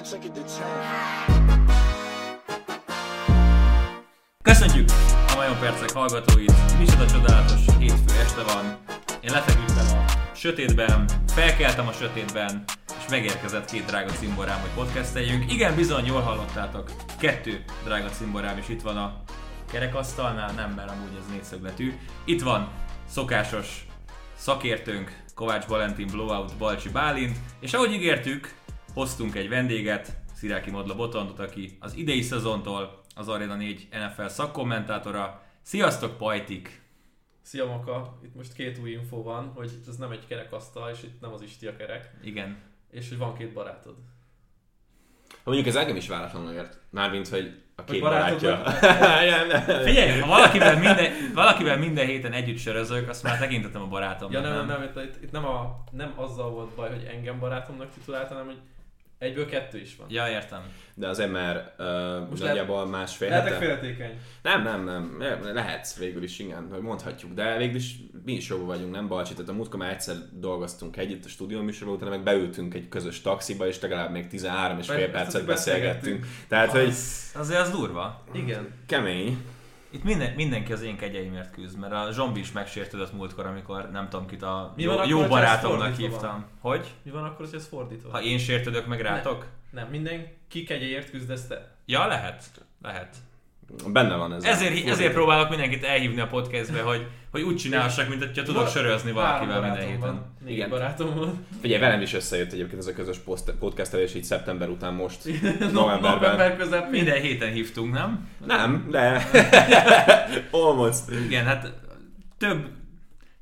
check it to ten. Köszönjük a Majon Percek hallgatóit! Micsoda csodálatos hétfő este van. Én lefeküdtem a sötétben, felkeltem a sötétben, és megérkezett két drága cimborám, hogy podcasteljünk. Igen, bizony, jól hallottátok. Kettő drága cimborám, és itt van a kerekasztalnál, nem, mert amúgy ez négyszögletű. Itt van szokásos szakértőnk, Kovács Valentin Blowout Balcsi Bálint, és ahogy ígértük, hoztunk egy vendéget, Sziráki Modla Botondot, aki az idei szezontól az Arena 4 NFL szakkommentátora. Sziasztok, Pajtik! Szia Maka, itt most két új info van, hogy ez nem egy kerekasztal, és itt nem az Isti a kerek, Igen. és hogy van két barátod. Mondjuk ez engem is váratlanul ért. Mármint, hogy a két barátod barátja. Igen, nem. Figyelj, ha valakivel minden, valakivel minden héten együtt sörözök, azt már tekintetem a barátomnak. Ja nem, nem, nem, itt, itt, itt nem, a, nem azzal volt baj, hogy engem barátomnak titulált, hanem hogy egyből kettő is van. Ja, értem. De azért már uh, Most nagyjából másfél Lehetek hete. féltékeny. Nem, nem, nem. Le- Lehetsz végül is, igen, hogy mondhatjuk. De végül is mi is jóban vagyunk, nem Balcsi? Tehát a múltkor már egyszer dolgoztunk együtt a stúdió műsorban, utána meg beültünk egy közös taxiba, és legalább még 13 és fél percet beszélgettünk. beszélgettünk. Tehát, hogy Az, azért az durva. Igen. kemény. Itt minden, mindenki az én kegyeimért küzd, mert a zombi is megsértődött múltkor, amikor nem tudom kit a Mi jó, akkor, jó barátomnak hívtam. van? Hogy? Mi van akkor, hogy ez fordítva? Ha én sértődök meg rátok? Nem, minden ki kegyeért küzdesz te. Ja, lehet. Lehet. Benne van ez. a- Ezért, ezért próbálok mindenkit elhívni a podcastbe, hogy, hogy úgy csinálhassak, mint hogyha tudok sörözni valakivel minden héten. Van. Négy Igen. barátom van. Figyelj, velem is összejött egyébként ez a közös podcastelés így szeptember után most, November novemberben. közepén. Minden héten hívtunk, nem? Nem, de almost. Igen, hát több,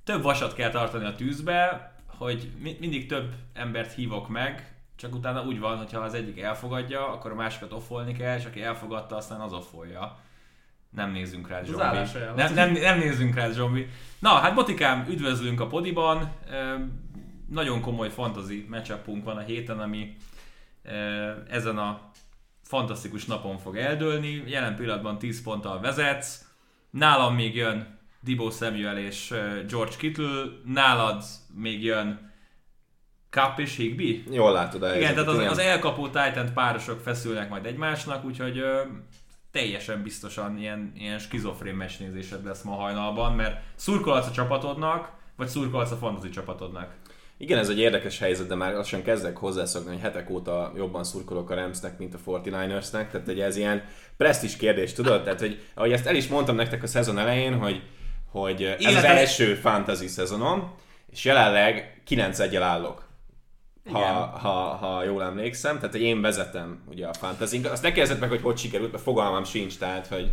több vasat kell tartani a tűzbe, hogy mi- mindig több embert hívok meg, csak utána úgy van, hogy ha az egyik elfogadja, akkor a másikat offolni kell, és aki elfogadta, aztán az offolja. Nem nézzünk rá, állásajánlat. Nem, nem, nem nézzünk rá, Zsombi. Na, hát Botikám, üdvözlünk a Podiban. Nagyon komoly fantasy matchupunk van a héten, ami ö, ezen a fantasztikus napon fog eldőlni. Jelen pillanatban 10 ponttal vezetsz. Nálam még jön Dibo Samuel és George Kittle. Nálad még jön Cup és Higby. Jól látod el. Igen, tehát az, az elkapó Titan párosok feszülnek majd egymásnak, úgyhogy ö, teljesen biztosan ilyen, ilyen skizofrén mesnézésed lesz ma hajnalban, mert szurkolhatsz a csapatodnak, vagy szurkolhatsz a fantasy csapatodnak. Igen, ez egy érdekes helyzet, de már lassan kezdek hozzászokni, hogy hetek óta jobban szurkolok a Ramsnek, mint a 49ersnek, tehát hogy ez ilyen presztis kérdés, tudod? Tehát, hogy ahogy ezt el is mondtam nektek a szezon elején, hogy, hogy ez az Életes- első fantasy szezonom, és jelenleg 9 1 állok. Ha, ha, ha, jól emlékszem, tehát hogy én vezetem ugye a fantasy Azt ne kérdezzed meg, hogy hogy sikerült, mert fogalmam sincs, tehát hogy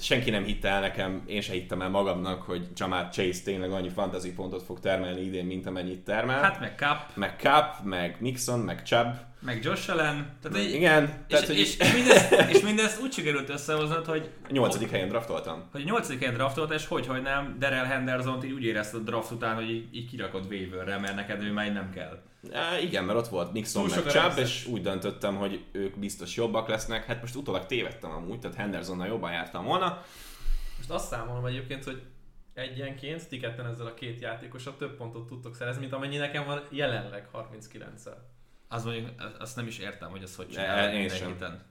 senki nem hitte el nekem, én se hittem el magamnak, hogy Jamar Chase tényleg annyi fantasy pontot fog termelni idén, mint amennyit termel Hát meg Cup, meg Cup, meg Mixon, meg Chubb. meg Josh Allen, tehát egy, Igen, és, tehát, hogy és, mindezt, és mindezt úgy sikerült összehoznod, hogy a nyolcadik helyen draftoltam. hogy a nyolcadik helyen draftolt, és hogy, hogy nem, Darrell Henderson-t így úgy érezted a draft után, hogy így, így kirakod waiverre, mert neked ő már nem kell. E, igen, mert ott volt Mixon, Túl meg Chubb, és úgy döntöttem, hogy ők biztos jobbak lesznek. Hát most utólag tévedtem amúgy, tehát Hendersonnal jobban jártam volna. Most azt számolom egyébként, hogy egyenként ti ketten ezzel a két játékossal több pontot tudtok szerezni, mint amennyi nekem van jelenleg 39-el. Az mondjuk, azt nem is értem, hogy ez hogy Ne, csinálod én sem. héten.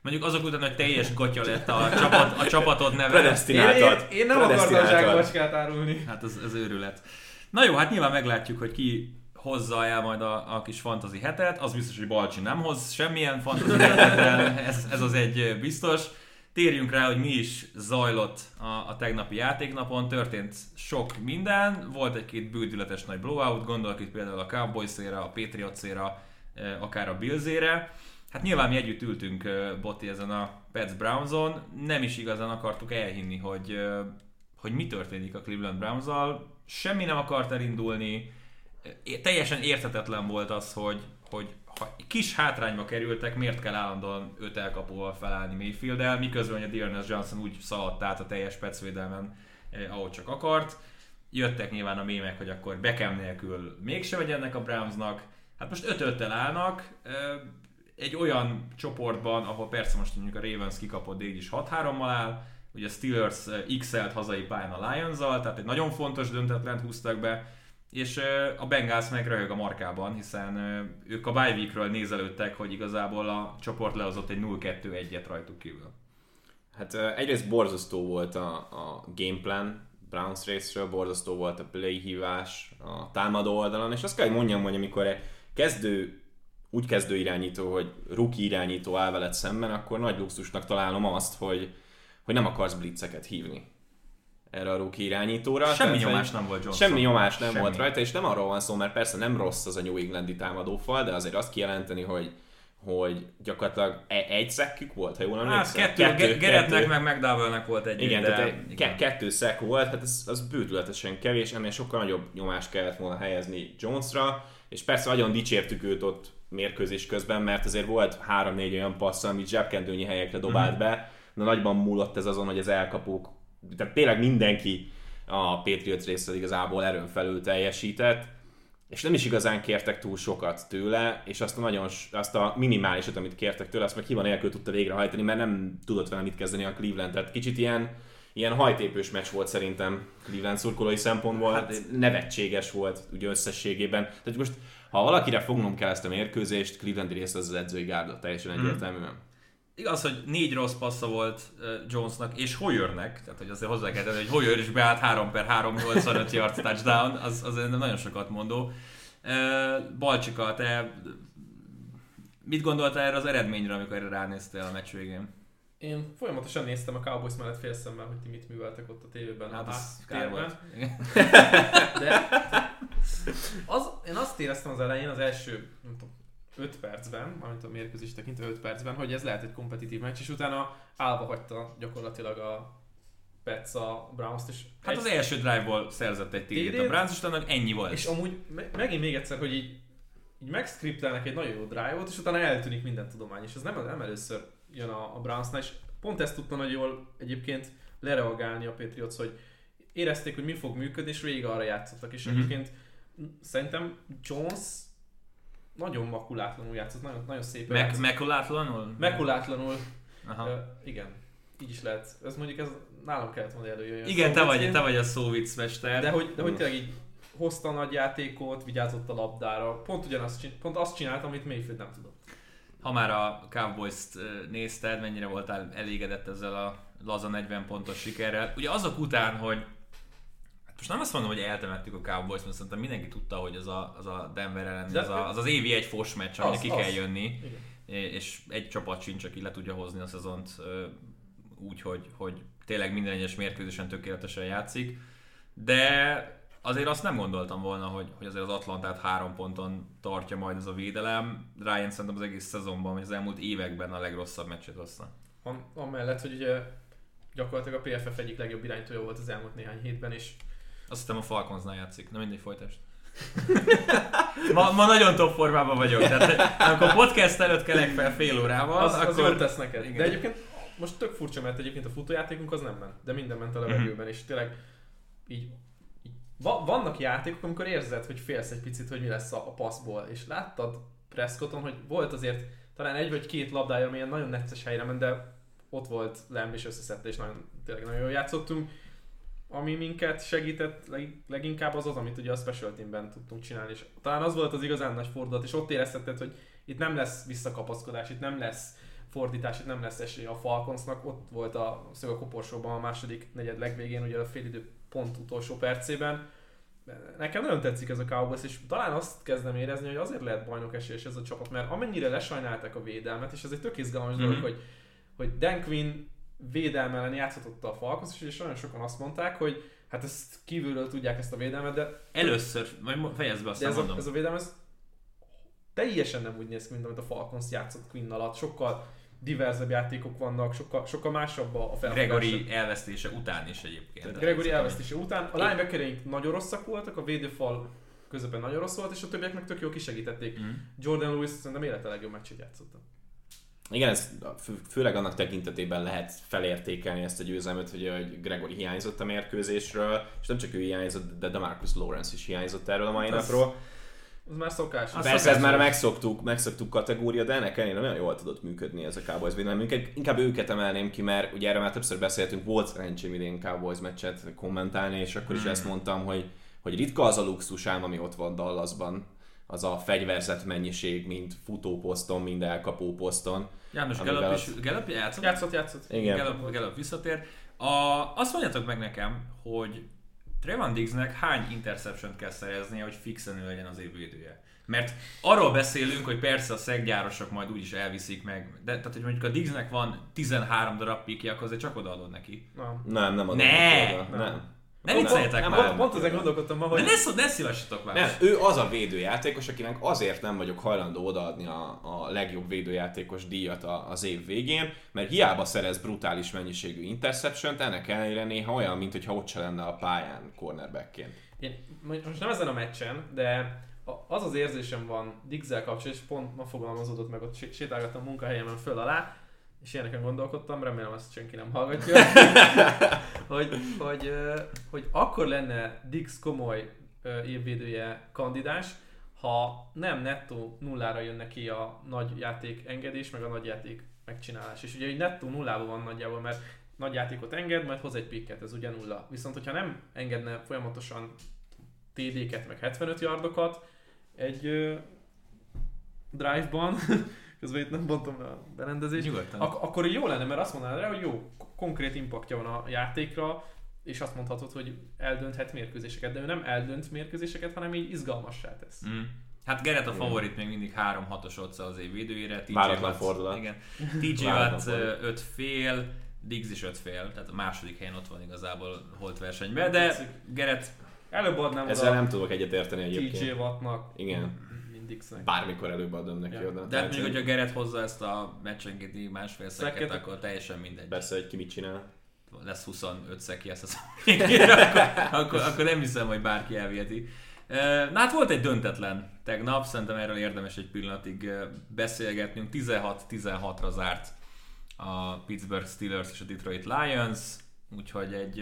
Mondjuk azok után, hogy teljes gatya lett a, csapat, a csapatod neve. Én, én, én nem akartam zsákbacskát árulni. Hát ez, ez őrület. Na jó, hát nyilván meglátjuk, hogy ki hozza el majd a, a kis fantasy hetet. Az biztos, hogy Balcsi nem hoz semmilyen fantasy hetet, de ez, ez az egy biztos. Térjünk rá, hogy mi is zajlott a, a tegnapi játéknapon. Történt sok minden, volt egy-két bődületes nagy blowout, gondolok itt például a Cowboys-ére, a Patriots-ére, akár a Bills-ére. Hát nyilván mi együtt ültünk Botti ezen a Pets Brownson, nem is igazán akartuk elhinni, hogy, hogy mi történik a Cleveland browns Semmi nem akart elindulni, teljesen érthetetlen volt az, hogy, hogy ha kis hátrányba kerültek, miért kell állandóan öt elkapóval felállni mayfield miközben hogy a Dearness Johnson úgy szaladt át a teljes pecvédelmen, eh, ahogy csak akart. Jöttek nyilván a mémek, hogy akkor Beckham nélkül mégse vegyenek a Brownsnak. Hát most 5 5 állnak, eh, egy olyan csoportban, ahol persze most mondjuk a Ravens kikapott, de így is 6-3-mal áll, ugye a Steelers eh, X-elt hazai pályán a lions tehát egy nagyon fontos döntetlent húztak be, és a Bengals meg röhög a markában, hiszen ők a bye weekről nézelődtek, hogy igazából a csoport lehozott egy 0-2-1-et rajtuk kívül. Hát egyrészt borzasztó volt a, a gameplan Browns részről, borzasztó volt a play hívás a támadó oldalon, és azt kell, hogy mondjam, hogy amikor egy kezdő úgy kezdő irányító, hogy rookie irányító áll veled szemben, akkor nagy luxusnak találom azt, hogy, hogy nem akarsz blitzeket hívni erre a rookie irányítóra. Semmi tehát, nyomás nem volt Johnson. Semmi nyomás nem semmi. volt rajta, és nem arról van szó, mert persze nem rossz az a New Englandi támadófal, de azért azt kijelenteni, hogy hogy gyakorlatilag e- egy szekkük volt, ha jól emlékszem. Hát kettő, kettő Geretnek meg McDowellnek volt egy. Igen, de, tehát igen. kettő szek volt, hát ez, az bődületesen kevés, ennél sokkal nagyobb nyomást kellett volna helyezni Jonesra, és persze nagyon dicsértük őt ott mérkőzés közben, mert azért volt három-négy olyan passz, amit zsebkendőnyi helyekre dobált mm-hmm. be, de nagyban múlott ez azon, hogy az elkapók, tehát tényleg mindenki a Patriots részről igazából erőn felül teljesített, és nem is igazán kértek túl sokat tőle, és azt a, nagyon, azt a minimálisat, amit kértek tőle, azt meg hiba nélkül tudta végrehajtani, mert nem tudott vele mit kezdeni a Cleveland. Tehát kicsit ilyen, ilyen hajtépős meccs volt szerintem Cleveland szurkolói szempontból, hát nevetséges volt ugye összességében. Tehát most, ha valakire fognom kell ezt a mérkőzést, Clevelandi rész az az edzői gárda, teljesen mm. egyértelműen. Igaz, hogy négy rossz passza volt Jonesnak és Hoyernek, tehát hogy azért hozzá kell tenni, hogy Hoyer is beállt 3 per 3 85 yard touchdown, az, az nagyon sokat mondó. Balcsika, te mit gondoltál erre az eredményre, amikor erre ránéztél a meccs végén? Én folyamatosan néztem a Cowboys mellett félszemmel, hogy ti mit műveltek ott a tévében. Hát az kár volt. De az, én azt éreztem az elején, az első nem tudom, 5 percben, amit a mérkőzés tekintve 5 percben, hogy ez lehet egy kompetitív meccs, és utána állva hagyta gyakorlatilag a Pets a Browns-t, és Hát az első drive-ból szerzett egy TD-t a Browns, és utána ennyi volt. És amúgy me- megint még egyszer, hogy így, így megskriptelnek egy nagyon jó drive-ot, és utána eltűnik minden tudomány, és ez nem, nem először jön a, a Brownsnál, és pont ezt tudta nagyon jól egyébként lereagálni a Patriots, hogy érezték, hogy mi fog működni, és végig arra játszottak, és mm-hmm. egyébként szerintem Jones nagyon makulátlanul játszott, nagyon, nagyon szép. Meg, makulátlanul? Makulátlanul. Aha. Uh, igen, így is lehet. Ez mondjuk ez nálam kellett volna előjöjjön. Igen, te vagy, te vagy a szóvic mester. De hogy, de hogy tényleg így hozta a nagy játékot, vigyázott a labdára. Pont ugyanazt pont azt csináltam, amit Mayfield nem tudott. Ha már a Cowboys-t nézted, mennyire voltál elégedett ezzel a laza 40 pontos sikerrel. Ugye azok után, hogy most nem azt mondom, hogy eltemettük a Cowboys, mert szerintem mindenki tudta, hogy az a, az a Denver ellen, az, a, az az évi egy fos meccs, amire ki az. kell jönni, Igen. és egy csapat sincs, aki le tudja hozni a szezont úgy, hogy, hogy tényleg minden egyes mérkőzésen tökéletesen játszik, de azért azt nem gondoltam volna, hogy, hogy azért az Atlantát három ponton tartja majd ez a védelem. Ryan szerintem az egész szezonban, vagy az elmúlt években a legrosszabb meccset hozta. Amellett, hogy ugye gyakorlatilag a PFF egyik legjobb iránytója volt az elmúlt néhány hétben, és azt hiszem a Falconsnál játszik, nem mindegy folytást. ma, ma nagyon top formában vagyok, tehát amikor podcast előtt kelek fel fél órával, az, akkor... Az tesz neked. Igen. De egyébként most tök furcsa, mert egyébként a futójátékunk az nem ment, de minden ment a mhm. levegőben, és tényleg így, va, vannak játékok, amikor érzed, hogy félsz egy picit, hogy mi lesz a, a passzból, és láttad Prescotton, hogy volt azért talán egy vagy két labdája, amilyen nagyon necces helyre ment, de ott volt Lemb és összeszedte, és nagyon, tényleg nagyon jól játszottunk ami minket segített leg, leginkább az az, amit ugye a Special Teamben tudtunk csinálni, és talán az volt az igazán nagy fordulat, és ott érezheted, hogy itt nem lesz visszakapaszkodás, itt nem lesz fordítás, itt nem lesz esély a Falconsnak, ott volt a szög a koporsóban a második negyed legvégén, ugye a félidő pont utolsó percében. Nekem nagyon tetszik ez a Cowboys, és talán azt kezdem érezni, hogy azért lehet bajnok esélyes ez a csapat, mert amennyire lesajnálták a védelmet, és ez egy tök izgalmas mm-hmm. dolog, hogy, hogy Dan Quinn védelme ellen játszhatott a Falcons, és nagyon sokan azt mondták, hogy hát ezt kívülről tudják ezt a védelmet, de... Először, majd fejezd be, aztán ez mondom. A, ez a védelem, ez teljesen nem úgy néz ki, mint amit a Falcons játszott Quinn alatt. Sokkal diverzebb játékok vannak, sokkal, sokkal másabb a felfogás. Gregory elvesztése után is egyébként. Tehát Gregory elvesztése után. A linebackereink nagyon rosszak voltak, a védőfal közöpen nagyon rossz volt, és a többiek meg tök jól kisegítették. Mm. Jordan Lewis szerintem élete legjobb meccsét játszotta. Igen, ez fő, főleg annak tekintetében lehet felértékelni ezt a győzelmet, hogy, hogy Gregory hiányzott a mérkőzésről, és nem csak ő hiányzott, de Demarcus Lawrence is hiányzott erről a mai hát napról. Az már szokás. Az Persze, ez már megszoktuk, megszoktuk kategória, de ennek ellenére nagyon jól tudott működni ez a Cowboys védelem. Inkább őket emelném ki, mert ugye erről már többször beszéltünk, volt szerencsém idén Cowboys meccset kommentálni, és akkor is hmm. ezt mondtam, hogy hogy ritka az a luxusám, ami ott van Dallasban, az a fegyverzet mennyiség, mint futóposzton, mind elkapó poszton. János az- is, Gallup játszott? Játszott, játszott. Igen. Gallup visszatér. A, azt mondjátok meg nekem, hogy Trevon Diggsnek hány interception kell szereznie, hogy fixen ő legyen az év védője. Mert arról beszélünk, hogy persze a szeggyárosok majd úgyis elviszik meg, de tehát, hogy mondjuk a Diggsnek van 13 darab pikje, akkor azért csak odaadod neki. Na. Nem, nem adom Ne! neki oda. Nem. Ne vicceljetek nem már! Pont, pont ezen gondolkodtam ma, De hogy ne, szó- ne szívassatok már! Nem, ő az a védőjátékos, akinek azért nem vagyok hajlandó odaadni a, a legjobb védőjátékos díjat a, az év végén, mert hiába szerez brutális mennyiségű interception ennek ellenére néha olyan, mint hogyha ott se lenne a pályán cornerbackként. Én most nem ezen a meccsen, de az az érzésem van Diggsel kapcsolatban, és pont ma fogalmazódott meg, ott sé- sétálgattam a munkahelyemen föl alá, és ilyeneken gondolkodtam, remélem ezt senki nem hallgatja, hogy, hogy, hogy akkor lenne Diggs komoly évvédője kandidás, ha nem nettó nullára jön neki a nagy játék engedés, meg a nagy játék megcsinálás. És ugye egy nettó nullában van nagyjából, mert nagy játékot enged, majd hoz egy pikket, ez ugye nulla. Viszont, hogyha nem engedne folyamatosan TD-ket, meg 75 yardokat egy ö, drive-ban, közben itt nem bontom le a berendezést, Nyugodtan. ak- akkor jó lenne, mert azt mondanád rá, hogy jó, k- konkrét impaktja van a játékra, és azt mondhatod, hogy eldönthet mérkőzéseket, de ő nem eldönt mérkőzéseket, hanem így izgalmassá tesz. Mm. Hát Gerett a favorit még mindig 3-6-os otca az év védőjére. TJ Váratlan fordulat. Igen. TJ Watt fordulat. 5 fél, Diggs is 5 fél, tehát a második helyen ott van igazából holt versenyben, de Gerett Előbb adnám Ezzel oda nem tudok egyetérteni TJ egyébként. Wattnak, Igen. Dixnek. Bármikor előbb adom neki Ja. oda. de hát mondjuk, hogyha Gerett hozza ezt a meccsenkéti másfél szeket, Szeket- akkor teljesen mindegy. Persze, hogy ki mit csinál. lesz 25 szeki ezt az akkor, akkor, akkor nem hiszem, hogy bárki elviheti. Na hát volt egy döntetlen tegnap, szerintem erről érdemes egy pillanatig beszélgetnünk. 16-16-ra zárt a Pittsburgh Steelers és a Detroit Lions, úgyhogy egy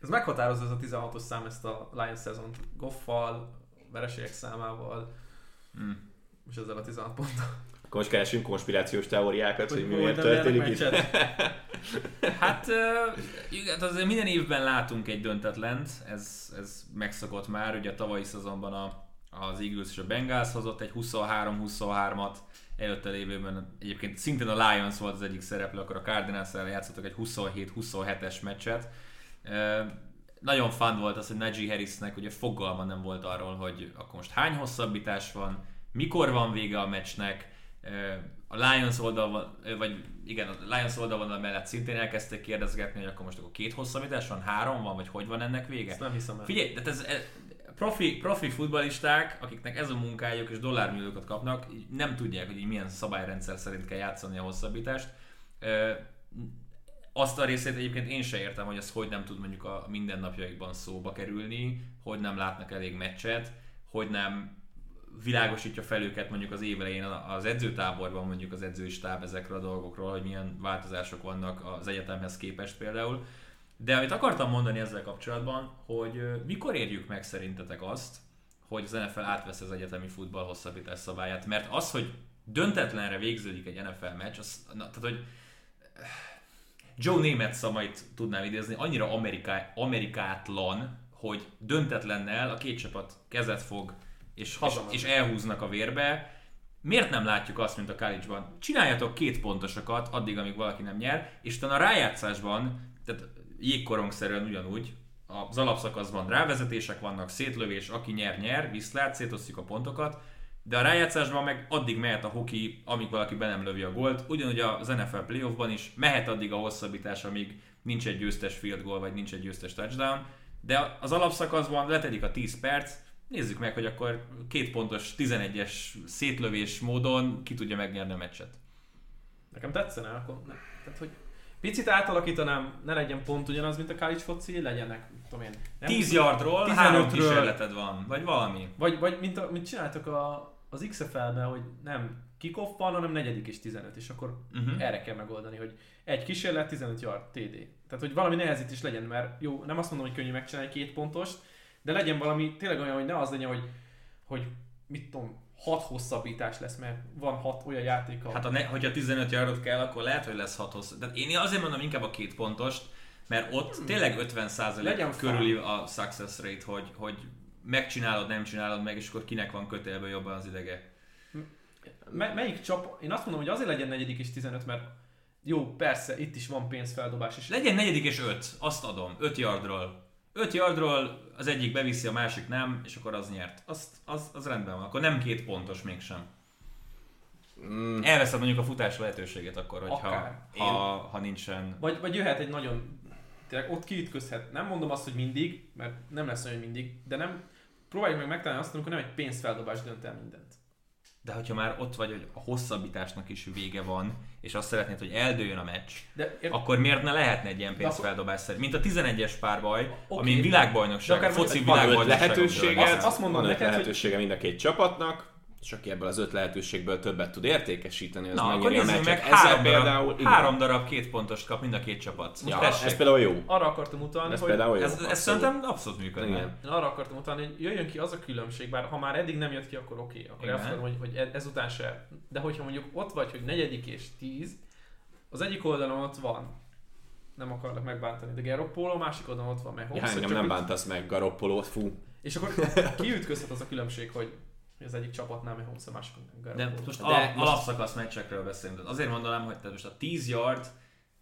Ez meghatározza ez a 16-os szám ezt a Lions szezont Goffal, vereségek számával, mm, és ezzel a 16 ponttal. Akkor most keresünk konspirációs teóriákat, hogy, mi miért történik itt. Hát igen, azért minden évben látunk egy döntetlent, ez, ez megszokott már, ugye a tavalyi szezonban a, az Eagles és a Bengals hozott egy 23-23-at, előtte lévőben egyébként szintén a Lions volt az egyik szereplő, akkor a cardinals ellen játszottak egy 27-27-es meccset. Nagyon fun volt az, hogy Najee Harrisnek ugye fogalma nem volt arról, hogy akkor most hány hosszabbítás van, mikor van vége a meccsnek, a Lions oldal, vagy igen, a Lions oldalvonal mellett szintén elkezdték kérdezgetni, hogy akkor most akkor két hosszabbítás van, három van, vagy hogy van ennek vége? Ezt nem hiszem el. Figyelj, tehát ez, ez profi, profi futballisták, akiknek ez a munkájuk és dollármilliókat kapnak, nem tudják, hogy így milyen szabályrendszer szerint kell játszani a hosszabbítást. Azt a részét egyébként én se értem, hogy ez hogy nem tud mondjuk a mindennapjaikban szóba kerülni, hogy nem látnak elég meccset, hogy nem világosítja fel őket mondjuk az év elején az edzőtáborban, mondjuk az edzői stáb ezekről a dolgokról, hogy milyen változások vannak az egyetemhez képest például. De amit akartam mondani ezzel kapcsolatban, hogy mikor érjük meg szerintetek azt, hogy az NFL átvesz az egyetemi futball hosszabbítás szabályát, mert az, hogy döntetlenre végződik egy NFL meccs, az, na, tehát hogy Joe Namath szavait tudnám idézni, annyira Ameriká, amerikátlan, hogy döntetlennel a két csapat kezet fog, és, Hazamegy. és elhúznak a vérbe. Miért nem látjuk azt, mint a college-ban? Csináljatok két pontosokat addig, amíg valaki nem nyer, és utána a rájátszásban, tehát jégkorongszerűen ugyanúgy, az alapszakaszban rávezetések vannak, szétlövés, aki nyer, nyer, viszlát, szétosztjuk a pontokat, de a rájátszásban meg addig mehet a hoki, amíg valaki be nem lövi a gólt. Ugyanúgy az NFL playoffban is mehet addig a hosszabbítás, amíg nincs egy győztes field goal, vagy nincs egy győztes touchdown. De az alapszakaszban letedik a 10 perc, nézzük meg, hogy akkor két pontos 11-es szétlövés módon ki tudja megnyerni a meccset. Nekem tetszene, akkor ne. Tehát, hogy picit átalakítanám, ne legyen pont ugyanaz, mint a college foci, legyenek, tudom én. nem 10 yardról 3 15-ről. kísérleted van, vagy valami. Vagy, vagy mint, a, mint csináltak a, az XFL-ben, hogy nem kickoff van, hanem negyedik és 15, és akkor Uh-huh. erre kell megoldani, hogy egy kísérlet, 15 yard, TD. Tehát, hogy valami nehezítés legyen, mert jó, nem azt mondom, hogy könnyű megcsinálni két pontost, de legyen valami tényleg olyan, hogy ne az legyen, hogy, hogy mit tudom, hat hosszabbítás lesz, mert van hat olyan játék, ahol- Hát a ne, hogyha 15 yardot kell, akkor lehet, hogy lesz 6 hossz. Tehát én azért mondom inkább a két pontost, Mert ott hmm. tényleg 50% körüli a success rate, hogy, hogy megcsinálod, nem csinálod meg, és akkor kinek van kötélből jobban az idege. M- melyik csap? Én azt mondom, hogy azért legyen negyedik és 15, mert jó, persze, itt is van pénzfeldobás. És legyen negyedik és 5, azt adom, 5 yardról. 5 yardról az egyik beviszi, a másik nem, és akkor az nyert. Azt, az, az rendben van, akkor nem két pontos mégsem. Mm. Elveszed mondjuk a futás lehetőséget akkor, hogyha ha, ha nincsen... Vagy, vagy jöhet egy nagyon... Tényleg ott kiütközhet. Nem mondom azt, hogy mindig, mert nem lesz olyan mindig, de nem... Próbáljuk meg megtalálni azt, amikor nem egy pénzfeldobás dönt el mindent. De hogyha már ott vagy, hogy a hosszabbításnak is vége van, és azt szeretnéd, hogy eldőjön a meccs, de ér... akkor miért ne lehetne egy ilyen pénzfeldobás szerint? Mint a 11-es párbaj, okay. ami világbajnokság, foci világbajnokság. lehetőséget, azt, azt mondom neked, lehetősége mind a két csapatnak, és aki ebből az öt lehetőségből többet tud értékesíteni, az Na, megnyeri a meccset. Meg három, darab, például, három darab két pontost kap mind a két csapat. Ja, ez például jó. Arra akartam utalni, ez hogy például jó. Ez, ez szerintem abszolút működik. Igen. Én arra akartam utalni, hogy jöjjön ki az a különbség, bár ha már eddig nem jött ki, akkor oké, okay, akkor Igen. elfogadom, hogy, hogy e- ezután se. De hogyha mondjuk ott vagy, hogy negyedik és tíz, az egyik oldalon ott van nem akarlak megbántani, de Garoppolo, a másik oldalon ott van meg Holmes. Ja, engem nem bántasz meg Garoppolo, fú. És akkor kiütközhet az a különbség, hogy az egyik csapatnál még Holmes, a másikon De most de alap, most... alapszakasz meccsekről beszélünk. Azért mondanám, hogy most a 10 yard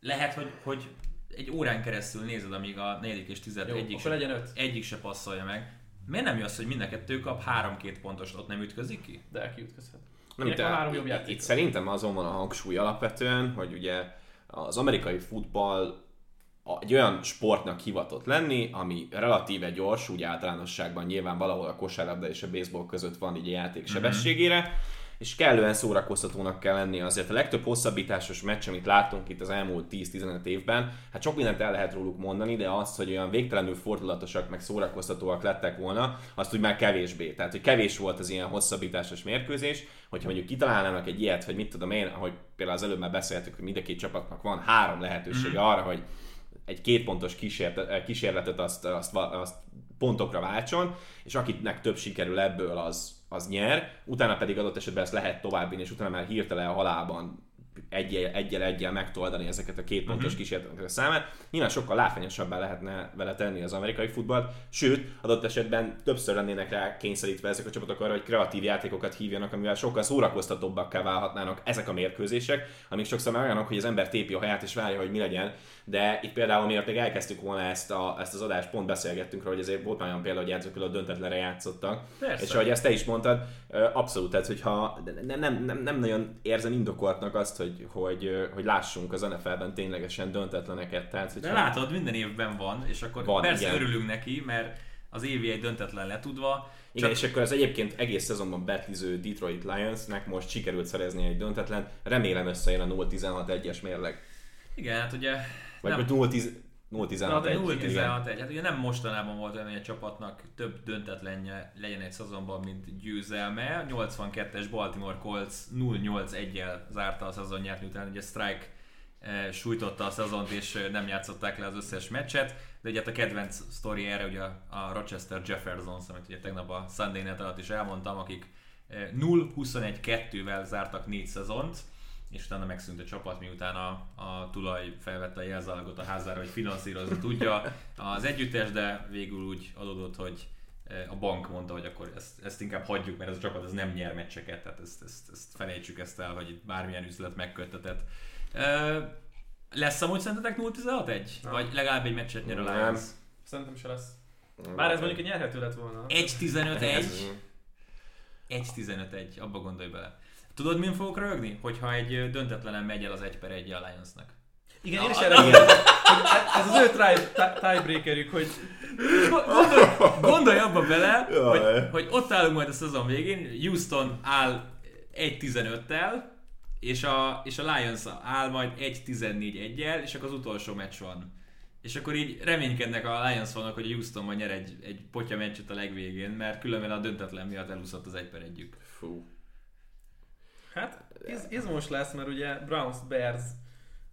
lehet, hogy, hogy egy órán keresztül nézed, amíg a negyedik és tized egyik, se, legyen öt. egyik se passzolja meg. Miért nem jössz, hogy mind a kettő kap három-két pontos, ott nem ütközik ki? De kiütközhet. Nem, te, három jobb itt, itt szerintem azon van a hangsúly alapvetően, hogy ugye az amerikai futball egy olyan sportnak hivatott lenni, ami relatíve gyors, úgy általánosságban nyilván valahol a kosárlabda és a baseball között van így a játék mhm. sebességére, mm-hmm. és kellően szórakoztatónak kell lenni azért. A legtöbb hosszabbításos meccs, amit láttunk itt az elmúlt 10-15 évben, hát sok mindent el lehet róluk mondani, de az, hogy olyan végtelenül fordulatosak, meg szórakoztatóak lettek volna, azt úgy már kevésbé. Tehát, hogy kevés volt az ilyen hosszabbításos mérkőzés, hogyha mondjuk kitalálnának egy ilyet, hogy mit tudom én, ahogy például az előbb már beszéltük, hogy mind a két csapatnak van három lehetősége mm-hmm. arra, hogy egy kétpontos kísérletet, kísérletet azt, azt, azt pontokra váltson, és akinek több sikerül ebből, az, az nyer, utána pedig adott esetben ezt lehet továbbvinni, és utána már hirtelen a halálban egyel, egyel, egyel megtoldani ezeket a két pontos uh-huh. kísérleteket a számát. Nyilván sokkal látványosabbá lehetne vele tenni az amerikai futballt, sőt, adott esetben többször lennének rá kényszerítve ezek a csapatok arra, hogy kreatív játékokat hívjanak, amivel sokkal szórakoztatóbbakká válhatnának ezek a mérkőzések, amik sokszor már olyanok, hogy az ember tépi a haját és várja, hogy mi legyen, de itt például miért még elkezdtük volna ezt, a, ezt az adást, pont beszélgettünk róla, hogy azért volt olyan példa, hogy játszók a döntetlenre játszottak. Persze. És ahogy ezt te is mondtad, abszolút, tehát hogyha nem, nem, nem, nem nagyon érzem indokoltnak azt, hogy, hogy, hogy lássunk az NFL-ben ténylegesen döntetleneket. Tehát, hogyha... De látod, minden évben van, és akkor van, persze igen. örülünk neki, mert az évi egy döntetlen letudva. Igen, és akkor az egyébként egész szezonban betliző Detroit Lionsnek most sikerült szerezni egy döntetlen, remélem összejön a 0-16-1-es mérleg. Igen, hát ugye vagy nem. 0-10 0-16 1 Hát ugye nem mostanában volt olyan, hogy a csapatnak több döntetlenje legyen egy szezonban, mint győzelme. 82-es Baltimore Colts 0-8-1-jel zárta a szezonját, miután ugye Strike e, sújtotta a szezont, és eh, nem játszották le az összes meccset. De ugye hát a kedvenc sztori erre ugye a Rochester Jeffersons, amit ugye tegnap a Sunday Net alatt is elmondtam, akik 0-21-2-vel zártak négy szezont és utána megszűnt a csapat, miután a, a tulaj felvette a jelzálogot a házára, hogy finanszírozni tudja az együttes, de végül úgy adódott, hogy e, a bank mondta, hogy akkor ezt, ezt inkább hagyjuk, mert ez a csapat ez nem nyer meccseket, tehát ezt, ezt, ezt felejtsük ezt el, hogy itt bármilyen üzlet megköttetett. E, lesz amúgy szerintetek 0-16-1? Vagy legalább egy meccset nyer a Lions? Szerintem se lesz. Bár ez mondjuk egy nyerhető lett volna. 1-15-1? 1-15-1, abba gondolj bele. Tudod, min fogok rögni? Hogyha egy döntetlenen megy el az 1 per 1 Alliance-nak. Igen, én is erre. Ez az ő tiebreakerük, hogy gondolj, gondolj abba bele, hogy, hogy ott állunk majd a szezon végén, Houston áll 1-15-tel, és a, és a Lions áll majd 1-14-1-el, és akkor az utolsó meccs van. És akkor így reménykednek a Lions vannak, hogy a Houston majd nyer egy, egy potya meccset a legvégén, mert különben a döntetlen miatt elúszott az 1 per 1 Fú. Hát iz, izmos lesz, mert ugye Browns, Bears,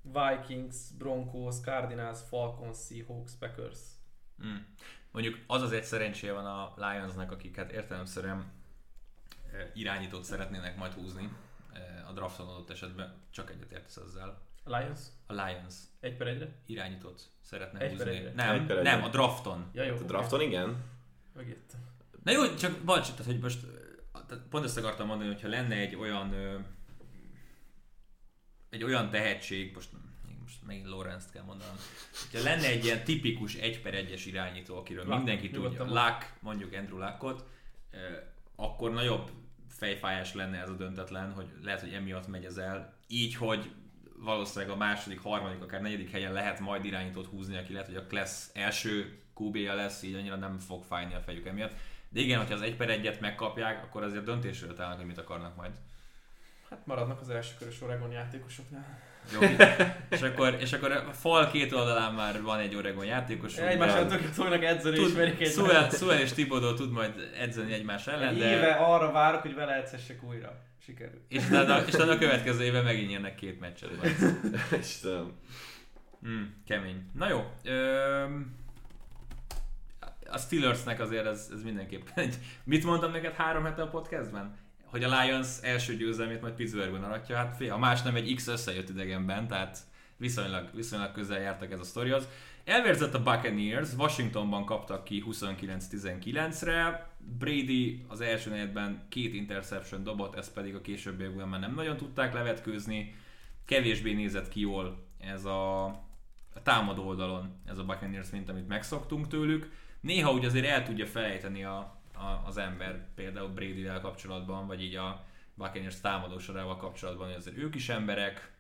Vikings, Broncos, Cardinals, Falcons, Seahawks, Packers. Mm. Mondjuk az az egy szerencséje van a Lionsnak, akik hát értelemszerűen irányítót szeretnének majd húzni a drafton adott esetben, csak egyet értesz ezzel. Lions? A Lions Egy per egyre? irányítót szeretne Egy húzni. egyre. Nem, Egy per nem, egyre. a drafton. Ja, jó. A drafton igen? Megértem. Na jó, csak bocs, tehát, hogy most tehát pont ezt akartam mondani, hogyha lenne egy olyan ö, egy olyan tehetség, most, most megint Lorenzt kell mondanom, hogyha lenne egy ilyen tipikus 1 per 1-es irányító, akiről Luck, mindenki tudja, Luck, mondjuk Andrew Luckot, ö, akkor nagyobb fejfájás lenne ez a döntetlen, hogy lehet, hogy emiatt megy ez el, így, hogy valószínűleg a második, harmadik, akár negyedik helyen lehet majd irányítót húzni, aki lehet, hogy a Class első QB-ja lesz, így annyira nem fog fájni a fejük emiatt. De igen, hogyha az 1 per 1-et megkapják, akkor azért döntésről találnak, hogy mit akarnak majd. Hát maradnak az első körös Oregon játékosoknál. Jó, és akkor, és akkor a fal két oldalán már van egy Oregon játékos. Egymással tökélet fognak edzeni, tud, ismerik. Suel, Suel és Thibodeau tud majd edzeni egymás ellen, Egy de... éve arra várok, hogy vele edzessek újra. Sikerül. És utána, és utána a következő évben megint nyernek két meccset. majd. Istenem. Mm, kemény. Na jó. Öm, a Steelersnek azért ez, ez mindenképpen. Mit mondtam neked három hete a podcastben? Hogy a Lions első győzelmét majd Pittsburghben aratja. Hát fél, ha más nem egy X összejött idegenben, tehát viszonylag, viszonylag közel jártak ez a sztorihoz. Elvérzett a Buccaneers, Washingtonban kaptak ki 29-19-re, Brady az első negyedben két interception dobott, ezt pedig a későbbiekben már nem nagyon tudták levetkőzni. Kevésbé nézett ki jól ez a, a támadó oldalon ez a Buccaneers, mint amit megszoktunk tőlük. Néha úgy azért el tudja felejteni a, a, az ember például Brady-vel kapcsolatban, vagy így a Buccaneers támadó sorával kapcsolatban, hogy azért ők is emberek,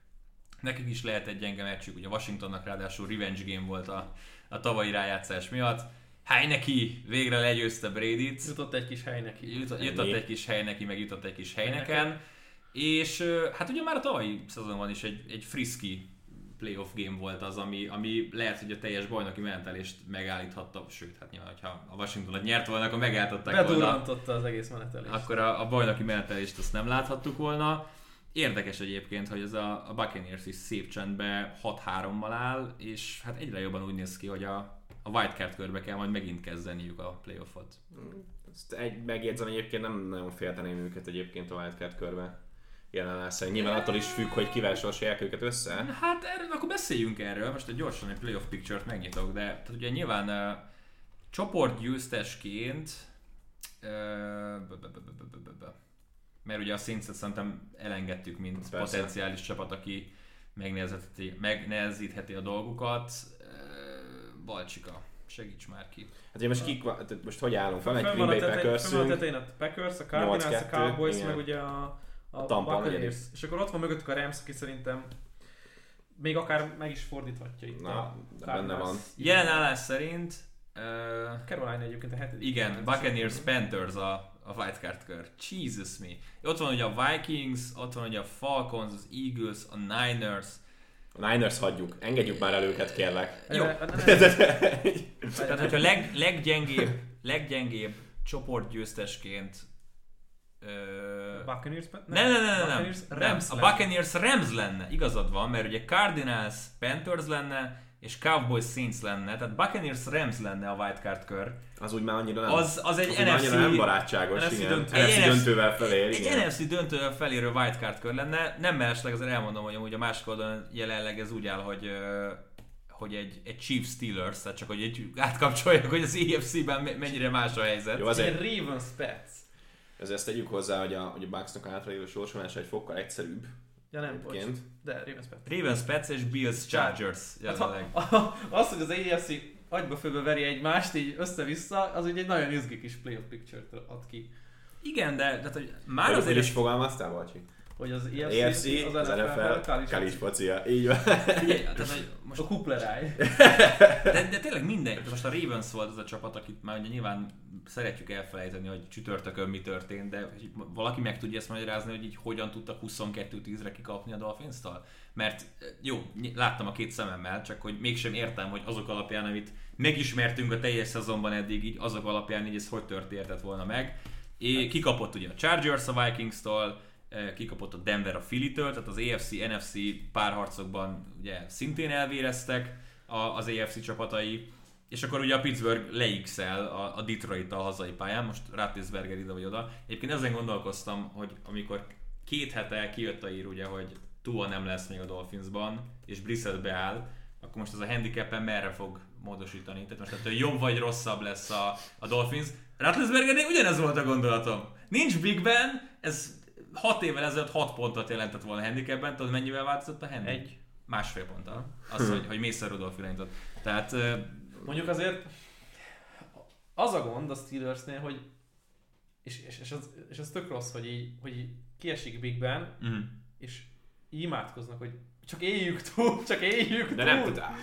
nekik is lehet egy gyenge meccsük, ugye Washingtonnak ráadásul revenge game volt a, a tavalyi rájátszás miatt. Heineki végre legyőzte Brady-t, Jutott egy kis hely neki. jutott, egy kis hely neki, meg jutott egy kis helyneken. És ö, hát ugye már a tavalyi szezonban is egy, egy friski playoff game volt az, ami, ami lehet, hogy a teljes bajnoki mentelést megállíthatta, sőt, hát nyilván, hogyha a Washingtonot nyert volna, akkor megálltották volna az egész menetelést. akkor a, a bajnoki menetelést azt nem láthattuk volna. Érdekes egyébként, hogy ez a, a Buccaneers is szép csendben 6-3-mal áll, és hát egyre jobban úgy néz ki, hogy a, a wildcard körbe kell majd megint kezdeniük a playoffot. Ezt egy megjegyzem egyébként nem nagyon félteném őket egyébként a wildcard körbe jelen lesz. Nyilván attól is függ, hogy kivel sorsolják őket össze. Hát erről, akkor beszéljünk erről, most egy gyorsan egy playoff picture-t megnyitok, de tehát ugye nyilván uh, csoportgyőztesként uh, mert ugye a Saints-et szerintem elengedtük, mint Persze. potenciális csapat, aki megnehezítheti, megnehezítheti a dolgukat. Balcsika, segíts már ki. Hát ugye most, kik, most hogy állunk? Van egy Green Bay tetején- fönn van a packers tetején a Packers, a Cardinals, a 8-2, Cowboys, igen. meg ugye a, a, Tampa Buccaneers. negyedik. És akkor ott van mögöttük a Rams, aki szerintem még akár meg is fordíthatja itt Na, a benne van. Jelen állás szerint uh, Carolina egyébként a hetedik. Igen, Buccaneers Panthers a, a wildcard kör. Jesus me. Ott van ugye a Vikings, ott van ugye a Falcons, az Eagles, a Niners. A Niners hagyjuk, engedjük már el őket, kérlek. Jó. Eh, Tehát, hogyha leg, leggyengébb, leggyengébb csoportgyőztesként. Buccaneers? Nem, nem, nem, nem, nem. Buccaneers, nem. Rams A. Buccaneers Rams lenne, igazad van, mert ugye Cardinals Panthers lenne, és Cowboys Saints lenne, tehát Buccaneers Rams lenne a wildcard kör. Az úgy már annyira nem, Az, az egy az már annyira nem NFC, barátságos, NFC igen. döntő. NFC Egy döntővel felér, egy igen. NFC döntővel felérő wildcard kör lenne. Nem mellesleg azért elmondom, hogy amúgy a másik oldalon jelenleg ez úgy áll, hogy hogy egy, egy Chiefs Steelers, tehát csak hogy egy átkapcsoljak, hogy az EFC-ben me- mennyire más a helyzet. Jó, Egy azért, Ravens Pets. Azért ezt tegyük hozzá, hogy a, hogy a Bucksnak a hátralévő sorsolása egy fokkal egyszerűbb. Ja nem, bocs. De Ravens Pets. Ravens, Pets és Bills Chargers Hát, jelenleg. ha, az, hogy az AFC agyba főbe veri egymást, így össze-vissza, az ugye egy nagyon izgi kis playoff picture-t ad ki. Igen, de tehát, hogy már Már azért is fogalmaztál, Bacsi? Hogy az Az EFC, EFC, az NFL, Kalis focia. Így van. Figyelj, tehát, hogy most A kupleráj. De, de tényleg minden, most a Ravens volt az a csapat, akit már ugye nyilván szeretjük elfelejteni, hogy csütörtökön mi történt, de hogy valaki meg tudja ezt magyarázni, hogy így hogyan tudtak 22-10-re kikapni a Dolphins-tal? Mert jó, láttam a két szememmel, csak hogy mégsem értem, hogy azok alapján, amit megismertünk a teljes szezonban eddig, így azok alapján így ez hogy történtett volna meg. É, kikapott ugye a Chargers a Vikings-tól, kikapott a Denver a Philly-től, tehát az AFC-NFC párharcokban ugye szintén elvéreztek az AFC csapatai, és akkor ugye a Pittsburgh leixel a, detroit a hazai pályán, most Rattisberger ide vagy oda. Egyébként ezen gondolkoztam, hogy amikor két hete kijött a ír ugye, hogy Tua nem lesz még a Dolphinsban, és Brissett beáll, akkor most az a handicapen merre fog módosítani? Tehát most ettől jobb vagy rosszabb lesz a, a Dolphins. Rattlesbergernél ugyanez volt a gondolatom. Nincs Big Ben, ez 6 évvel ezelőtt 6 pontot jelentett volna a handicapben, tudod mennyivel változott a handicap? Egy. Másfél ponttal. Az, hogy, hogy Mason Rudolph irányított. Tehát Mondjuk azért az a gond a Steelersnél, hogy és, és, és, az, és az tök rossz, hogy így, hogy így kiesik Big Ben, mm. és imádkoznak, hogy csak éljük túl, csak éljük De túl. nem, tehát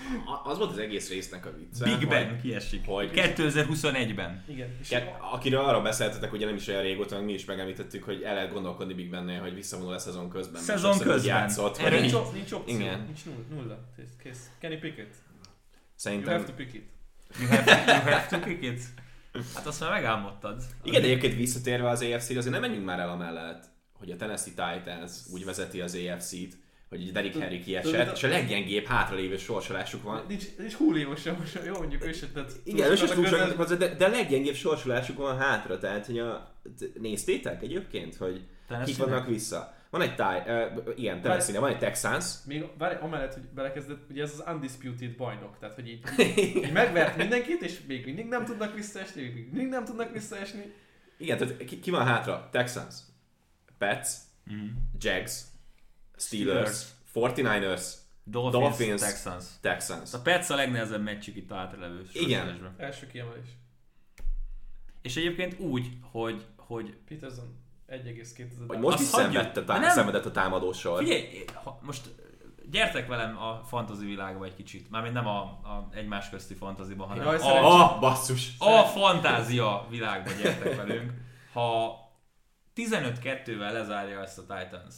az volt az egész résznek a vicce. Big hogy- Ben kiesik. hogy- 2021-ben. Igen. Ke- akiről arra beszéltetek, ugye nem is olyan régóta, mi is megemlítettük, hogy el lehet gondolkodni Big Bennél, hogy visszavonul a szezon közben. Szezon úgy közben. Játszott, Erre hogy nincs, op- nincs opció, Igen. nincs nulla, nulla. Kész. Kenny Pickett. You Szerintem... have to pick it. You have, you have to kick it. Hát azt már megálmodtad. Igen, de egyébként visszatérve az AFC-re, azért nem menjünk már el amellett, hogy a Tennessee Titans úgy vezeti az AFC-t, hogy Derrick Henry kiesett, és a leggyengébb hátralévő sorsolásuk van. Nincs, nincs Julio sem, most jó mondjuk ő se tett. Igen, ő sem de, de a leggyengébb sorsolásuk van hátra, tehát hogy a, néztétek egyébként, hogy kik vannak vissza? Van egy táj, uh, igen, Tennessee, van egy Texans, Még várj, amellett, hogy belekezdett, ugye ez az undisputed bajnok, tehát hogy így, így megvert mindenkit, és még mindig nem tudnak visszaesni, még mindig nem tudnak visszaesni. igen, tehát ki, ki van hátra? Texans, Pets, Mm. Jags, Steelers, 49ers, Dolphins, Dolphins. Texans. Texans. A Pets a legnehezebb meccsük itt a hátralevő Igen. Első kiemelés. És egyébként úgy, hogy, hogy Peterson 1,2 Vagy most is szenvedte, tá- Nem. szenvedett a támadósor. Figyelj, ha, most gyertek velem a fantasy világba egy kicsit. Mármint nem a, a egymás közti fantaziba, hanem Jaj, a, szerencsé. Ah, basszus! a fantázia világba gyertek velünk. Ha 15-2-vel lezárja ezt a Titans,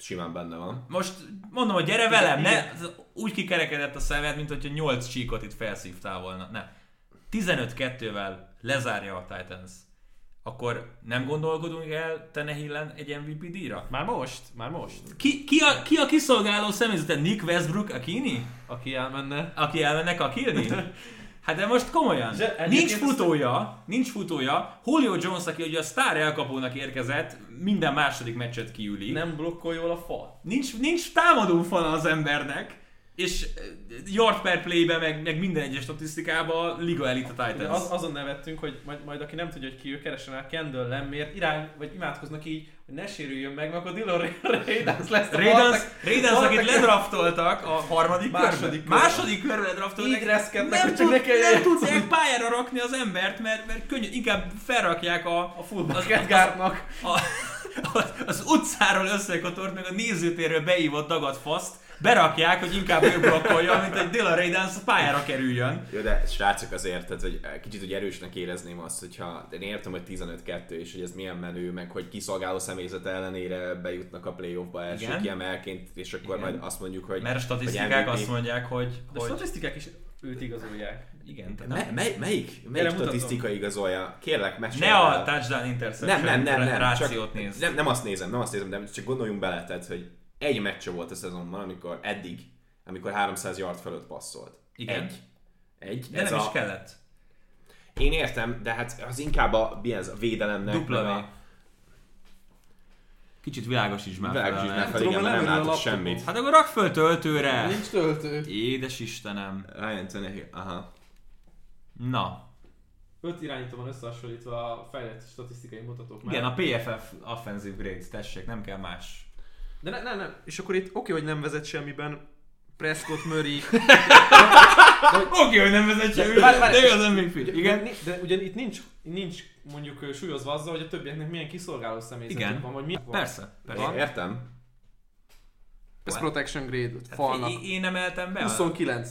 Simán benne van. most mondom, hogy gyere velem, ne, úgy kikerekedett a szemed, mint hogyha 8 csíkot itt felszívtál volna. Ne. 15-2-vel lezárja a Titans, akkor nem gondolkodunk el Tenehillen egy MVP díjra? Már most? Már most? Ki, ki, a, ki a kiszolgáló személyzete? Nick Westbrook Akini? Aki elmenne. Aki elmenne kakilni? Hát de most komolyan, egyébként nincs futója, nincs futója. Julio Jones, aki ugye a sztár elkapónak érkezett, minden második meccset kiüli. Nem blokkol jól a fal. Nincs, nincs támadó fala az embernek, és eh, yard per play-be, meg, meg minden egyes statisztikában liga elit a Titans. az, azon nevettünk, hogy majd, majd aki nem tudja, hogy ki ő, keressen el Kendall Lemért, irány, vagy imádkoznak így, ne sérüljön meg, mert akkor Dylan Raiders lesz Raiders, Raiders akit ledraftoltak a harmadik Második körben. Második körben ledraftoltak. Így reszkednek, nem, tud, nem tudják pályára rakni az embert, mert, mert könnyű, inkább felrakják a, A full az- basket guardnak. a, az, az utcáról összekotort, meg a nézőtérről beívott dagadt faszt, berakják, hogy inkább ő blokkolja, mint hogy Dylan Raiders pályára kerüljön. Jó, de srácok azért, tehát, hogy kicsit hogy erősnek érezném azt, hogyha én értem, hogy 15-2, és hogy ez milyen menő, meg hogy kiszolgáló személyzet ellenére bejutnak a playoffba első Igen. kiemelként, és akkor Igen. majd azt mondjuk, hogy Mert a statisztikák hogy azt mondják, hogy, De a hogy statisztikák is őt igazolják. igen, tehát Me- mely, melyik, melyik Gyere, mutatom. statisztika igazolja? Kérlek, mesélj ne a el. touchdown interception nem, nem, nem, nem, rációt csak, néz. nem, nem azt nézem, nem azt nézem, de csak gondoljunk bele, tehát, hogy egy meccse volt a szezonban, amikor eddig, amikor 300 yard fölött passzolt. Igen. Egy. Egy. De nem is kellett. Én értem, de hát az inkább a, mi ez, a védelemnek, Dupla a, Kicsit világos is már. Világos is fel, már nem? fel, igen, mert nem a látok semmit. Hát akkor rak föl töltőre! Nincs töltő. Édes Istenem. Ryan Tannehill, aha. Na. Öt irányító van összehasonlítva a fejlett statisztikai mutatók Igen, a PFF Offensive Grades, tessék, nem kell más. De ne, ne, ne. És akkor itt oké, hogy nem vezet semmiben. Prescott, Murray. Oké, hogy nem vezet De- semmi, várj, várj, de ő az MVP. Igen. De, de ugye itt nincs, nincs mondjuk súlyozva azzal, hogy a többieknek milyen kiszolgáló személyzetük Igen. van, vagy mi van. Persze, persze. Van. Értem. Ez protection grade Hát falnak. én- Én emeltem be a, 29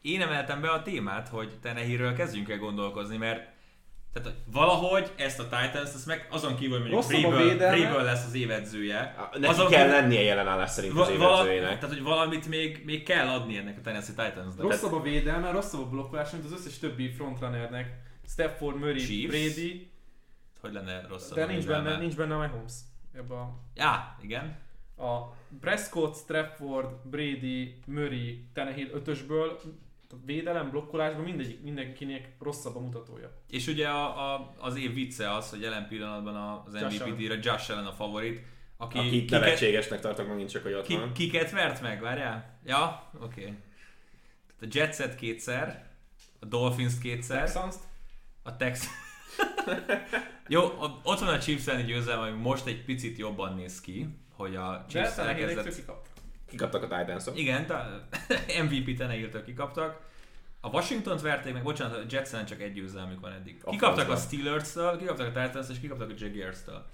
én emeltem be a témát, hogy Tenehirről kezdjünk el gondolkozni, mert tehát hogy valahogy ezt a Titans, ezt meg azon kívül, hogy mondjuk. Vrabel lesz az évedzője. Neki azon kell kívül- lennie jelenállás szerint az évezőjének. tehát, hogy valamit még, még kell adni ennek a Tennessee Titansnak. Rosszabb a védelme, rosszabb a blokkolás, mint az összes többi frontrunnernek. Stafford, Murray, Chiefs. Brady, Hogy lenne rosszabb de a nincs védelme. benne, nincs benne a Mahomes. Ebben a, Já, igen. a Prescott, Stafford, Brady, Murray, Tannehill ötösből védelem, blokkolásban mindegyik, mindenkinek rosszabb a mutatója. És ugye a, a, az év vicce az, hogy jelen pillanatban az Josh MVP Allen. díjra Josh Allen a favorit, aki Akit kiket, nevetségesnek tartok megint csak, hogy ott ki, van. Kiket vert meg, várjál? Ja, oké. Okay. A Jetset kétszer, a Dolphins kétszer. Texans-t? A Tex... Jó, ott van a Chiefs elleni győzelem, ami most egy picit jobban néz ki, hogy a Chiefs elkezdett... Kikaptak a titans -ok. Igen, MVP Tenehilltől kikaptak. A Washington-t verték meg, bocsánat, a Jetsen csak egy győzelmük van eddig. Kikaptak a Steelers-től, kikaptak a Titans és kikaptak a Jaguars-től.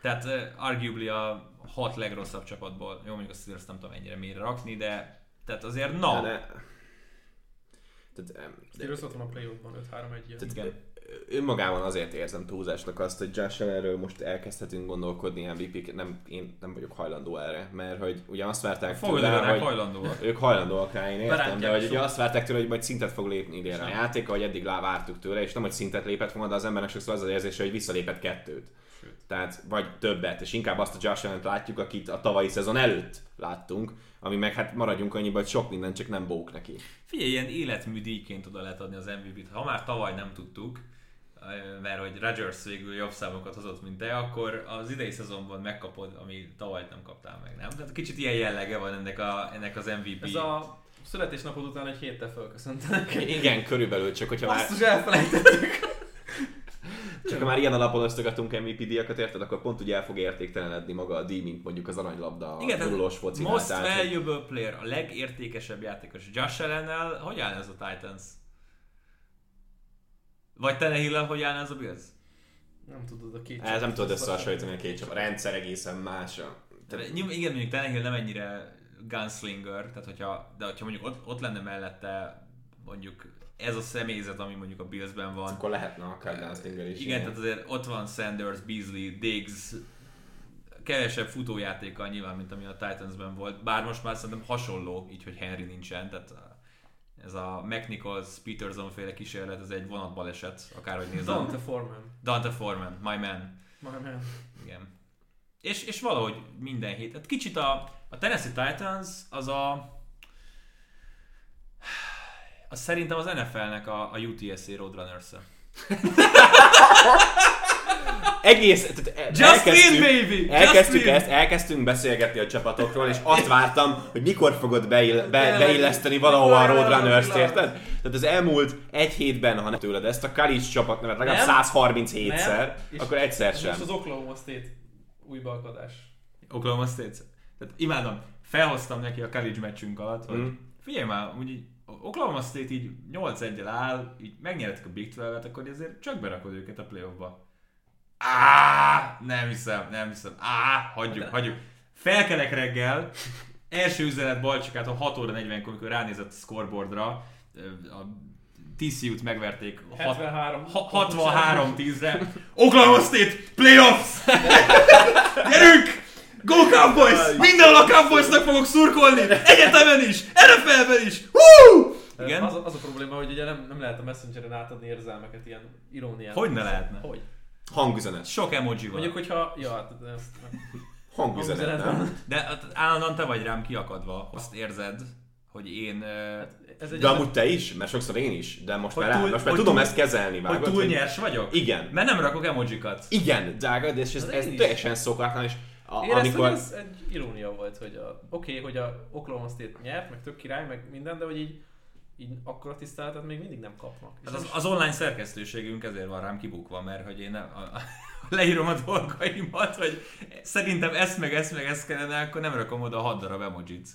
Tehát uh, arguably a hat legrosszabb csapatból, jó mondjuk a Steelers nem tudom ennyire mélyre rakni, de tehát azért na. De, de... Tehát, Steelers ott van a play-offban 5-3-1 Igen önmagában azért érzem túlzásnak azt, hogy Josh Allenről most elkezdhetünk gondolkodni MVP-k, nem, én nem vagyok hajlandó erre, mert hogy ugye azt várták tőle, hogy hajlandóak. ők hajlandóak rá, én értem, de hogy ugye azt várták tőle, hogy majd szintet fog lépni idén a játék, ahogy eddig vártuk tőle, és nem, hogy szintet lépett volna, de az embernek sokszor az az érzése, hogy visszalépett kettőt. Sőt. Tehát, vagy többet, és inkább azt a Josh allen látjuk, akit a tavalyi szezon előtt láttunk, ami meg hát maradjunk annyiba, hogy sok minden, csak nem bók neki. Figyelj, ilyen életműdíjként oda lehet adni az MVP-t. Ha már tavaly nem tudtuk, mert hogy Rodgers végül jobb számokat hozott, mint te, akkor az idei szezonban megkapod, ami tavaly nem kaptál meg, nem? Tehát kicsit ilyen jellege van ennek, a, ennek az MVP. Ez a születésnapod után egy héttel fölköszöntenek. Igen, körülbelül, csak hogyha már... Azt elfelejtettük. Csak ha már ilyen alapon osztogatunk MVP díjakat, érted, akkor pont úgy el fog értéktelenedni maga a díj, mint mondjuk az aranylabda, Igen, a nullós foci. Most valuable player, a legértékesebb játékos. Josh Allen-nel, hogy áll ez a Titans? Vagy hill hogy állna ez a Bills? Nem tudod a két Ez nem tudod összehasonlítani a két csapat. A rendszer egészen más. Tehát... Igen, mondjuk Tenehill nem ennyire gunslinger, tehát hogyha, de hogyha mondjuk ott, ott lenne mellette mondjuk ez a személyzet, ami mondjuk a Billsben van. Akkor lehetne akár gunslinger is. Igen, igen, tehát azért ott van Sanders, Beasley, Diggs, kevesebb futójátékkal nyilván, mint ami a Titansben volt, bár most már szerintem hasonló, így, hogy Henry nincsen, tehát ez a McNichols Peterson féle kísérlet, ez egy vonatbaleset, akárhogy nézem. Dante Foreman. Dante Foreman, my man. My man. Igen. És, és valahogy minden hét. Hát kicsit a, a Tennessee Titans az a az szerintem az NFL-nek a, a UTSA Roadrunners-e. egész... Tehát Just elkezdtünk, baby! elkezdtük ezt, elkezdtünk beszélgetni a csapatokról, és azt vártam, hogy mikor fogod beill, be, beilleszteni valahova a Roadrunners-t, érted? Tehát az elmúlt egy hétben, ha nem tőled ezt a Kalics csapat nevet legalább 137-szer, akkor egyszer sem. És az Oklahoma State új balkadás. Oklahoma State? Tehát imádom, felhoztam neki a college meccsünk alatt, hogy mm. figyelj már, úgy Oklahoma State így 8 1 áll, így megnyertek a Big 12-et, akkor azért csak berakod őket a playoffba. Á, nem hiszem, nem hiszem. Á, hagyjuk, hagyjuk. Felkelek reggel, első üzenet Balcsikát a 6 óra 40 amikor ránézett a scoreboardra, a TCU-t megverték 63-10-re. Oklahoma State Playoffs! Gyerünk! Go Cowboys! Mindenhol a Cowboysnak fogok szurkolni! Egyetemen is! NFL-ben is! Woo! Igen? Az, az a probléma, hogy ugye nem, nem lehet a Messengeren átadni érzelmeket ilyen iróniát. Hogy ne lehetne? Hogy? Hangüzenet. Sok emoji van. Mondjuk, hogyha... Ja, hát ezt... Hangüzenet, nem? De hát állandóan te vagy rám kiakadva, azt érzed, hogy én... Hát ez egy de amúgy te is, mert sokszor én is, de most már, túl, most már tudom túl, ezt kezelni. Vágod, hogy túl hogy... nyers vagyok? Igen. Mert nem rakok emojikat. Igen, drága, de ez, ez, ez teljesen szokatlan, és a, Éreztem, amikor... ez egy irónia volt, hogy oké, okay, hogy a Oklahoma State nyert, meg tök király, meg minden, de hogy így így akkor a tiszteletet még mindig nem kapnak. Hát az, az online szerkesztőségünk ezért van rám kibukva, mert hogy én a, a, a, leírom a dolgaimat, hogy szerintem ezt meg ezt meg ezt kellene, akkor nem rakom oda a hat darab emojit.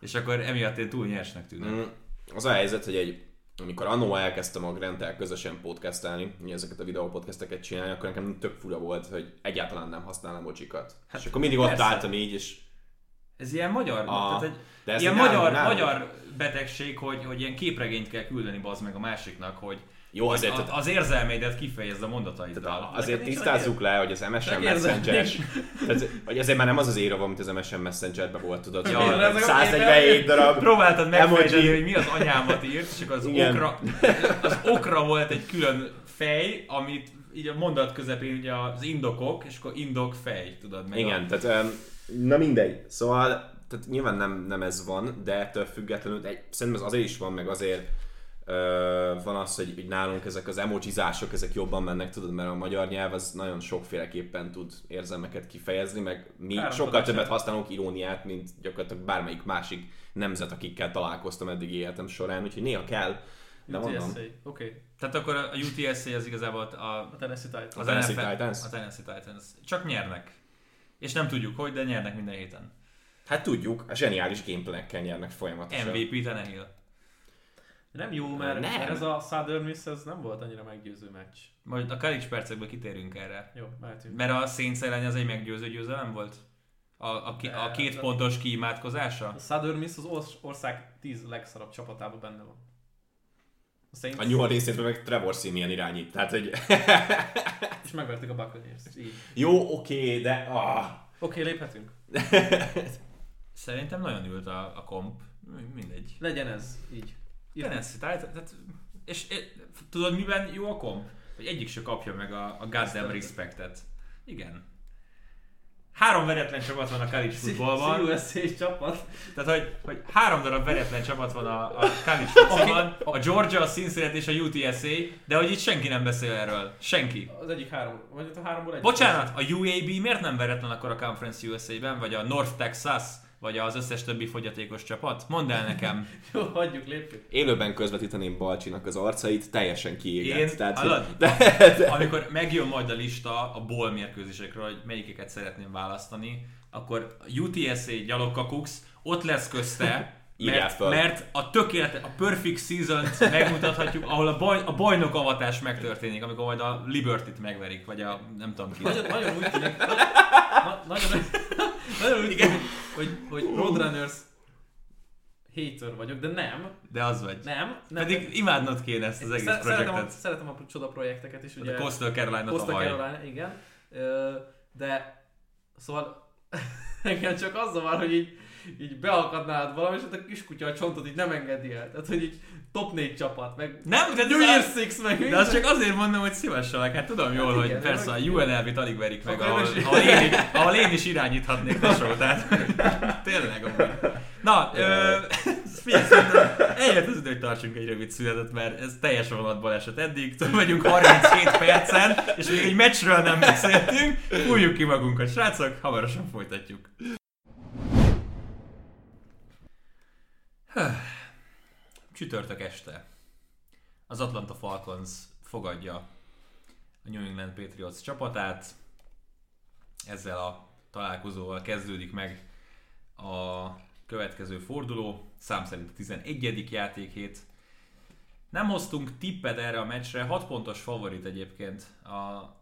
És akkor emiatt én túl nyersnek tűnök. Mm, az a helyzet, hogy egy amikor annó elkezdtem a Grentel közösen podcastelni, ezeket a videópodcasteket csinálni, akkor nekem tök fura volt, hogy egyáltalán nem használom emocsikat. Hát és akkor mindig persze. ott álltam így, és ez ilyen magyar, a, tehát egy, de ilyen magyar, nálunk. magyar betegség, hogy, hogy ilyen képregényt kell küldeni bazd meg a másiknak, hogy jó, azért, az, az érzelmeidet kifejezd a mondataiddal. Azért tisztázzuk le, hogy az MSN messenger tehát, hogy ezért már nem az az éra, mint az MSN Messenger-ben volt, tudod. Ja, 147 darab Próbáltad megfejteni, hogy mi az anyámat írt, és akkor az okra, az okra volt egy külön fej, amit így a mondat közepén ugye az indokok, és akkor indok fej, tudod meg. Igen, a... tehát um, Na mindegy. Szóval, tehát nyilván nem, nem ez van, de ettől függetlenül, egy, szerintem ez azért is van, meg azért Ö, van az, hogy, hogy nálunk ezek az emojizások, ezek jobban mennek, tudod, mert a magyar nyelv az nagyon sokféleképpen tud érzelmeket kifejezni, meg mi Három sokkal többet használunk iróniát, mint gyakorlatilag bármelyik másik nemzet, akikkel találkoztam eddig életem során, úgyhogy néha kell, de mondom. Oké. Okay. Tehát akkor a UTSA az igazából a, A Tennessee Titans. az Tennessee NFL Titans? A Tennessee Titans. Csak nyernek. És nem tudjuk hogy, de nyernek minden héten. Hát tudjuk, a zseniális gameplanekkel nyernek folyamatosan. MVP Tannehill. Nem jó, mert, Nem. ez a Southern Miss ez nem volt annyira meggyőző meccs. Majd a college percekből kitérünk erre. Jó, mehetünk. Mert a Saints ellen az egy meggyőző győzelem volt? A, a, ki- a két pontos kiimádkozása? A Southern Miss az orsz- ország 10 legszarabb csapatában benne van. A Saints, A New Orleans Saints meg Trevor Simeon irányít, tehát hogy és megverték a Buccaneers. Így. jó, oké, de ah. Oké, okay, léphetünk. Szerintem nagyon ült a, a komp. Mindegy. Legyen ez így. Tennessee Titans, tehát, és, és tudod miben jó a komp? Hogy egyik se kapja meg a, a goddamn respectet. Igen. Három veretlen csapat van a college footballban. CUSA csapat. Tehát, hogy, hogy három darab veretlen csapat van a, a college footballban. A Georgia, a Cincinnati és a UTSA, de hogy itt senki nem beszél erről. Senki. Az egyik három, vagy a háromból egy. Bocsánat, a UAB miért nem veretlen akkor a Conference USA-ben, vagy a North Texas, vagy az összes többi fogyatékos csapat? Mondd el nekem. Jó, hagyjuk, lépjük. Élőben közvetíteném Balcsinak az arcait, teljesen kiégett. Én, tehát, hogy- de, de, Amikor megjön majd a lista a bowl mérkőzésekről, hogy melyiket szeretném választani, akkor UTSA gyalogkakux ott lesz közte, mert, mert a tökéletes, a perfect season megmutathatjuk, ahol a, baj, a bajnok avatás megtörténik, amikor majd a Liberty-t megverik, vagy a nem tudom ki. Nagyon, nagyon úgy tűnik, na, nagyon, nagyon úgy tűnik, hogy, hogy Roadrunners hater vagyok, de nem, De az vagy. nem. nem Pedig imádnod kéne ezt az egész Sze- szeretem, a, projektet. szeretem a csoda projekteket is, ugye. A Coastal Carolina Coastal. Carolina, igen. De szóval engem csak az zavar, hogy így, így beakadnád valami, és ott a kiskutya a csontot így nem engedi el. Tehát, hogy így top 4 csapat, meg Nem, de, New Year's Six, meg de az csak azért mondom, hogy szívesselek. Hát tudom jól, Hát hogy igen, persze a UNLV-t alig verik meg, ahol, ahol, én, ahol én is irányíthatnék a show, tehát tényleg amúgy. Na, ö, figyelj, eljött az idő, hogy tartsunk egy rövid szünetet, mert ez teljes vonatból esett eddig, túl vagyunk 37 percen, és még egy meccsről nem beszéltünk, fújjuk ki magunkat, srácok, hamarosan folytatjuk. Csütörtök este. Az Atlanta Falcons fogadja a New England Patriots csapatát. Ezzel a találkozóval kezdődik meg a következő forduló, szám szerint a 11. játékhét. Nem hoztunk tippet erre a meccsre, 6 pontos favorit egyébként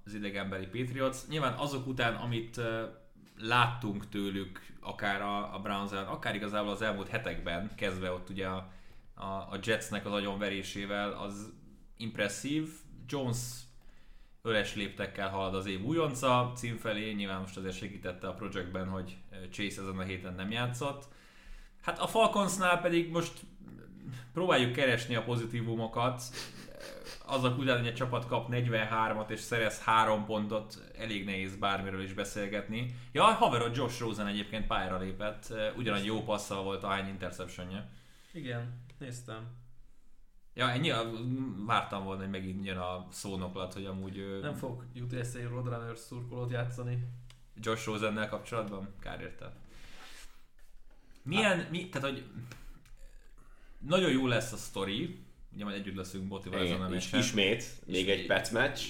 az idegenbeli Patriots. Nyilván azok után, amit láttunk tőlük, akár a, a browns akár igazából az elmúlt hetekben, kezdve ott ugye a, a, a Jetsnek az agyonverésével, az impresszív. Jones öles léptekkel halad az év újonca cím felé, nyilván most azért segítette a projektben, hogy Chase ezen a héten nem játszott. Hát a Falconsnál pedig most próbáljuk keresni a pozitívumokat. Azok után, hogy egy csapat kap 43-at és szerez 3 pontot, elég nehéz bármiről is beszélgetni. Ja, a haverod Josh Rosen egyébként pályára lépett, ugyanannyi jó passzal volt ahány interceptionje. Igen, néztem. Ja, ennyi, vártam volna, hogy megint jön a szónoklat, hogy amúgy Nem fog UTSA Roadrunners szurkolót játszani. Josh Rosennel kapcsolatban? Kár érte. Milyen, mi, tehát hogy nagyon jó lesz a sztori, ugye majd együtt leszünk Botival ezen a és meccsen. ismét, még És- egy pet meccs.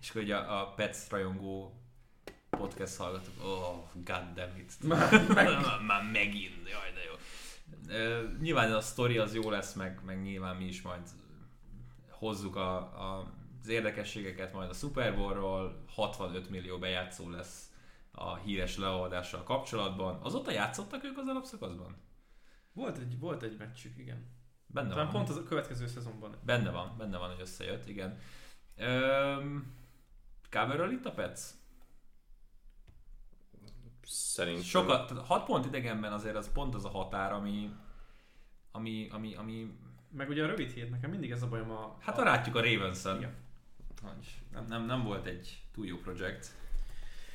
És akkor ugye a, a Pets rajongó podcast hallgatok, oh, god damn it. Már megint. Már megint, jaj de jó. Ö, nyilván a sztori az jó lesz, meg, meg nyilván mi is majd hozzuk a, a, az érdekességeket majd a Super Bowl-ról, 65 millió bejátszó lesz a híres leolvadással kapcsolatban. Azóta játszottak ők az alapszakaszban? Volt egy, volt egy meccsük, igen. Benne Talán van. pont az a következő szezonban. Benne van, benne van, hogy összejött, igen. Öm, coverről itt a Pets? Szerintem. Sokat, tehát 6 pont idegenben azért az pont az a határ, ami, ami, ami, ami Meg ugye a rövid hét, nekem mindig ez a bajom a... hát a rátjuk a Ravens-en. Igen. Hogy Nem, nem, nem volt egy túl jó projekt.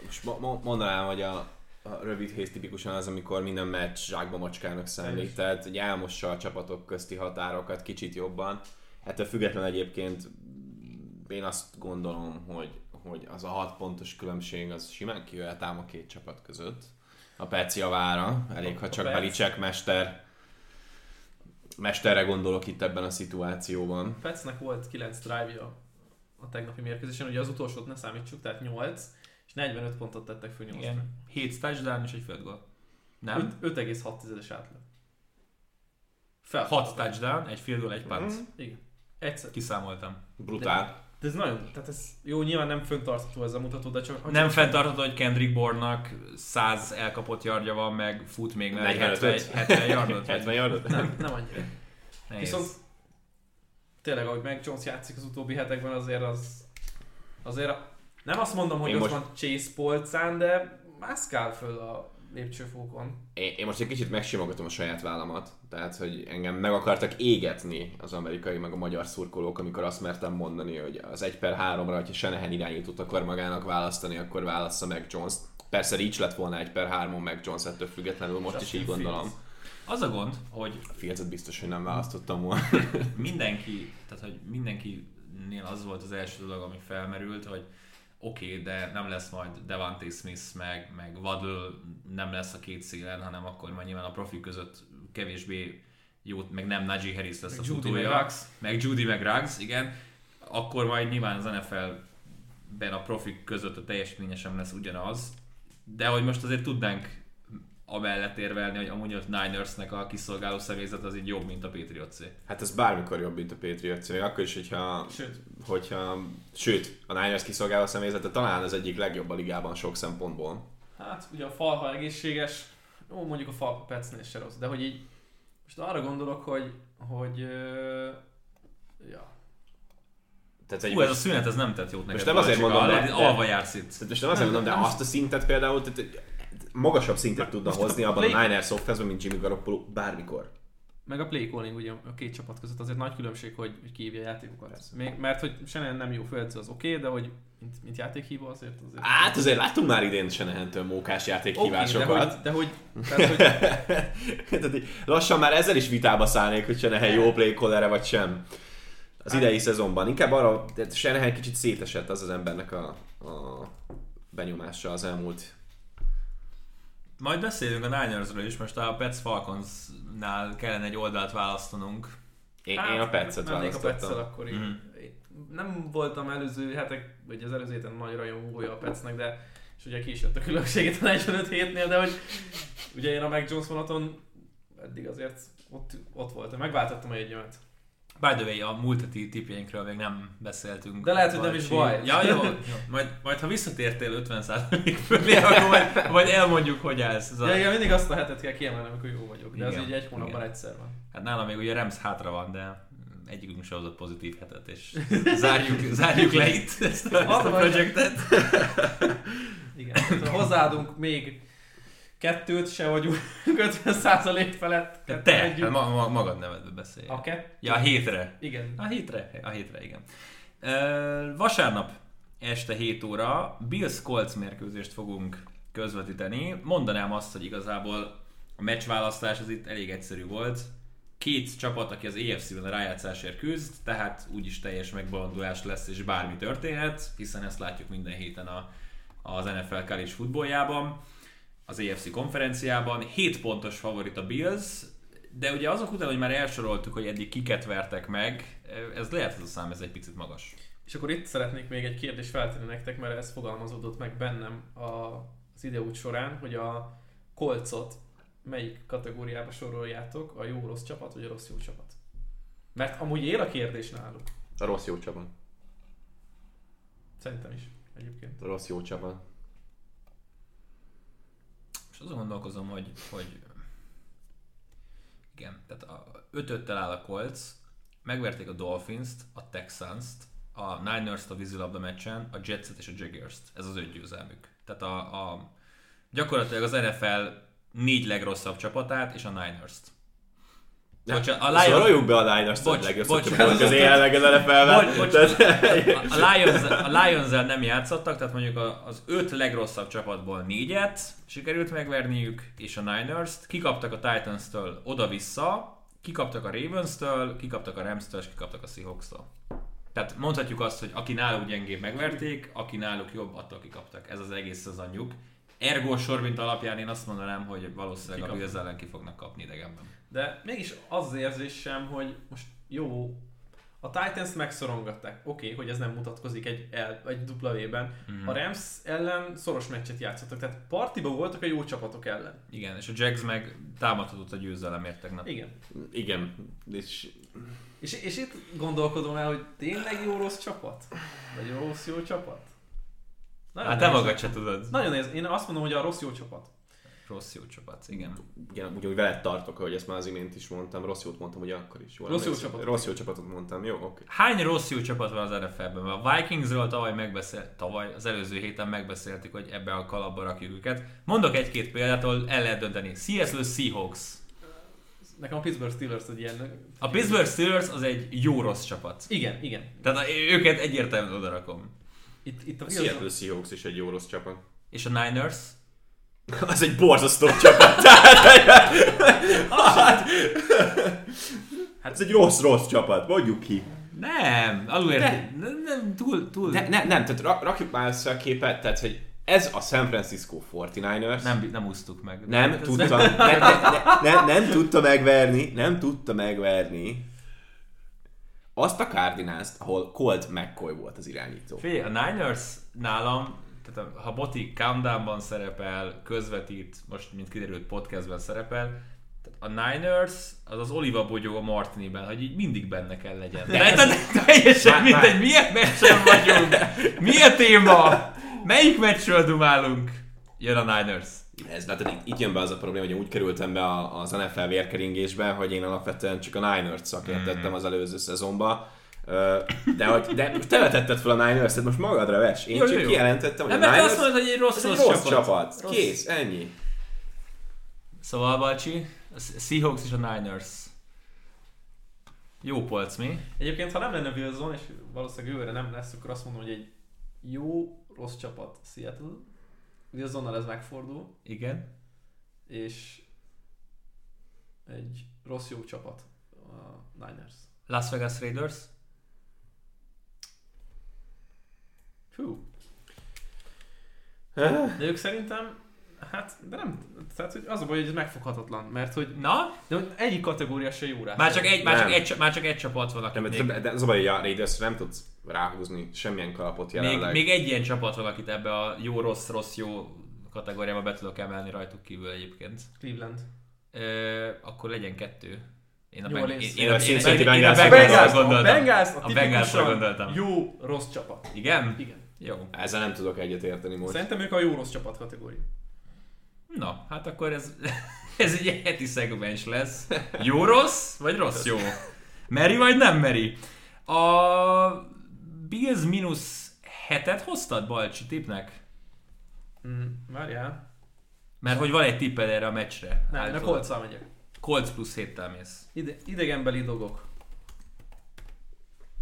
Most mo- mo- mondanám, hogy a a rövid héz tipikusan az, amikor minden meccs zsákba macskának számít, Teljes. tehát hogy elmossa a csapatok közti határokat kicsit jobban. Ettől függetlenül egyébként én azt gondolom, hogy, hogy az a hat pontos különbség az simán kijöhet ám a két csapat között. A Peci a vára, elég ha csak. Belicek mester mesterre gondolok itt ebben a szituációban. Petsnek volt 9 drive-ja a tegnapi mérkőzésen, ugye az utolsót ne számítsuk, tehát 8, és 45 pontot tettek föl 8 Igen. 7 touchdown és egy field goal. Nem? 5,6-es átlag. Fel. 6 touchdown, egy field goal, egy punt. Mhm. Igen. Egyszer. Kiszámoltam. Brutál. De ez nagyon, tehát ez jó, nyilván nem föntartható ez a mutató, de csak... Nem fenntartható, hogy Kendrick Bourne-nak 100 elkapott yardja van, meg fut még mellé 45. 70, 70 yardot. 70 yardot? Nem, nem annyira. Nehéz. Viszont tényleg, ahogy meg Jones játszik az utóbbi hetekben, azért az... Azért a, nem azt mondom, hogy Én ott most- van Chase polcán, de mászkál föl a lépcsőfókon. Én, én most egy kicsit megsimogatom a saját vállamat, tehát hogy engem meg akartak égetni az amerikai meg a magyar szurkolók, amikor azt mertem mondani, hogy az 1 per 3-ra, hogyha Shanahan irányítót akar magának választani, akkor válassza meg Jones-t. Persze így lett volna 1 per 3-on meg Jones ettől függetlenül, most is így gondolom. Fields. Az a gond, hogy A Fields-et biztos, hogy nem választottam volna. mindenki, tehát hogy mindenkinél az volt az első dolog, ami felmerült, hogy oké, okay, de nem lesz majd Devante Smith, meg, meg Waddle nem lesz a két szélen, hanem akkor majd nyilván a profi között kevésbé jó, meg nem Najee Harris lesz Meg a Judy, futója. meg Ruggs. meg Judy, meg Ruggs, igen. Akkor majd nyilván az NFL-ben a profik között a teljesítménye sem lesz ugyanaz, de hogy most azért tudnánk amellett érvelni, hogy amúgy a Ninersnek a kiszolgáló személyzet az így jobb, mint a Patriotsé. Hát ez bármikor jobb, mint a Patriots, még akkor is, hogyha, Sőt, hogyha sőt, a Niners kiszolgáló személyzete talán az egyik legjobb a ligában sok szempontból. hát ugye a fal, ha egészséges, jó, mondjuk a fal Petsnél se rossz, de hogy így most arra gondolok, hogy, hogy ö, ja, Tehát egy Hú, ez a szünet, ez nem tett jót neked. Most nem azért mondom, de, alva jársz itt. Tehát most nem azt mondom, de azt a szintet például, tehát magasabb szintet tudna Most a hozni abban a play- Niners offense mint Jimmy Garoppolo bármikor. meg a play calling ugye a két csapat között azért nagy különbség, hogy, hogy kihívja a játékokat. Még, mert hogy Shannon nem jó főedző, az oké, okay, de hogy mint, mint játékhívó azért azért... Hát azért láttunk már idén Shanahan-től mókás játékhívásokat. de hogy, de hogy, tehát, hogy Tehát lassan már ezzel is vitába szállnék, hogy Shanahan jó play caller vagy sem. Az idei szezonban. Inkább arra, Shanahan kicsit szétesett az az embernek a, a benyomása az elmúlt Majd beszélünk a Ninersről is, most a Pets Falconsnál kellene egy oldalt választanunk. Én, én a Petszet Hát, a Petszel választottam. akkor. Mhm. Nem voltam előző hetek, vagy az előző héten nagy rajongója a Petsnek, de és ugye ki is jött a különbséget a 45 hétnél, de hogy ugye én a Mac Jones vonaton eddig azért ott, ott voltam, megváltottam a jegyemet. By the way, a múlt heti tipjeinkről még nem beszéltünk. De lehet, hogy nem is baj. Ja, jó. jó. Majd, majd ha visszatértél 50% fölé, akkor majd, majd elmondjuk, hogy állsz. Ez a, Ja, igen, mindig azt a hetet kell kiemelnem, amikor jó vagyok, de Igen, ez így egy hónapban igen. egyszer van. Hát nálam még ugye Rams hátra van, de egyikünk se hozott pozitív hetet, és zárjuk, zárjuk le itt ezt a, ezt a Az projektet. Igen. Ha hozzáadunk még kettőt, se vagyunk 50% felett. De te, együtt. hát ma, ma, magad nevedbe beszélj. A kettő? Ja, a hétre. Igen. A hétre, a hétre, igen. Ö, vasárnap este 7 óra Bills Colts mérkőzést fogunk közvetíteni. Mondanám azt, hogy igazából a meccsválasztás az itt elég egyszerű volt. Két csapat, aki az EFC-ben a rájátszásért küzd, tehát úgyis teljes megbolondulás lesz, és bármi történhet, hiszen ezt látjuk minden héten a, az NFL college futballjában, az EFC konferenciában. 7 pontos favorit a Bills, de ugye azok után, hogy már elsoroltuk, hogy eddig kiket vertek meg, ez lehet ez a szám, ez egy picit magas. És akkor itt szeretnék még egy kérdést feltenni nektek, mert ez fogalmazódott meg bennem a, az ideút során, hogy a kolcot melyik kategóriába soroljátok, a jó-rossz csapat, vagy a rossz-jó csapat? Mert amúgy él a kérdés náluk. A rossz jó csapat. Szerintem is egyébként. A rossz jó csapat. És azon gondolkozom, hogy, hogy igen, tehát a ötöttel áll a Colts, megverték a Dolphins-t, a Texans-t, a Niners-t a vízilabda meccsen, a Jets-et és a Jaguars-t. Ez az öt győzelmük. Tehát a, a, gyakorlatilag az NFL négy legrosszabb csapatát és a Niners-t. Bocsánat, a A Lions, Soroljuk be a Lions-t, Bocs, a legjobb bocs, bocs. az. Bocs, bocs. Tehát- a Lions, a lions nem játszottak, tehát mondjuk a- az öt legrosszabb csapatból négyet sikerült megverniük, és a Niners-t. Kikaptak a Titans-től oda-vissza, kikaptak a Ravens-től, kikaptak a Rams-től, és kikaptak a Seahawks-tól. Tehát mondhatjuk azt, hogy aki náluk gyengébb megverték, aki náluk jobb, attól kikaptak. Ez az egész szezonjuk. Ergo Sorbint alapján én azt mondanám, hogy valószínűleg a Kikaptak. Bills ellen ki fognak kapni idegenben. De mégis az az érzésem, hogy most jó, a Titans megszorongatták. Oké, okay, hogy ez nem mutatkozik egy, el, egy W-ben. Mhm. A Rams ellen szoros meccset játszottak, tehát partiba voltak a jó csapatok ellen. Igen, és a Jags meg támadhatott a győzelemért tegnap. Igen. Igen, és És, és itt gondolkodom el, hogy tényleg jó rossz csapat? Vagy jó rossz jó csapat? Nagyon Hát te magad se tudod. Nagyon néz. Én azt mondom, hogy a rossz jó csapat. Rossz jó csapat, igen. igen, ugyanúgy veled tartok, ahogy ezt már az imént is mondtam, rossz jót mondtam, ugye akkor is. Jól Rossz jó csapatot. Rossz jó csapatot mondtam, jó, oké. Hány rossz jó csapat van az NFL-ben? A Vikingsről tavaly megbeszélt, tavaly, az előző héten megbeszéltük, hogy ebbe a kalapba rakjuk őket. Mondok egy-két példát, ahol el lehet dönteni. Seattle Seahawks. Nekem a Pittsburgh Steelers egy ilyen... A Pittsburgh Steelers az egy jó rossz csapat. Igen, igen. Tehát a- őket egyértelműen odarakom. Itt, itt a A Seattle Seahawks is egy jó rossz csapat. És a Niners? Az egy borzasztó csapat. Tehát, hát, ez egy rossz-rossz csapat, mondjuk ki. Nem, alul De-. Nem, nem, túl, túl. Ne, ne, nem, tehát rak, rakjuk már össze a képet, tehát hogy ez a San Francisco 49ers. Nem, nem úsztuk meg. Nem Ez- tudta, ne, ne, ne, ne, nem tudta megverni, nem tudta megverni azt a cardinals ahol Colt McCoy volt az irányító. Figyelj, a Niners nálam, tehát ha Boti Countdownban szerepel, közvetít, most mint kiderült podcastben szerepel, a Niners az az Oliva bogyó a Martiniben, hogy így mindig benne kell legyen. De, de, de teljesen Már- mindegy, már- milyen meccsen vagyunk, mi a téma, melyik meccsről dumálunk, jön a Niners. Ez, tehát itt, itt jön be az a probléma, hogy úgy kerültem be az NFL vérkeringésbe, hogy én alapvetően csak a Niners szakértettem az előző szezonban. De, hogy, de most te vetetted fel a Niners-et, most magadra ves. Én Jó, csak jó, kijelentettem, hogy Nem, a Niners azt mondod, hogy egy rossz, rossz, rossz csapat. csapat. Rossz. Kész, ennyi. Szóval, Balcsi, a Seahawks és a Niners. Jó polc, mi? Egyébként, ha nem lenne Wilson, és valószínűleg jövőre nem lesz, akkor azt mondom, hogy egy jó, rossz csapat Seattle. Wilsonnal ez megfordul, Igen. és egy rossz jó csapat a Niners. Las Vegas Raiders. Hú. De ők szerintem, hát, de nem, tehát hogy az a baj, hogy ez megfoghatatlan, mert hogy Na, de hogy egyik kategória se jó rá. Már csak egy, már csak egy, már csak egy csapat van, akit Nem, még, de, az a baj, hogy a raiders nem tudsz ráhúzni semmilyen kalapot még, jelenleg. még egy ilyen csapat van, akit ebbe a jó, rossz, rossz, jó kategóriába be tudok emelni rajtuk kívül egyébként. Cleveland. Ö, akkor legyen kettő. Én a, Beng- én, én, a, én, én, én a Bengals. Bengalsra gondoltam. A, Bengalsra gondoltam. jó, rossz csapat. Igen? Igen. Jó. Ezzel nem tudok egyet érteni most. Szerintem ők a jó, rossz csapat kategória. Na, hát akkor ez, ez egy heti szegmens lesz. Jó rossz, vagy rossz jó? Meri vagy nem meri? A Bills mínusz hetet hoztad Balcsi tipnek? Mm, várjál. Mert hogy van egy tipped erre a meccsre. Nem, Állítólag. kolccal megyek. Colts plusz héttel mész. Ide, idegenbeli dolgok.